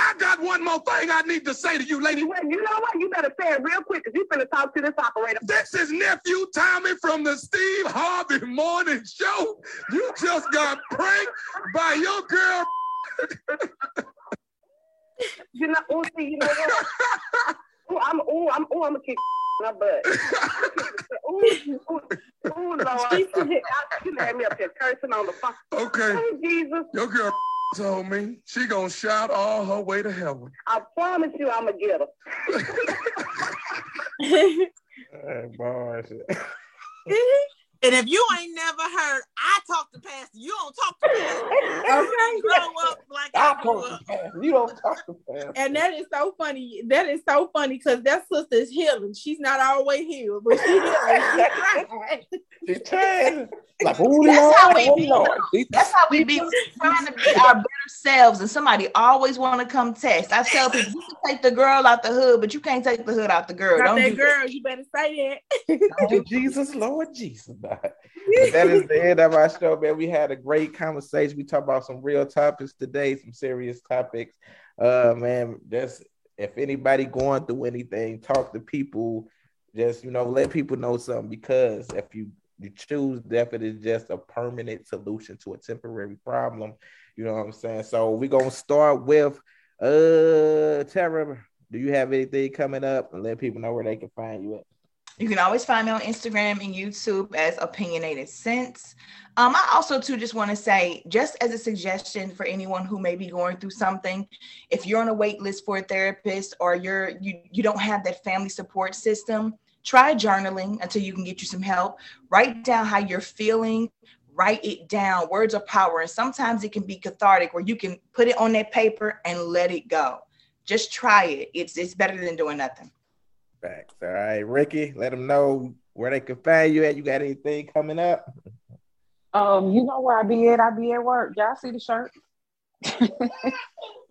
I got one more thing I need to say to you, lady. Well, you know what? You better say it real quick because you finna talk to this operator. This is nephew Tommy from the Steve Harvey Morning Show. You just got pranked by your girl. you know, oh, see, you know what? Ooh, I'm, ooh, I'm, ooh, I'm gonna kick my butt. ooh, ooh, oh, ooh, Lord. You had me up here cursing on the phone. Okay. Hey, Jesus. Your girl told me she gonna shout all her way to heaven. I promise you I'm gonna get her. hey, boy, And if you ain't never heard, I talk to pastor. You don't talk to pastor. Okay. Grow up like I I talk up. to pastor. You don't talk to pastor. And that is so funny. That is so funny because that sister's healing. She's not always healed, but she healing. She trying. Like, oh That's Lord, how we oh be. Lord. That's how we be trying to be our better selves, and somebody always want to come test. I tell people, you can take the girl out the hood, but you can't take the hood out the girl. Not Don't that do girl. You better say that. Oh, Jesus, Lord Jesus. But that is the end of our show, man. We had a great conversation. We talked about some real topics today, some serious topics. Uh, man, just if anybody going through anything, talk to people. Just you know, let people know something because if you you choose death, it is just a permanent solution to a temporary problem. You know what I'm saying? So we're gonna start with uh Tara. Do you have anything coming up? And let people know where they can find you at. You can always find me on Instagram and YouTube as Opinionated Sense. Um, I also too just want to say, just as a suggestion for anyone who may be going through something, if you're on a wait list for a therapist or you're you you don't have that family support system, try journaling until you can get you some help. Write down how you're feeling. Write it down. Words are power, and sometimes it can be cathartic where you can put it on that paper and let it go. Just try it. It's it's better than doing nothing. Facts. All right, Ricky, let them know where they can find you at. You got anything coming up? Um, you know where I be at? I be at work. Y'all see the shirt?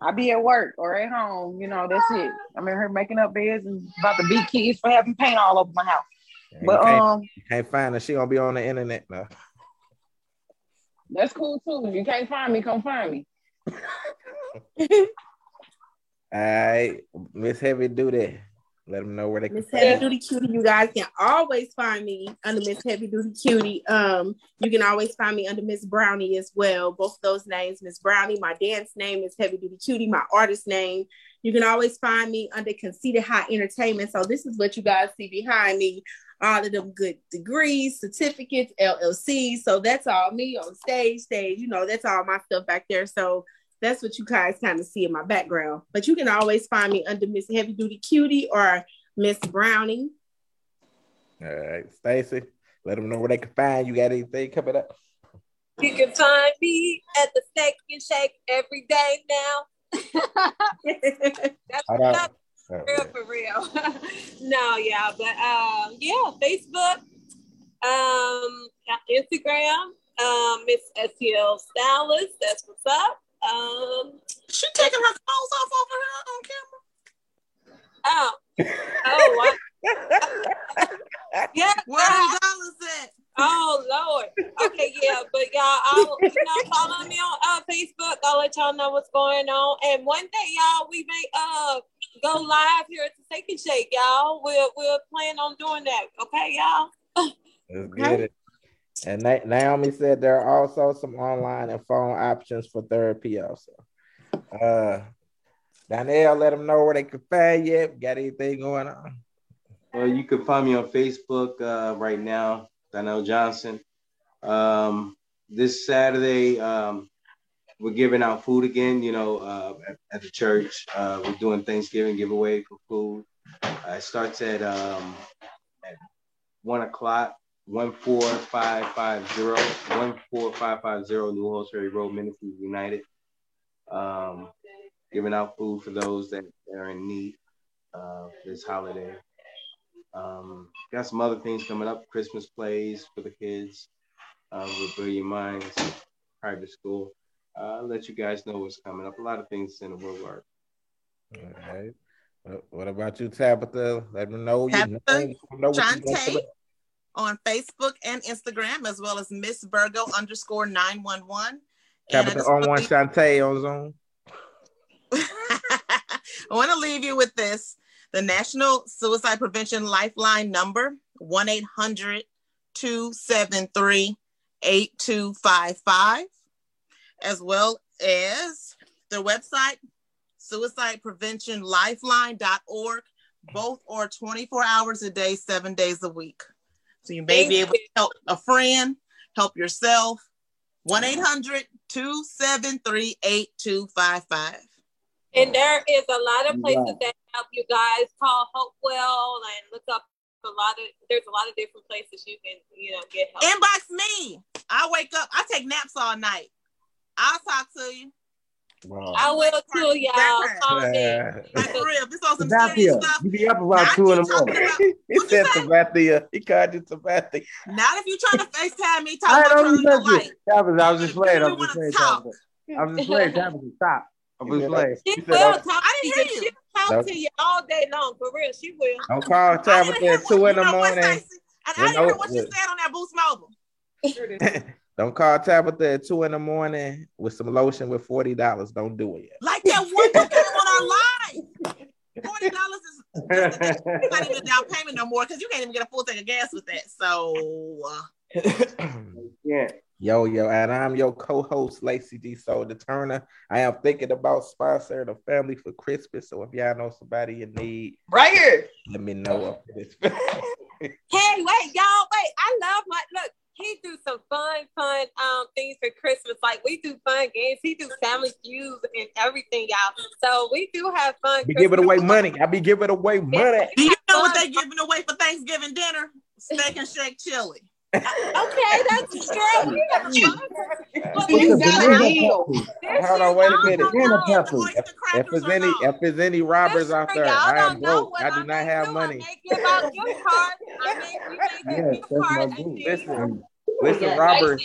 I be at work or at home. You know, that's it. I'm in here making up beds and about to beat kids for having paint all over my house. But can't, um, can't find her. She gonna be on the internet now. that's cool too. If you can't find me, come find me. All right, Miss Heavy, do that. Let them know where they can. Miss find Heavy. Duty Cutie, you guys can always find me under Miss Heavy Duty Cutie. Um, you can always find me under Miss Brownie as well. Both those names, Miss Brownie. My dance name is Heavy Duty Cutie. My artist name. You can always find me under Conceited High Entertainment. So this is what you guys see behind me. All of them good degrees, certificates, LLCs. So that's all me on stage, stage. You know, that's all my stuff back there. So that's what you guys kind of see in my background. But you can always find me under Miss Heavy Duty Cutie or Miss Browning. All right, Stacy, let them know where they can find you. Got anything coming up? You can find me at the Steak and Shake every day now. That's Hold on. not real for real. no, yeah, but um, yeah, Facebook, um, Instagram, um, Miss STL Stylist. That's what's up. Um, She taking her clothes off over here on camera. oh, oh, what? yeah, Where girl, the dollars at? Oh Lord. Okay, yeah, but y'all, I'll you know follow me on uh, Facebook. I'll let y'all know what's going on. And one day, y'all, we may uh go live here at the Steak and Shake, y'all. We'll we'll plan on doing that. Okay, y'all. Let's get it. And Na- Naomi said there are also some online and phone options for therapy also. Uh, Danielle, let them know where they can find you. Got anything going on? Well, you can find me on Facebook uh, right now, Donnell Johnson. Um, this Saturday, um, we're giving out food again, you know, uh, at, at the church. Uh, we're doing Thanksgiving giveaway for food. Uh, it starts at, um, at 1 o'clock, 14550, 14550 New Halls Ferry Road, Ministries United. Um, giving out food for those that are in need uh, this holiday. Um, got some other things coming up. Christmas plays for the kids uh, with Brilliant Minds Private School. Uh, I'll let you guys know what's coming up. A lot of things in the world work. All right. What- What about you, Tabitha? Let me know Tabitha, name. Know what you got Shantae coming up. On Facebook and Instagram, as well as Miss Virgo underscore 911. And I on one, Shantae on Zoom. I want to leave you with this the National Suicide Prevention Lifeline number 1 800 273 8255, as well as Their website, suicidepreventionlifeline.org. Both are 24 hours a day, seven days a week. So you may Thank be able to help a friend, help yourself. 1 800 273 8255. And there is a lot of places that help you guys. Call Hopewell and look up a lot of. There's a lot of different places you can, you know, get help. Inbox me. I wake up, I take naps all night. I'll talk to you. Wow. I will too, y'all. Call me. Like for real, if it's on some serious Sabathia, stuff, you be up about two in the morning. he said Sabathia. He called you Sabathia. not if you're trying to FaceTime me, I talk about don't turning the listen. light. Tabitha, I was just playing. I was just wanna playing. talk. Tabitha. I was just playing. Tabitha, stop. I was playing. She He will "Oh, talk I didn't hear you. She'll talk No. to you all day long. For real, she will. Don't call Tabitha at two in the You know what, morning. And I didn't hear know what you what? said on that Boost Mobile. Don't call Tabitha at two in the morning with some lotion with forty dollars. Don't do it yet. Like that one you came on our live. Forty dollars is not even down payment no more because you can't even get a full tank of gas with that. So uh, Yeah. Yo, yo, and I'm your co-host, Lacey D. Soda Turner. I am thinking about sponsoring a family for Christmas. So if y'all know somebody in need, Right here. let me know up for this. Hey, wait, y'all, wait. I love my look. He do some fun, fun um things for Christmas. Like we do fun games. He do family feuds and everything, y'all. So we do have fun. be giving away money. I be giving away money. do you know what they giving away for Thanksgiving dinner? Steak and shake chili. Okay, that's true. We have fun. But You got a deal. Hold on, wait a minute. don't Banana know. If, if there's any if there's any robbers out there, I am don't broke. I do I not have do. money. I may give out gift cards. I may, we may give Yes, gift that's my cards boo. and things. Listen, listen, robbers.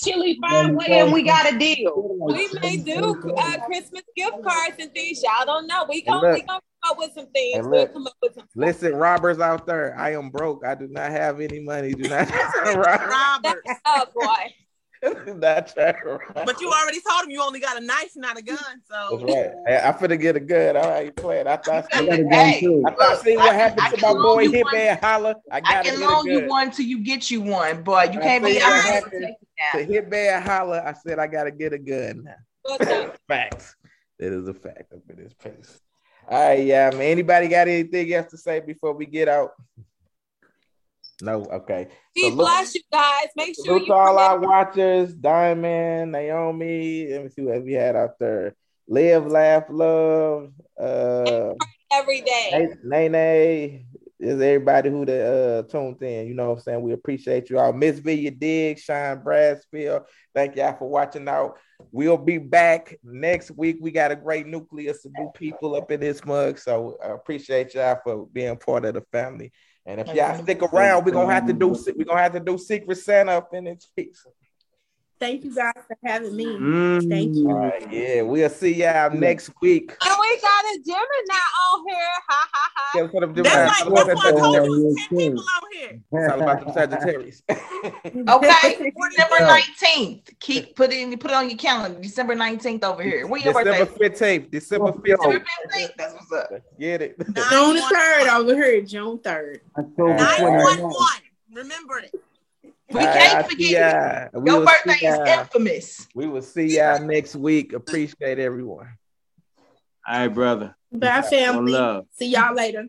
Chili five way and we got a deal. We may do uh, Christmas gift cards and things. Y'all don't know. We And gonna look- we gonna come up with some things. and We'll come up with some. Listen, robbers out there, I am broke. I do not have any money. Do not rob. Robert. Oh boy. do not try. But you already told him you only got a knife, not a gun. So That's right. Hey, I finna get a gun. All right, you playing? I thought. I got a gun Hey, too. I thought. See what I- happened I to can my boy you Hitman Holla. I I gotta can get a loan you gun. one till you get you one, but you I can't be see out what here To that. Hitman Holla, I said I gotta get a gun. now. What's up? Facts. That is a fact up in this place. All right, yeah, man. Anybody got anything else to say before we get out? No, okay. Be So look- blessed, you guys. Make sure Salute you to all our watchers, Diamond, Naomi. Let me see what we had out there. Live, laugh, love. Uh, every day. Nene, is everybody who the uh tuned in. You know what I'm saying? We appreciate you all. Miss Villa Diggs, Sean Bradsfield. Thank y'all for watching out. We'll be back next week. We got a great nucleus of new people up in this mug. So I appreciate y'all for being part of the family. And if y'all stick around, we're gonna have to do we're gonna have to do Secret Santa up in this piece. Thank you guys for having me. Mm. Thank you. All right, yeah, we'll see y'all next week. And we got a Gemini on here. Ha ha ha. Yeah, put them that's like All about that's why I told you it was ten people on here. It's all about them Sagittarius. Okay, December Yeah. nineteenth. Keep put it in, put it on your calendar. December nineteenth over here. When your December birthday? 15th. December December 15th. That's what's up. Get it. June the third over here. June third. October Nine 29th. one one. Remember it. We can't I'll forget see it. y'all. We Your will birthday is y'all. infamous. We will see y'all next week. Appreciate everyone. All right, brother. Bye, family. love. See y'all later.